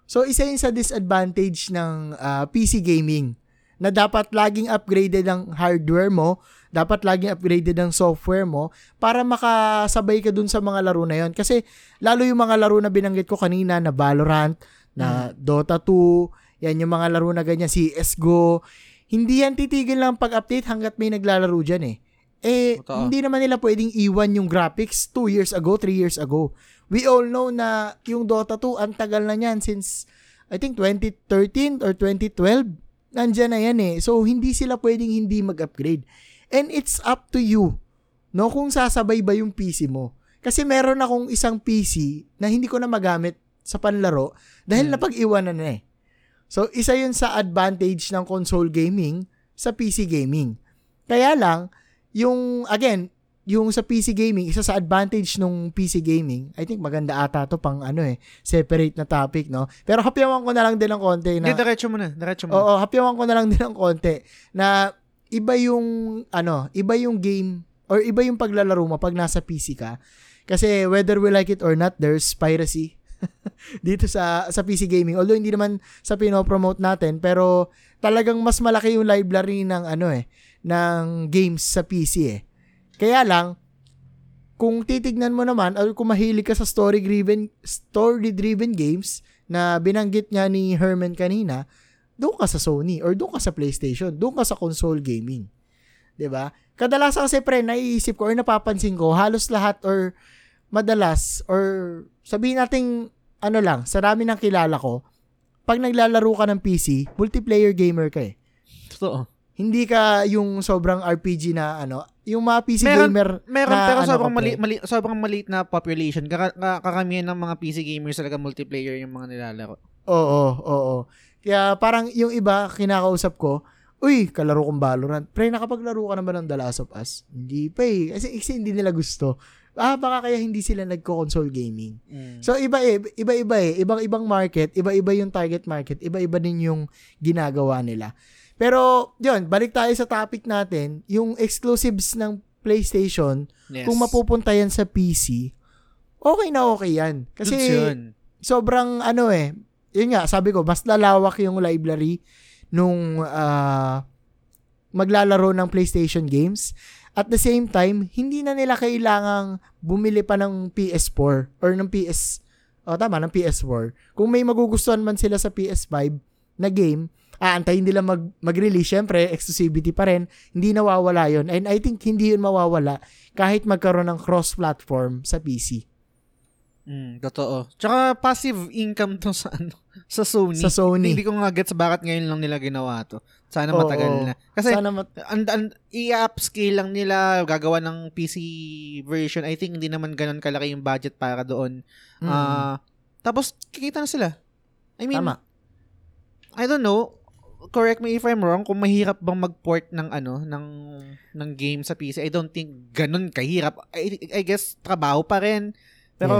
So, isa yun sa disadvantage ng ah, PC gaming na dapat laging upgraded ang hardware mo, dapat laging upgraded ang software mo para makasabay ka dun sa mga laro na yon. Kasi lalo yung mga laro na binanggit ko kanina na Valorant, na Dota 2, yan yung mga laro na ganyan, CSGO, hindi yan titigil lang pag-update hanggat may naglalaro dyan eh. Eh, Totoo. hindi naman nila pwedeng iwan yung graphics 2 years ago, 3 years ago. We all know na yung Dota 2, ang tagal na yan since, I think 2013 or 2012. Nandyan na yan eh. So, hindi sila pwedeng hindi mag-upgrade. And it's up to you no, kung sasabay ba yung PC mo. Kasi meron akong isang PC na hindi ko na magamit sa panlaro dahil Hmm. napag-iwanan na eh. So, isa yun sa advantage ng console gaming sa PC gaming. Kaya lang, yung, again, yung sa PC gaming, isa sa advantage nung PC gaming, I think maganda ata to pang ano eh, separate na topic, no? Pero hapyawan ko na lang din ng konti na, Hindi, diretso mo na. Diretso mo oo, hapyawan ko na lang din ng konti na iba yung, ano, iba yung game or iba yung paglalaro mo pag nasa PC ka. Kasi whether we like it or not, there's piracy dito sa sa PC gaming. Although hindi naman sa pino-promote natin, pero talagang mas malaki yung library ng ano eh, ng games sa PC eh. Kaya lang kung titignan mo naman or kung mahilig ka sa story driven story driven games na binanggit nga ni Herman kanina, doon ka sa Sony or doon ka sa PlayStation, doon ka sa console gaming. 'Di ba? Kadalasan kasi pre naiisip ko or napapansin ko halos lahat or madalas or sabihin nating ano lang, sa dami ng kilala ko, pag naglalaro ka ng PC, multiplayer gamer ka eh. Totoo. Hindi ka yung sobrang RPG na ano, yung mga PC Meron- gamer Meron na pero ano sobrang mali, mali sobrang maliit na population. Kaka, ka- karamihan ng mga PC gamers talaga multiplayer yung mga nilalaro. Oo, oo. Kaya parang yung iba, kinakausap ko, Uy, kalaro kong Valorant. Pre, nakapaglaro ka na ba ng The Last of Us? Hindi pa eh. Kasi, kasi hindi nila gusto. Ah, baka kaya hindi sila nagko-console gaming. So, iba eh. Iba-iba eh. Ibang-ibang market. Iba-iba yung target market. Iba-iba din yung ginagawa nila. Pero, yun, balik tayo sa topic natin. Yung exclusives ng PlayStation, yes. kung mapupunta yan sa PC, okay na okay yan. Kasi, yun. sobrang ano eh, yun nga, sabi ko, mas lalawak yung library nung ah, maglalaro ng PlayStation games. At the same time, hindi na nila kailangang bumili pa ng PS4 or ng PS, oh tama, ng PS4. Kung may magugustuhan man sila sa PS5 na game, aantayin nila mag, mag-release. Siyempre, exclusivity pa rin. Hindi nawawala yon And I think hindi yun mawawala kahit magkaroon ng cross-platform sa PC. Mm, totoo. Tsaka passive income to sa ano, sa Sony. Sa Sony. Hindi ko nga gets bakit ngayon lang nila ginawa to. Sana Oo. matagal na. Kasi Sana mat- and, and, i-upscale lang nila, gagawa ng PC version. I think hindi naman ganun kalaki yung budget para doon. Mm. Ah, tapos kikita na sila. I mean, Tama. I don't know. Correct me if I'm wrong kung mahirap bang mag-port ng ano ng ng game sa PC. I don't think ganun kahirap. I, I guess trabaho pa rin. Pero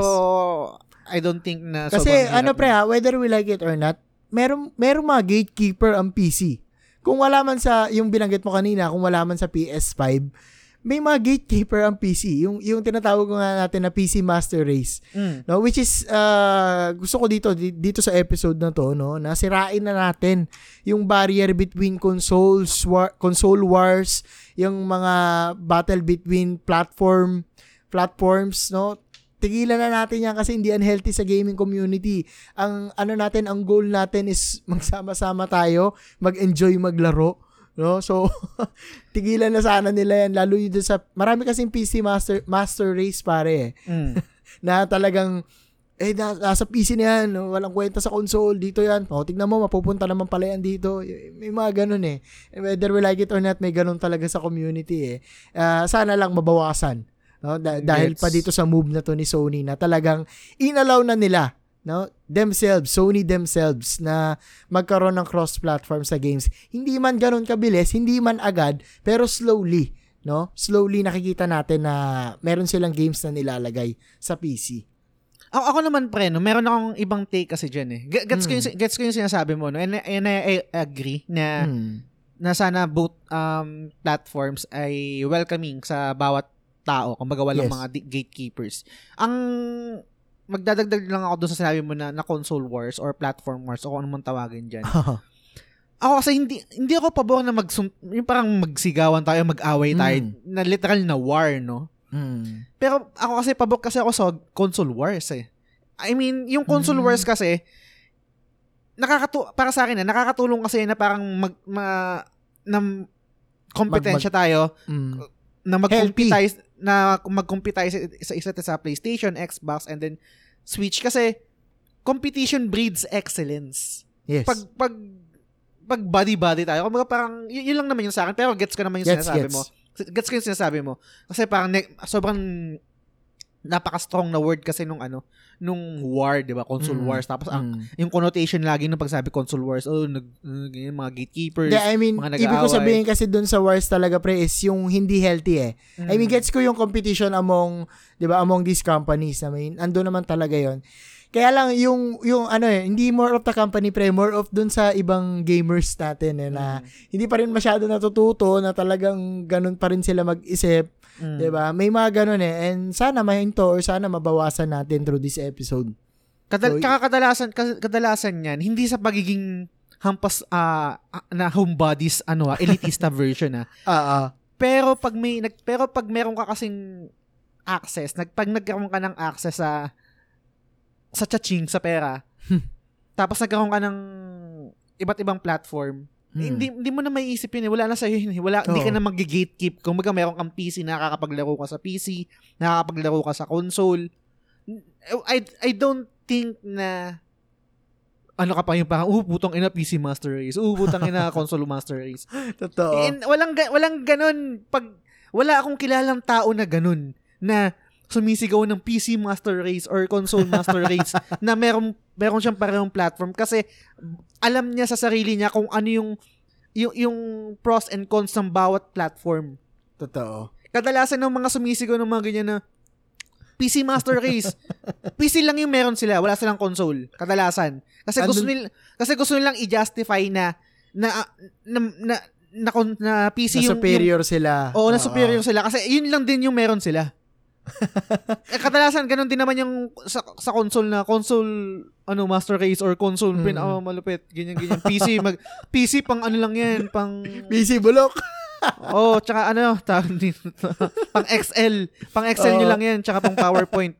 I don't think na Kasi ano pre ha, whether we like it or not, meron merong mga gatekeeper ang PC. Kung wala man sa yung binanggit mo kanina, kung wala man sa PS5, may mga gatekeeper ang PC. Yung yung tinatawag nga natin na PC Master Race. Mm. No, which is uh, gusto ko dito di- dito sa episode na to, no, na sirain na natin yung barrier between consoles, war, console wars, yung mga battle between platform platforms, no? Tigilan na natin yan kasi hindi unhealthy sa gaming community. Ang ano natin, ang goal natin is magsama-sama tayo, mag-enjoy maglaro, no? So tigilan na sana nila yan lalo yun sa marami kasing PC master master race pare eh Mm. na talagang eh na, nasa PC na yan, no? walang kwenta sa console, dito yan. O, tignan mo, mapupunta naman pala yan dito. May mga ganun eh. Whether we like it or not, may ganun talaga sa community eh. Ah, sana lang mabawasan. No? Da- dahil Gets. pa dito sa move na to ni Sony na talagang inalaw na nila no themselves Sony themselves na magkaroon ng cross-platform sa games hindi man ganun kabilis hindi man agad pero slowly no slowly nakikita natin na meron silang games na nilalagay sa PC Ako, ako naman pre, no, meron akong ibang take kasi dyan eh. Gets, ko yung, gets ko yung sinasabi mo, no? And, and I, I agree na, Hmm. na sana both um, platforms ay welcoming sa bawat tao, kumbaga walang Yes. mga gatekeepers. Ang magdadagdag lang ako doon sa sinabi mo na, na console wars or platform wars o kung ano man tawagin dyan. Ako kasi hindi hindi ako pabor na mag yung parang magsigawan tayo, mag-away tayo, Mm. na literal na war, no? Hmm. Pero ako kasi pabor kasi ako sa console wars eh. I mean, yung console Mm. wars kasi nakakatu para sa akin na nakakatulong kasi na parang mag ma, na kompetensya tayo Hmm. Na mag-compete na mag-compete tayo sa, sa isa't isa sa PlayStation, Xbox and then Switch kasi competition breeds excellence. Yes. Pag pag pag body-body tayo, kumbaga parang y- yun lang naman yung sa akin pero gets ko naman yung Gets, sinasabi gets. mo Gets ko yung sinasabi mo. Kasi parang ne- sobrang napaka-strong na word kasi nung ano, nung war, 'di ba? Console Mm. wars. Tapos ang Mm. yung connotation lagi nung pagsabi console wars, oh, nag, uh, ganyan, mga gatekeepers. Hindi, I mean, mga ibig ko nag-aaway. sabihin kasi dun sa wars talaga pre is yung hindi healthy eh. I mean, Mm. gets ko yung competition among, 'di ba, among these companies. I mean, ando naman talaga 'yon. Kaya lang yung yung ano eh, hindi more of the company pre, more of dun sa ibang gamers natin eh, na Mm. hindi pa rin masyado natututo na talagang ganun pa rin sila mag-isip, Mm. 'di ba? May mga ganun eh. And sana mahinto or sana mabawasan natin through this episode. Kadal- So, kadalasan kadalasan yan hindi sa pagiging hampas ah, na homebodies ano ah, elitista version ah. Ah, ah. Pero pag may nag pero pag meron ka kasing access, nag pag nagkaroon ka ng access sa sa chaching sa pera. tapos nagkaroon ka ng iba't ibang platform. Hmm. Hindi hindi mo na maiisip yun eh. Wala na sa yun. eh. Wala hindi ka na magi-gatekeep. Kung baga meron kang PC, nakakapaglaro ka sa PC, nakakapaglaro ka sa console. I I don't think na ano ka pa yung parang, uh, putang ina PC Master Race. Uh, putang ina console Master Race. Totoo. And walang walang ganun pag wala akong kilalang tao na ganun na sumisigaw ng PC Master Race or Console Master Race na meron meron siyang parehong platform kasi alam niya sa sarili niya kung ano yung yung, yung pros and cons ng bawat platform. Totoo. Kadalasan ng mga sumisigaw ng mga ganyan na PC Master Race. PC lang yung meron sila, wala silang console. Kadalasan. Kasi gusto nila kasi gusto nilang i-justify na na na na, na, na, na PC Na yung, yung superior sila. Oo, na Oo. superior sila. Kasi yun lang din yung meron sila. eh, kadalasan, ganun din naman yung sa, sa console na console ano master race or console Mm. pin oh, malupit ganyan. Ganyan PC mag PC pang ano lang yan pang Busy bulok. oh tsaka ano tawag pang XL pang XL nyo Oo. lang yan tsaka pang PowerPoint.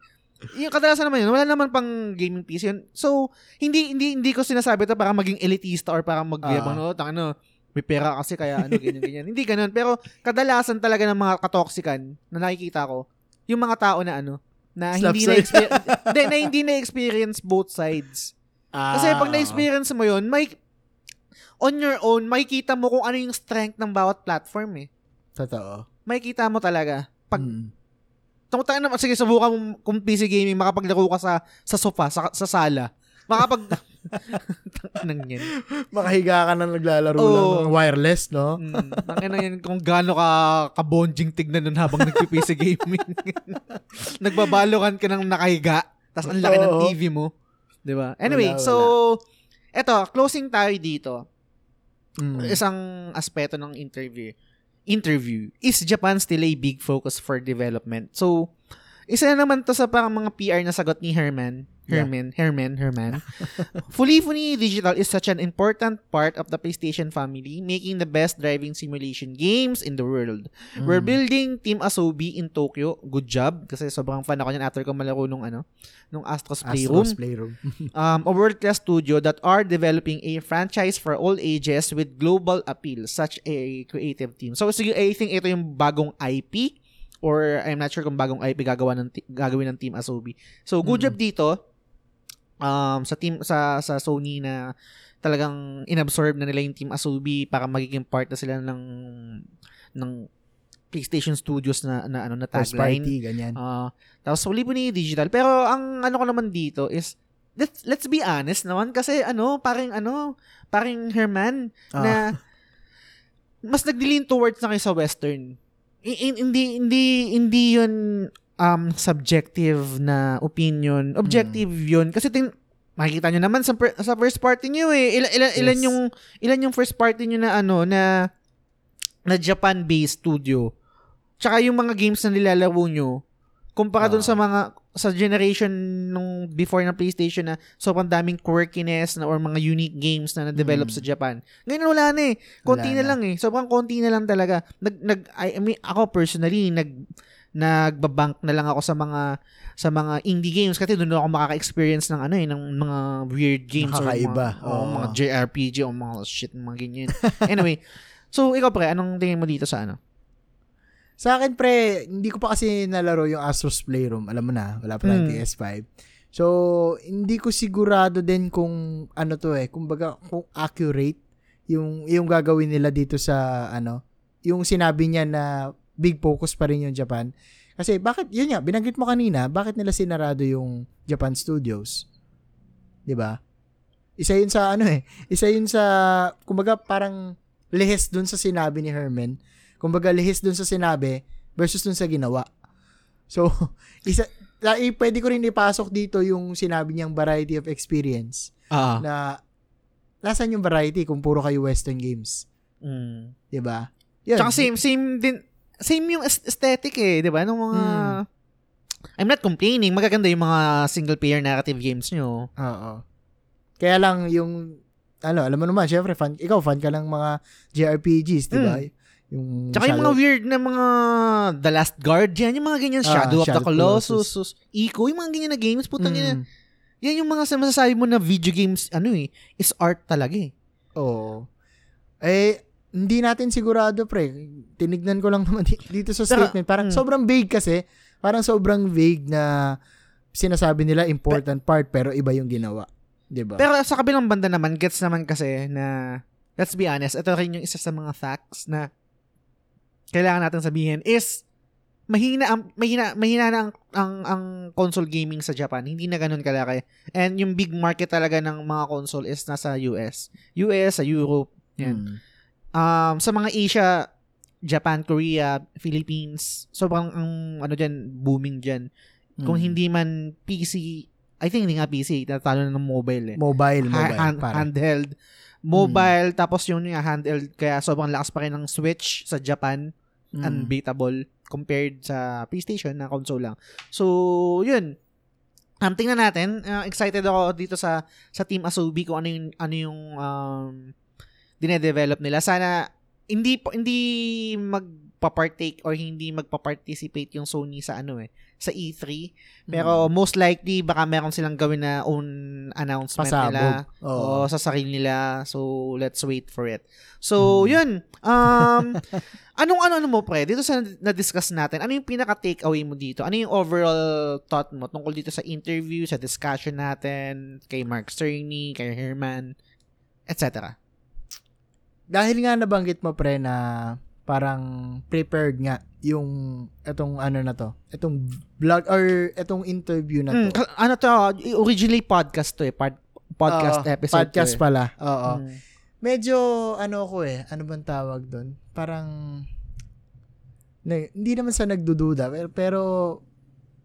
Yung kadalasan naman yun wala naman pang gaming PC yun. So hindi hindi hindi ko sinasabi to para maging elitista or para magyabang no tang ano may pera kasi kaya ano ganyan ganyan. Hindi ganun. Pero kadalasan talaga ng mga katoksikan na nakikita ko yung mga tao na ano na Slap hindi na experience na hindi na experience both sides kasi Ah, pag na-experience mo yun may on your own makikita mo kung ano yung strength ng bawat platform eh Totoo. makikita mo talaga pag Mm. Tungtang naman, sige, subukan mo kung PC gaming, makapaglaro ka sa, sa sofa, sa, sa sala. Makapag... Tangan yan. Makahiga ka na naglalaro Oo. lang ng wireless, no? Mm, Tangan yan kung gaano ka kabonjing tignan nun habang nagpi-PC gaming. Nagbabalokan ka ng nakahiga, tapos ang laki ng. TV mo. 'Di ba? Anyway, Wala, so, eto, closing tayo dito. Mm. Isang aspeto ng interview. Interview. Is Japan still a big focus for development? So, isa na naman to sa parang mga PR na sagot ni Herman. Yeah. Herman, Herman, Herman. Fully Funi Digital is such an important part of the PlayStation family, making the best driving simulation games in the world. We're Mm. building Team Asobi in Tokyo. Good job. Kasi sobrang fan ako niyan after ko malaro nung ano, nung Astros Playroom Astros Playroom. um, a world-class studio that are developing a franchise for all ages with global appeal, such a creative team. So, sige, I think ito yung bagong IP or I'm not sure kung bagong IP gagawa ng ti- gagawin ng Team Asobi. So, good Mm. job dito um, sa team sa sa Sony na talagang inabsorb na nila yung Team Asobi para magiging part na sila ng ng PlayStation Studios na na ano na tagline. party, ganyan. Ah, tapos huli po ni digital. Pero ang ano ko naman dito is let's, let's be honest naman kasi ano, parang ano, parang Herman Ah. na mas nagdilin towards na kayo sa western. Hindi hindi hindi 'yun um subjective na opinion. Objective 'yun kasi tin makikita nyo naman sa, per- sa first party nyo eh. Ilan, ilan, ilan Yes. yung ilan yung first party nyo na ano na na Japan-based studio. Tsaka yung mga games na nilalaro nyo, kumpara dun Ah. sa mga sa generation nung before ng PlayStation na sobrang daming quirkiness na or mga unique games na na-develop Mm. sa Japan. Ngayon wala na eh. Konti Wala na na. lang eh. Sobrang konti na lang talaga. Nag nag I mean ako personally nag nagbabank na lang ako sa mga sa mga indie games kasi doon ako makaka-experience ng ano eh ng mga weird games or Nakakaiba. mga, oh, mga JRPG o mga shit mga ganyan. anyway, so ikaw pre, anong tingin mo dito sa ano? Sa akin, pre, hindi ko pa kasi nalaro yung Astros Playroom. Alam mo na, wala pa tayong Hmm. PS5. So, hindi ko sigurado din kung ano to eh, kumbaga kung accurate yung yung gagawin nila dito sa ano, yung sinabi niya na big focus pa rin yung Japan. Kasi bakit, yun nga, binanggit mo kanina, bakit nila sinarado yung Japan Studios? 'Di ba? Isa yun sa ano eh, isa yun sa, kumbaga parang lihis dun sa sinabi ni Herman. Kumbaga lihis dun sa sinabi versus dun sa ginawa. So, isa, eh, pwede ko rin ipasok dito yung sinabi niyang variety of experience Ah. na nasan yung variety kung puro kayo western games, Mm. 'di ba? Yun. Tsaka same, same din, same yung aes- aesthetic eh, di ba? Nung mga, Mm. I'm not complaining, magaganda yung mga single player narrative games nyo. Oo. Kaya lang yung ano, alam mo naman, syempre fan, ikaw fan ka ng mga JRPGs, 'di ba? Yung Tsaka yung mga Shadow- weird na mga The Last Guardian, yung mga ganyan, Ah, Shadow of the Shadow Colossus, Colossus. Ico, yung mga ganyan na games, putang Mm. ina. Yan yung mga sa- masasabi mo na video games, ano eh, is art talaga eh. Oo. Eh, hindi natin sigurado, pre. Tinignan ko lang naman di- dito sa statement. Parang mm. sobrang vague kasi. Parang sobrang vague na sinasabi nila important part pero iba yung ginawa. 'Di ba? Pero sa kabilang banda naman, gets naman kasi na, let's be honest, ito rin yung isa sa mga facts na kailangan natin sabihin is mahina ang mahina mahina na ang, ang ang console gaming sa Japan. Hindi na ganoon kalaki. And yung big market talaga ng mga console is nasa US. US, sa Europe, yan. Mm. Um sa mga Asia, Japan, Korea, Philippines, sobrang ang ano diyan booming diyan. Kung Mm. hindi man PC, I think hindi nga PC, tatalo na ng mobile eh mobile, ha- mobile. hand- pare. handheld mobile tapos yun yung handheld kaya sobrang lakas pa rin ng Switch sa Japan Mm. unbeatable compared sa PlayStation na console lang so yun um, tingnan natin Uh, excited ako dito sa sa Team Asobi kung ano yung ano yung um, dine-develop nila sana hindi po- hindi magpa-partake or hindi magpa-participate yung Sony sa ano eh sa E3 pero Mm. most likely baka meron silang gawin na own announcement pasabog. nila Oo. o sa sarili nila. So, let's wait for it. So, Mm. yun. Um, anong ano, ano mo, pre? Dito sa na-discuss natin, ano yung pinaka-takeaway mo dito? Ano yung overall thought mo tungkol dito sa interview, sa discussion natin, kay Mark Cerny, kay Herman, etc. Dahil nga nabanggit mo pre na parang prepared nga yung etong ano na to, etong vlog or etong interview na Mm, to. ka- ano to, originally podcast to eh. Pod- podcast Oo, episode Podcast to eh. pala. Oo. Mm. Medyo ano ko eh, ano bang tawag doon? Parang na, hindi naman sa nagdududa pero, pero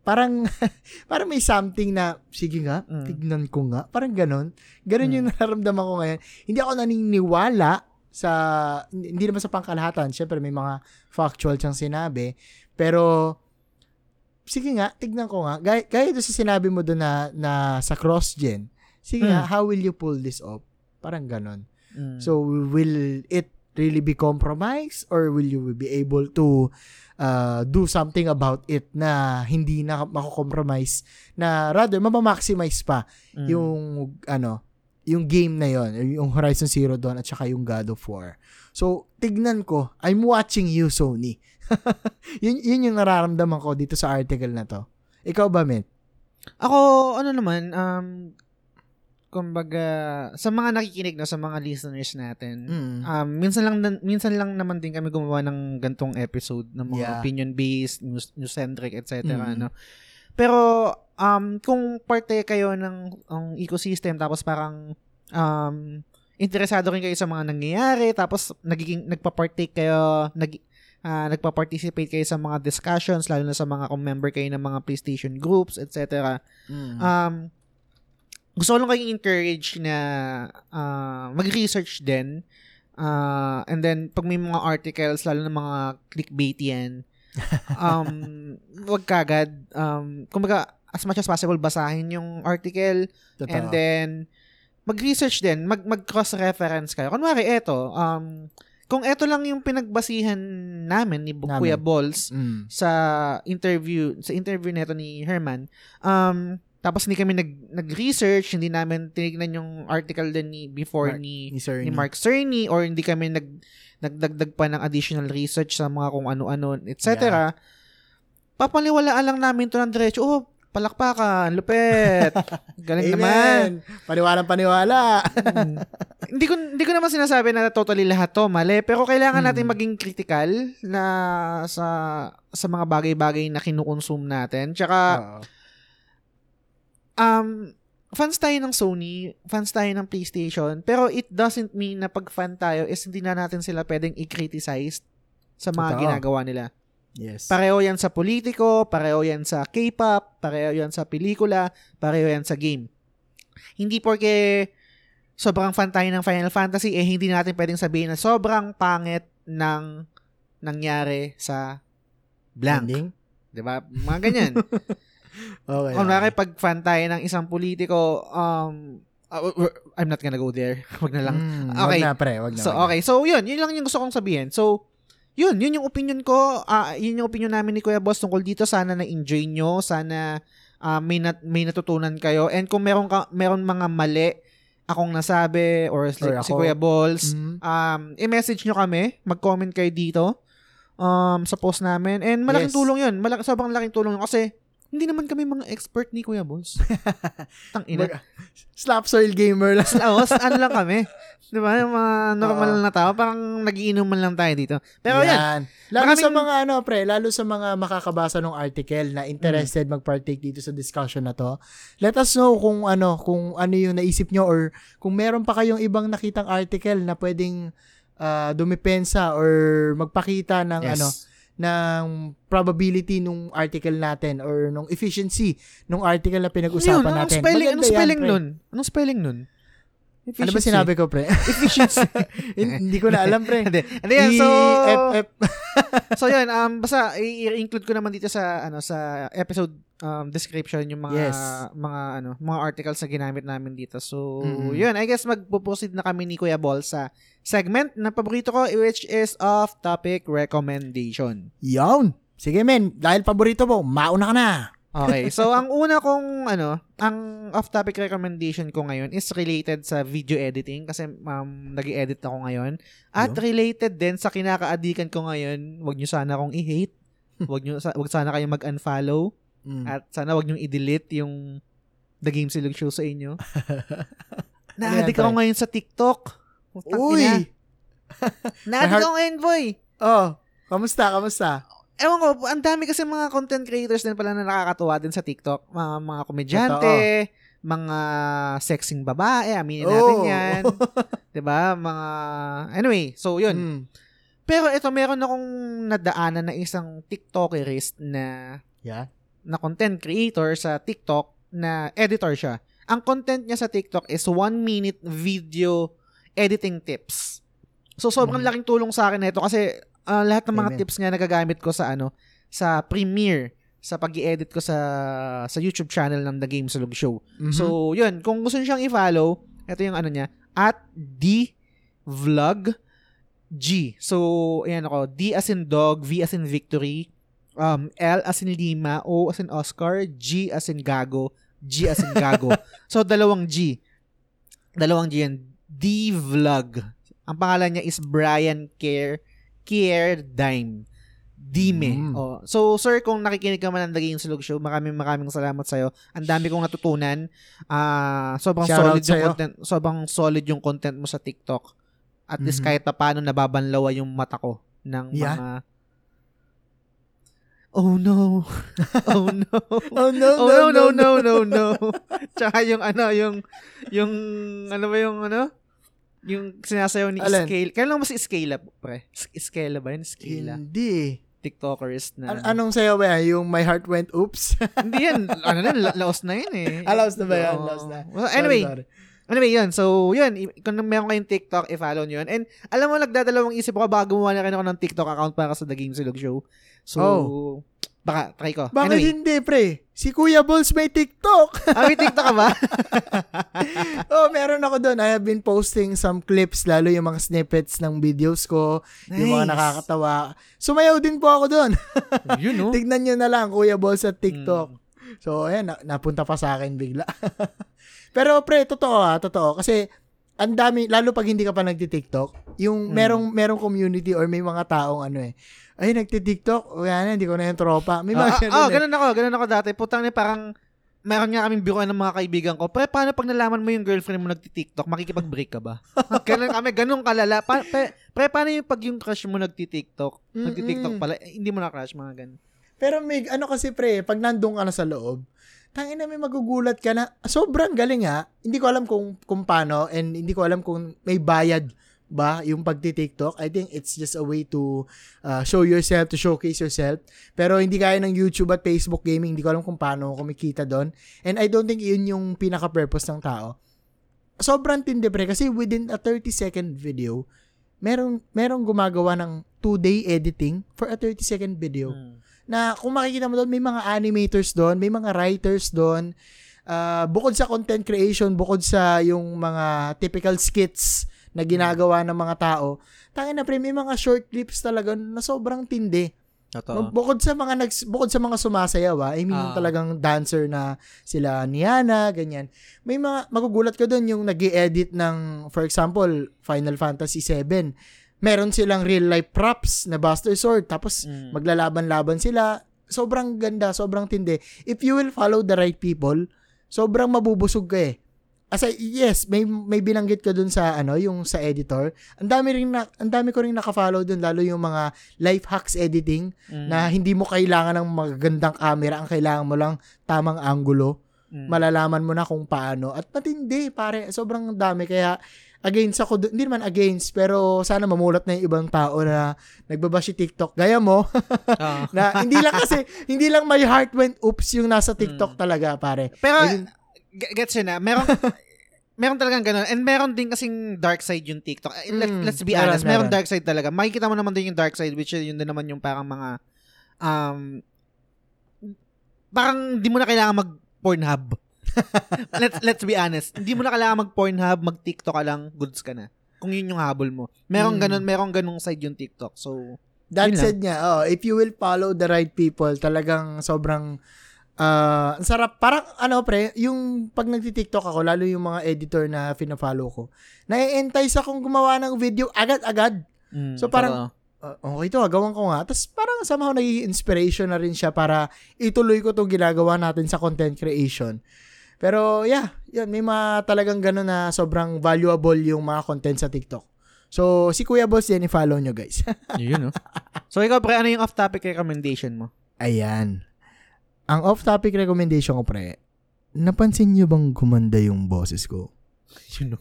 parang parang may something na sige nga, Mm. tignan ko nga. Parang ganon. Ganon Mm. yung nararamdaman ko ngayon. Hindi ako naniniwala sa hindi naman sa pangkalahatan. Syempre may mga factual siyang sinabi, pero sige nga, tignan ko nga. Gaya, gaya doon sa sinabi mo doon na, na sa cross-gen. Sige nga, Mm. how will you pull this off? Parang ganon. Mm. So, will it really be compromised or will you be able to uh, do something about it na hindi na mako-compromise na rather mapamaximize pa Mm. yung ano yung game na yon yung Horizon Zero Dawn at saka yung God of War. So, tignan ko, I'm watching you, Sony. yun, yun yung nararamdaman ko dito sa article na to. Ikaw ba, Mint? Ako, ano naman, um, kumbaga, sa mga nakikinig na, sa mga listeners natin, Mm. um, minsan lang, minsan lang naman din kami gumawa ng gantong episode ng mga Yeah. opinion-based, news, news-centric, etc. Mm. Ano. Pero, um, kung parte kayo ng ang ecosystem, tapos parang, um, interesado rin kayo sa mga nangyayari, tapos nagiging, nagpa-partake kayo, nag, ah, nagpa-participate kayo sa mga discussions, lalo na sa mga kung member kayo ng mga PlayStation groups, etc. Mm. Um, gusto ko lang kayong encourage na ah, mag-research din. Ah, and then, pag may mga articles, lalo na mga clickbait yan, um, wag kagad. Um, kumbaga, as much as possible, basahin yung article. Totoo. And then, mag-research din. Mag, mag-cross-reference kayo. Kunwari, eto, um, kung eto lang yung pinagbasihan namin ni Namin. Kuya Balls, Mm. sa interview sa interview nito ni Herman um tapos hindi kami nag nag-research hindi namin tinignan yung article din ni before Mark- ni Ni Sir ni Mark Cerny or hindi kami nag nagdagdag pa ng additional research sa mga kung ano-ano etc papaniwalaan lang namin to ng diretso oh palakpakan, lupet. Galing naman. Amen. Paniwalang paniwala. Hmm. hindi ko hindi ko naman sinasabi na totally lahat to mali, pero kailangan Hmm. natin maging critical na sa sa mga bagay-bagay na kinukonsume natin. Tsaka Oo. Um fans tayo ng Sony, fans tayo ng PlayStation, pero it doesn't mean na pag fan tayo is hindi na natin sila pwedeng i-criticize sa mga Totoo. ginagawa nila. yes. Pareho yan sa politiko, pareho yan sa K-pop, pareho yan sa pelikula, pareho yan sa game. Hindi porque sobrang fan tayo ng Final Fantasy, eh hindi natin pwedeng sabihin na sobrang pangit ng nangyari sa blank. Ending? 'Di ba? Mga ganyan. Okay. Kunwari, pag fan tayo ng isang politiko, um, uh, w- I'm not gonna go there. Wag na lang. Mm, Okay. Wag na, pre. Wag na. So, wag na. okay. So, yun. Yun lang yung gusto kong sabihin. So, yun. Yun yung opinion ko. ah yun yung opinion namin ni Kuya Boss tungkol dito. Sana na-enjoy nyo. Sana ah, may, nat- may natutunan kayo. And kung meron, ka, meron mga mali akong nasabi or, like, si ako. Kuya Balls, Mm. um, i-message nyo kami. Mag-comment kayo dito um, sa post namin. And malaking Yes. tulong yun. Malak- sobrang laking tulong yun. Kasi, hindi naman kami mga expert ni Kuya Balls. Tang ina. Slap soil gamer lang. Tapos, ano lang kami. Di ba? Yung mga normal Oo. na tao. Parang nagiinuman lang tayo dito. Pero yan. Yan. Lalo Maraming- sa mga ano, pre, lalo sa mga makakabasa ng article na interested Mm. mag-partake dito sa discussion na to. Let us know kung ano, kung ano yung naisip nyo or kung meron pa kayong ibang nakitang article na pwedeng ah, dumipensa or magpakita ng Yes. ano, ng probability nung article natin or nung efficiency nung article na Ano yun? pinag-usapan Anong natin. spelling, anong yan, spelling pre. nun? Anong spelling nun? Ano ba Efficiency. sinabi ko, pre? Efficiency. Hindi ko na alam, pre. Hindi. Hindi yan. So, EFF. so yun. Um, basta, i-include ko naman dito sa, ano, sa episode um, description yung mga, Yes. mga, ano, mga articles na ginamit namin dito. So, Mm. yun. I guess magpo-proceed na kami ni Kuya Ball sa segment na paborito ko, which is off-topic recommendation. Yun. Sige, men. Dahil paborito mo, mauna ka na. Okay. So, ang una kong, ano, ang off-topic recommendation ko ngayon is related sa video editing kasi um, nag edit ako ngayon. At Yo. related din sa kinaka-adikan ko ngayon. Huwag nyo sana akong i-hate. Huwag nyo, sa- huwag sana kayong mag-unfollow. Mm. At sana huwag nyo i-delete yung The Game Silog Show sa inyo. Yan, ako ngayon sa TikTok. Putang ina. Uy! My ako ngayon, boy. Oh, kamusta, kamusta? Ewan ko, ang dami kasi mga content creators din pala na nakakatuwa din sa TikTok. Mga, mga komedyante, mga sexing babae, aminin natin Oh. yan. 'Di ba Mga, anyway, so yun. Mm. Pero ito, meron akong nadaanan na isang TikTokerist na, Yeah. na content creator sa TikTok na editor siya. Ang content niya sa TikTok is one minute video editing tips. So, sobrang Mhm. laking tulong sa akin na ito kasi ah, lahat ng mga Amen. tips nga nagagamit ko sa ano, sa Premiere, sa pag edit ko sa sa YouTube channel ng The Game Sulog Show. Mhm. So, yun. Kung gusto niyo siyang i-follow, ito yung ano niya, at D Vlog G. So, ayan ako. D as in dog, V as in victory, um, L as in lima, O as in Oscar, G as in gago, G as in gago. so, dalawang G. Dalawang G yan. D Vlog. Ang pangalan niya is Brian Care Care Dime. Dime. Mm. Oh. So, sir, kung nakikinig ka man ng Game Sulog Show, maraming maraming salamat sa'yo. Ang dami kong natutunan. Ah, sobrang Shout solid yung content, sobrang solid yung content mo sa TikTok. At least Mhm. kahit pa paano nababanlawa yung mata ko ng Yeah. mga Oh no. oh no. Oh, no, oh no, no, no, no, no. Tsaka yung ano, yung yung ano ba yung ano? Yung sinasayaw ni Alin? Scale. Kailan lang mo si Scale up, pre? Scale ba yun? Scale Hindi. TikTokerist na. An- anong sayo ba yan? Yung My Heart Went Oops? Hindi yan. Ano na, la- laos na yun eh. Ah, laos na ba yan? Oo. Laos na. Well, anyway, Sorry, sorry. Anyway, yun. So, yun. Kung meron kayong TikTok, i-follow nyo yun. And alam mo, nagdadalawang isip ako bago gumawa na rin ako ng TikTok account para sa The Game Silog Show. So, Oh. Baka try ko. Bakit anyway, hindi, pre? Si Kuya Balls may TikTok. ah, may TikTok ka ba? oh, meron ako doon. I have been posting some clips, lalo yung mga snippets ng videos ko, yung mga Nice. nakakatawa. Sumayaw din po ako doon. yun, no? Tignan nyo na lang, Kuya Balls at TikTok. Mm. So, ayan, na- napunta pa sa akin bigla. Pero pre, totoo ha, totoo. Kasi, ang dami, lalo pag hindi ka pa nagti-TikTok, yung Mm. merong, merong community or may mga taong ano eh, ay, nagti-TikTok, o yan, hindi ko na yung tropa. May Ah, mga ah, ganun ah, eh. ganun ako, ganun ako dati. Putang ni parang meron nga kaming biruan ng mga kaibigan ko, pre, paano pag nalaman mo yung girlfriend mo nagti-TikTok, makikipag-break ka ba? ganun kami, ganun kalala. Pa, pre, pre, paano yung pag yung crush mo nagti-TikTok? Nagti-TikTok pala, eh, hindi mo na crush, mga ganun. Pero may, ano kasi pre, pag nandun ka na sa loob, tangin na may magugulat ka na, sobrang galing ha. Hindi ko alam kung, kung paano, and hindi ko alam kung may bayad ba yung pagti-TikTok. I think it's just a way to uh, show yourself, to showcase yourself. Pero hindi kaya ng YouTube at Facebook gaming, hindi ko alam kung paano kumikita doon. And I don't think yun yung pinaka-purpose ng tao. Sobrang tindi pre, kasi within a 30 second video, merong, merong gumagawa ng 2-day editing for a 30 second video Mm. na kung makikita mo doon, may mga animators doon, may mga writers doon. Ah, bukod sa content creation, bukod sa yung mga typical skits na ginagawa ng mga tao, tangin na pre, may mga short clips talaga na sobrang tindi. Totoo. Bukod sa mga nags, bukod sa mga sumasayaw, ah, I mean Ah. talagang dancer na sila Niana, ganyan. May mga magugulat ka doon yung nag edit ng for example, Final Fantasy 7. Meron silang real life props na Buster Sword tapos Mm. maglalaban-laban sila. Sobrang ganda, sobrang tindi. If you will follow the right people, sobrang mabubusog ka eh. As I- yes, may may binanggit ka dun sa ano, yung sa editor. Ang dami rin na, ang dami ko rin naka-follow dun lalo yung mga life hacks editing Mm. na hindi mo kailangan ng magagandang camera, ang kailangan mo lang tamang angulo. Mm. Malalaman mo na kung paano. At matindi, pare. Sobrang dami. Kaya, against ako, hindi naman against, pero sana mamulat na yung ibang tao na nagbabash si TikTok. Gaya mo, Ah. na hindi lang kasi, hindi lang my heart went oops yung nasa Mm. TikTok talaga, pare. Pero, Ayun. Gets yun na, meron, meron talagang ganun. And meron din kasing dark side yung TikTok. Eh, Let, Mm, let's be meron, honest, meron meron. dark side talaga. Makikita mo naman din yung dark side, which is yun din naman yung parang mga, um, parang di mo na kailangan mag Pornhub. let's let's be honest. Hindi mo na kailangan mag Pornhub, mag TikTok ka lang, goods ka na. Kung yun yung habol mo. Merong Mm. ganun, merong ganung side yung TikTok. So, That said nga, oh, if you will follow the right people, talagang sobrang ah, ang sarap. Parang ano pre, yung pag nagti-TikTok ako, lalo yung mga editor na fina-follow ko, nai-entice akong gumawa ng video agad-agad. mm, So, parang-. Ah, okay to, gawan ko nga. Tapos parang somehow naging inspiration na rin siya para ituloy ko itong ginagawa natin sa content creation. Pero yeah, yun, may mga talagang gano'n na sobrang valuable yung mga content sa TikTok. So, si Kuya Boss yan, i-follow nyo guys. yun, no? So, ikaw, pre, ano yung off-topic recommendation mo? Ayan. Ang off-topic recommendation ko, pre, napansin nyo bang gumanda yung boses ko? Yun, no?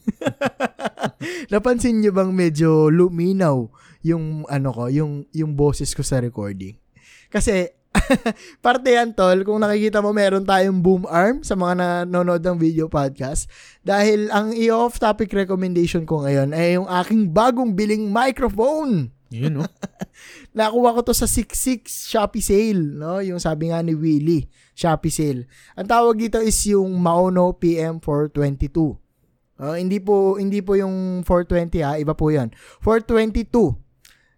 napansin nyo bang medyo luminaw yung ano ko, yung yung boses ko sa recording? Kasi parte yan tol, kung nakikita mo meron tayong boom arm sa mga nanonood ng video podcast dahil ang i-off topic recommendation ko ngayon ay yung aking bagong biling microphone. Yun, no? Nakuha ko to sa 66 Shopee sale, no? Yung sabi nga ni Willie, Shopee sale. Ang tawag dito is yung Maono PM422. Oh, hindi po hindi po yung 420 ha, iba po 'yan. 422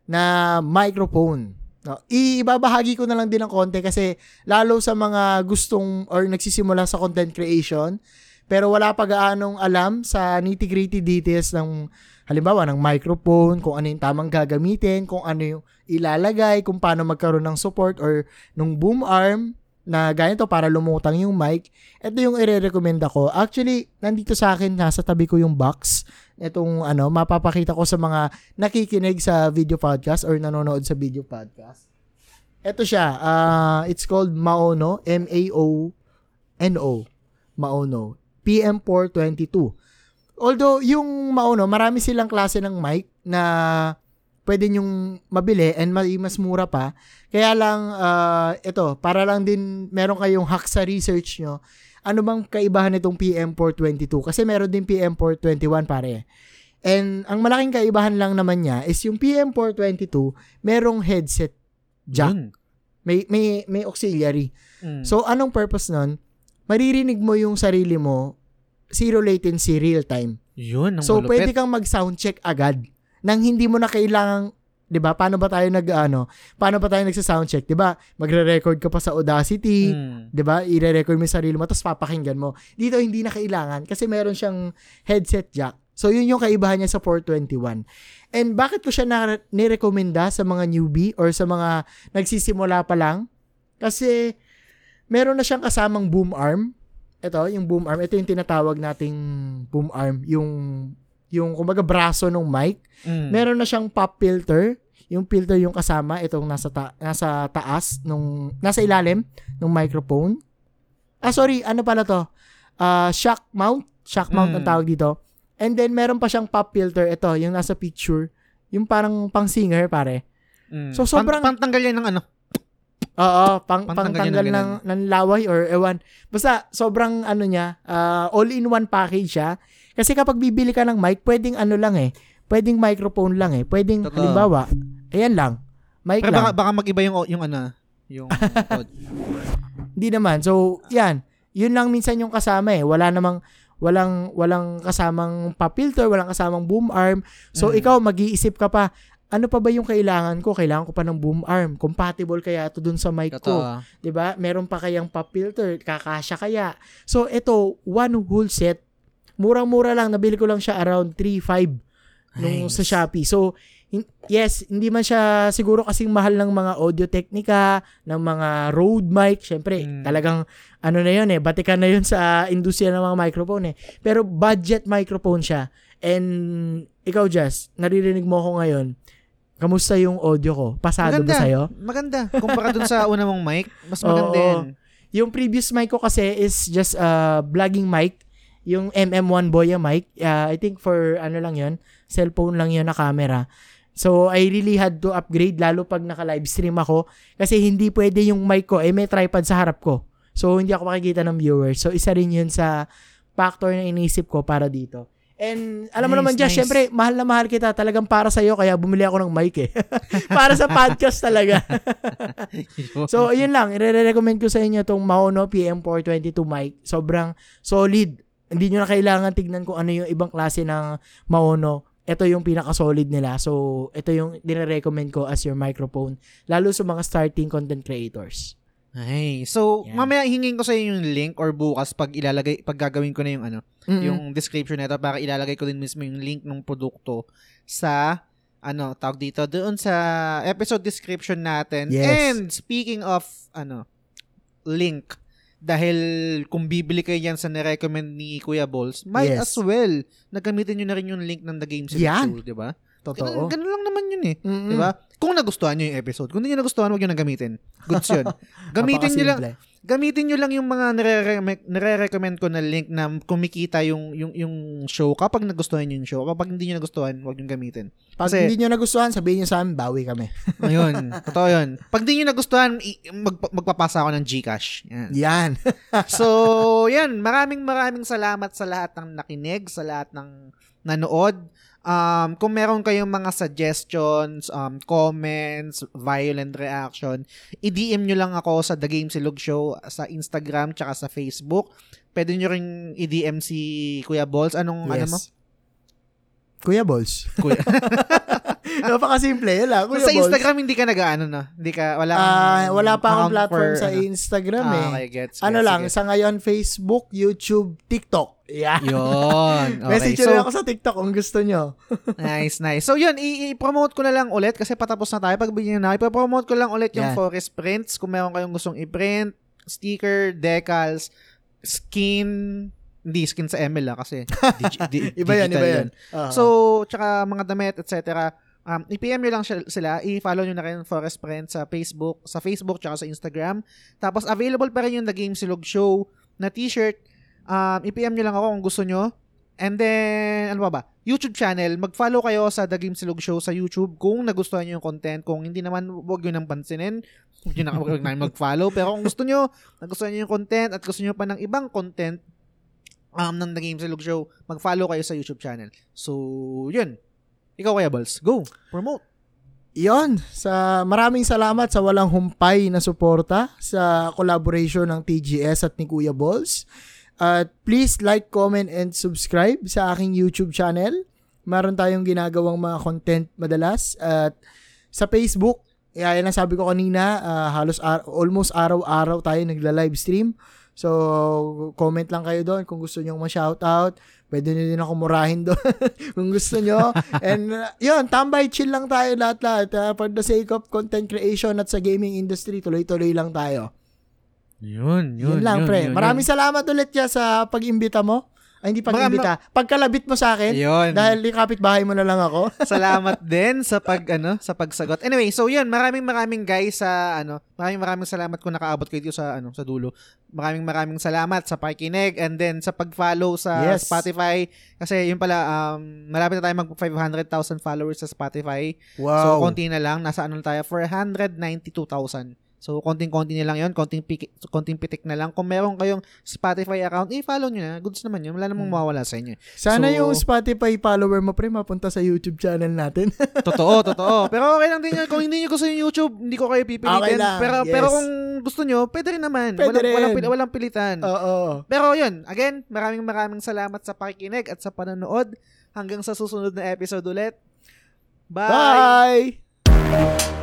na microphone. No, ibabahagi ko na lang din ng konti kasi lalo sa mga gustong or nagsisimula sa content creation pero wala pa gaanong alam sa nitty-gritty details ng halimbawa ng microphone, kung ano yung tamang gagamitin, kung ano yung ilalagay, kung paano magkaroon ng support or nung boom arm na ganito para lumutang yung mic. Ito yung ire-recommend ako. Actually, nandito sa akin, nasa tabi ko yung box. Itong ano, mapapakita ko sa mga nakikinig sa video podcast or nanonood sa video podcast. Ito siya. ah, it's called Maono. M-A-O-N-O. Maono. PM422. Although, yung Maono, marami silang klase ng mic na pwede nyong mabili and ma- mas mura pa. Kaya lang, ah, ito, para lang din meron kayong hack sa research nyo, ano bang kaibahan nitong PM422? Kasi meron din PM421 pare. And ang malaking kaibahan lang naman niya is yung PM422, merong headset jack. Yun. May, may, may auxiliary. Mm. So, anong purpose nun? Maririnig mo yung sarili mo, zero latency, real time. yun, ang So, malupit. pwede kang mag-sound check agad nang hindi mo na kailangang 'di ba? Paano ba tayo nag ano? Paano ba tayo nagsa-sound check, 'di ba? Magre-record ka pa sa Audacity, Mm. 'di ba? Ire-record mo sarili mo tapos papakinggan mo. Dito hindi na kailangan kasi meron siyang headset jack. So, yun yung kaibahan niya sa 421. And bakit ko siya na nirekomenda sa mga newbie or sa mga nagsisimula pa lang? Kasi meron na siyang kasamang boom arm ito, yung boom arm, ito yung tinatawag nating boom arm, yung yung kumbaga braso ng mic. Mm. Meron na siyang pop filter. Yung filter yung kasama, itong nasa ta- nasa taas nung nasa ilalim ng microphone. Ah sorry, ano pala to? Ah, shock mount, shock mount ang Mm. tawag dito. And then meron pa siyang pop filter, ito, yung nasa picture, yung parang pang singer pare. Mm. So, sobrang- Pan- pantanggal yan ng ano. Oo, pang pangtanggal yun ng ng, laway or ewan. Basta sobrang ano niya, ah, all-in-one package siya. Kasi kapag bibili ka ng mic, pwedeng ano lang eh. Pwedeng microphone lang eh. Pwedeng Totoo. halimbawa, ayan lang. Mic Pero lang. baka, baka mag-iba yung, yung ano, yung Hindi naman. So, yan. Yun lang minsan yung kasama eh. Wala namang walang walang kasamang pop filter, walang kasamang boom arm. So Mm. ikaw mag-iisip ka pa, ano pa ba yung kailangan ko? Kailangan ko pa ng boom arm. Compatible kaya ito dun sa mic ko? Totoo. 'di ba? Meron pa kayang pop filter, kakasya kaya. So ito, one whole set. Murang-mura lang, nabili ko lang siya around 3.5 nung Nice. sa Shopee. So yes, hindi man siya siguro kasing mahal ng mga audio technica, ng mga Rode mic. Syempre, Mm. talagang ano na 'yon eh, batikan na 'yon sa industriya ng mga microphone eh. Pero budget microphone siya. And ikaw, Jess, naririnig mo ako ngayon. Kamusta yung audio ko? Pasado ba sa'yo? Maganda. Kumpara dun sa una mong mic, mas maganda Oo. yan. Yung previous mic ko kasi is just a vlogging mic. Yung MM1 Boya mic. Uh, I think for ano lang yon cellphone lang yon na camera. So, I really had to upgrade lalo pag naka-live stream ako kasi hindi pwede yung mic ko, eh may tripod sa harap ko. So, hindi ako makikita ng viewers. So, isa rin yun sa factor na inisip ko para dito. And alam mo Nice, naman Josh, nice. syempre, mahal na mahal kita. Talagang para sa'yo, kaya bumili ako ng mic eh. para sa podcast talaga. So, yun lang. I-recommend ko sa inyo itong Maono PM422 mic. Sobrang solid. Hindi nyo na kailangan tignan kung ano yung ibang klase ng Maono. Ito yung pinaka-solid nila. So, ito yung dire-recommend ko as your microphone. Lalo sa mga starting content creators. Ay, so Yan. mamaya hingin ko sa iyo yung link or bukas pag ilalagay pag gagawin ko na yung ano, Mm-mm. yung description nito para ilalagay ko din mismo yung link ng produkto sa ano, tawag dito doon sa episode description natin. Yes. And speaking of ano, link dahil kung bibili kayo yan sa nirecommend ni Kuya Balls, might Yes. as well na gamitin nyo na rin yung link ng The Game. Show, di ba? Totoo. Ganun, ganun lang naman yun eh. Mm-mm. Di ba? Kung nagustuhan nyo yung episode. Kung hindi nyo nagustuhan, huwag nyo nang gamitin. Goods yun. gamitin nyo lang, gamitin nyo lang yung mga nire-recommend ko na link na kumikita yung, yung, yung show kapag nagustuhan nyo yung show. Kapag hindi nyo nagustuhan, huwag nyo gamitin. Pag Kasi- hindi nyo nagustuhan, sabihin nyo sa amin, bawi kami. Ayun. totoo yun. Pag hindi nyo nagustuhan, mag, magpapasa ako ng Gcash. Yan. Yan. So, yan. Maraming maraming salamat sa lahat ng nakinig, sa lahat ng nanood. Um, kung meron kayong mga suggestions, um, comments, violent reaction, i-DM nyo lang ako sa The Game Silog Show sa Instagram tsaka sa Facebook. Pwede nyo ring i-DM si Kuya Balls. Anong, ano mo? Kuya Balls. Kuya. Napakasimple. Yun lang. Kuya sa Balls. Instagram, hindi ka nag-ano, no? Hindi ka, wala kang Ah, wala pa akong platform for, sa ano. Instagram Ah, eh. okay, gets, Ano gets, lang, sige. sa ngayon, Facebook, YouTube, TikTok. Yeah. Yun. Okay. Message so, ako sa TikTok kung gusto nyo. nice, nice. So, yun, i-promote ko na lang ulit kasi patapos na tayo. Pagbigyan na, ipapromote ko lang ulit yung Yan. Forest Prints. Kung meron kayong gustong i-print, sticker, decals, skin, hindi skin sa ML ah, kasi digi- di- Iba yan, digital iba yan. Ah. So, tsaka mga damit, etc. Um, i-PM nyo lang sila, i-follow nyo na rin Forest Friends sa Facebook, sa Facebook tsaka sa Instagram. Tapos available pa rin yung The Game Silog Show na t-shirt. Um, i-PM nyo lang ako kung gusto nyo. And then, ano pa ba? YouTube channel. Mag-follow kayo sa The Game Silog Show sa YouTube kung nagustuhan nyo yung content. Kung hindi naman, huwag nyo nang pansinin. Huwag nyo na, huwag na mag-follow. Pero kung gusto nyo, nagustuhan nyo yung content at gusto nyo pa ng ibang content um, ng The Game Silog Show, mag-follow kayo sa YouTube channel. So, yun. Ikaw kaya. Go. Promote. Yon, sa maraming salamat sa walang humpay na suporta sa collaboration ng TGS at ni Kuya Balls. At please like, comment, and subscribe sa aking YouTube channel. Meron tayong ginagawang mga content madalas. At sa Facebook, yan ang sabi ko kanina, ah, halos ar- almost araw-araw tayo nagla-live stream. So, comment lang kayo doon kung gusto nyo ma-shoutout. Pwede nyo din ako murahin doon kung gusto nyo. And uh, yun, tambay, chill lang tayo lahat-lahat. Uh, for the sake of content creation at sa gaming industry, tuloy-tuloy lang tayo. Yun, Yun, yun. lang, yun, pre. yun, Maraming salamat ulit ya sa pag-imbita mo. Ay, hindi pag-imbita. Pagkalabit mo sa akin. Yun. Dahil kapit-bahay mo na lang ako. salamat din sa pag ano, sa pagsagot. Anyway, so yun, maraming maraming guys sa ano, maraming maraming salamat kung nakaabot kayo dito sa ano, sa dulo. Maraming maraming salamat sa pakikinig and then sa pag-follow sa Yes. Spotify kasi yun pala um malapit na tayo mag 500,000 followers sa Spotify. So Wow. konti na lang, nasa ano tayo 492,000. So konting-konti na lang 'yon, konting piki, konting pitik na lang. Kung meron kayong Spotify account, i-follow niyo na. Goods naman 'yun. Wala namang mawawala sa inyo. Sana So- yung Spotify follower mo, pre, mapunta sa YouTube channel natin. Totoo, totoo. Pero okay lang din yun. Kung hindi niyo gusto yung YouTube, hindi ko kayo pipilitin. Okay lang, pero yes. pero kung gusto niyo, pwede rin naman. Pwede walang, walang, rin. pil- walang pilitan. Oo. Pero yun, again, maraming maraming salamat sa pakikinig at sa panonood. Hanggang sa susunod na episode ulit. Bye! Bye!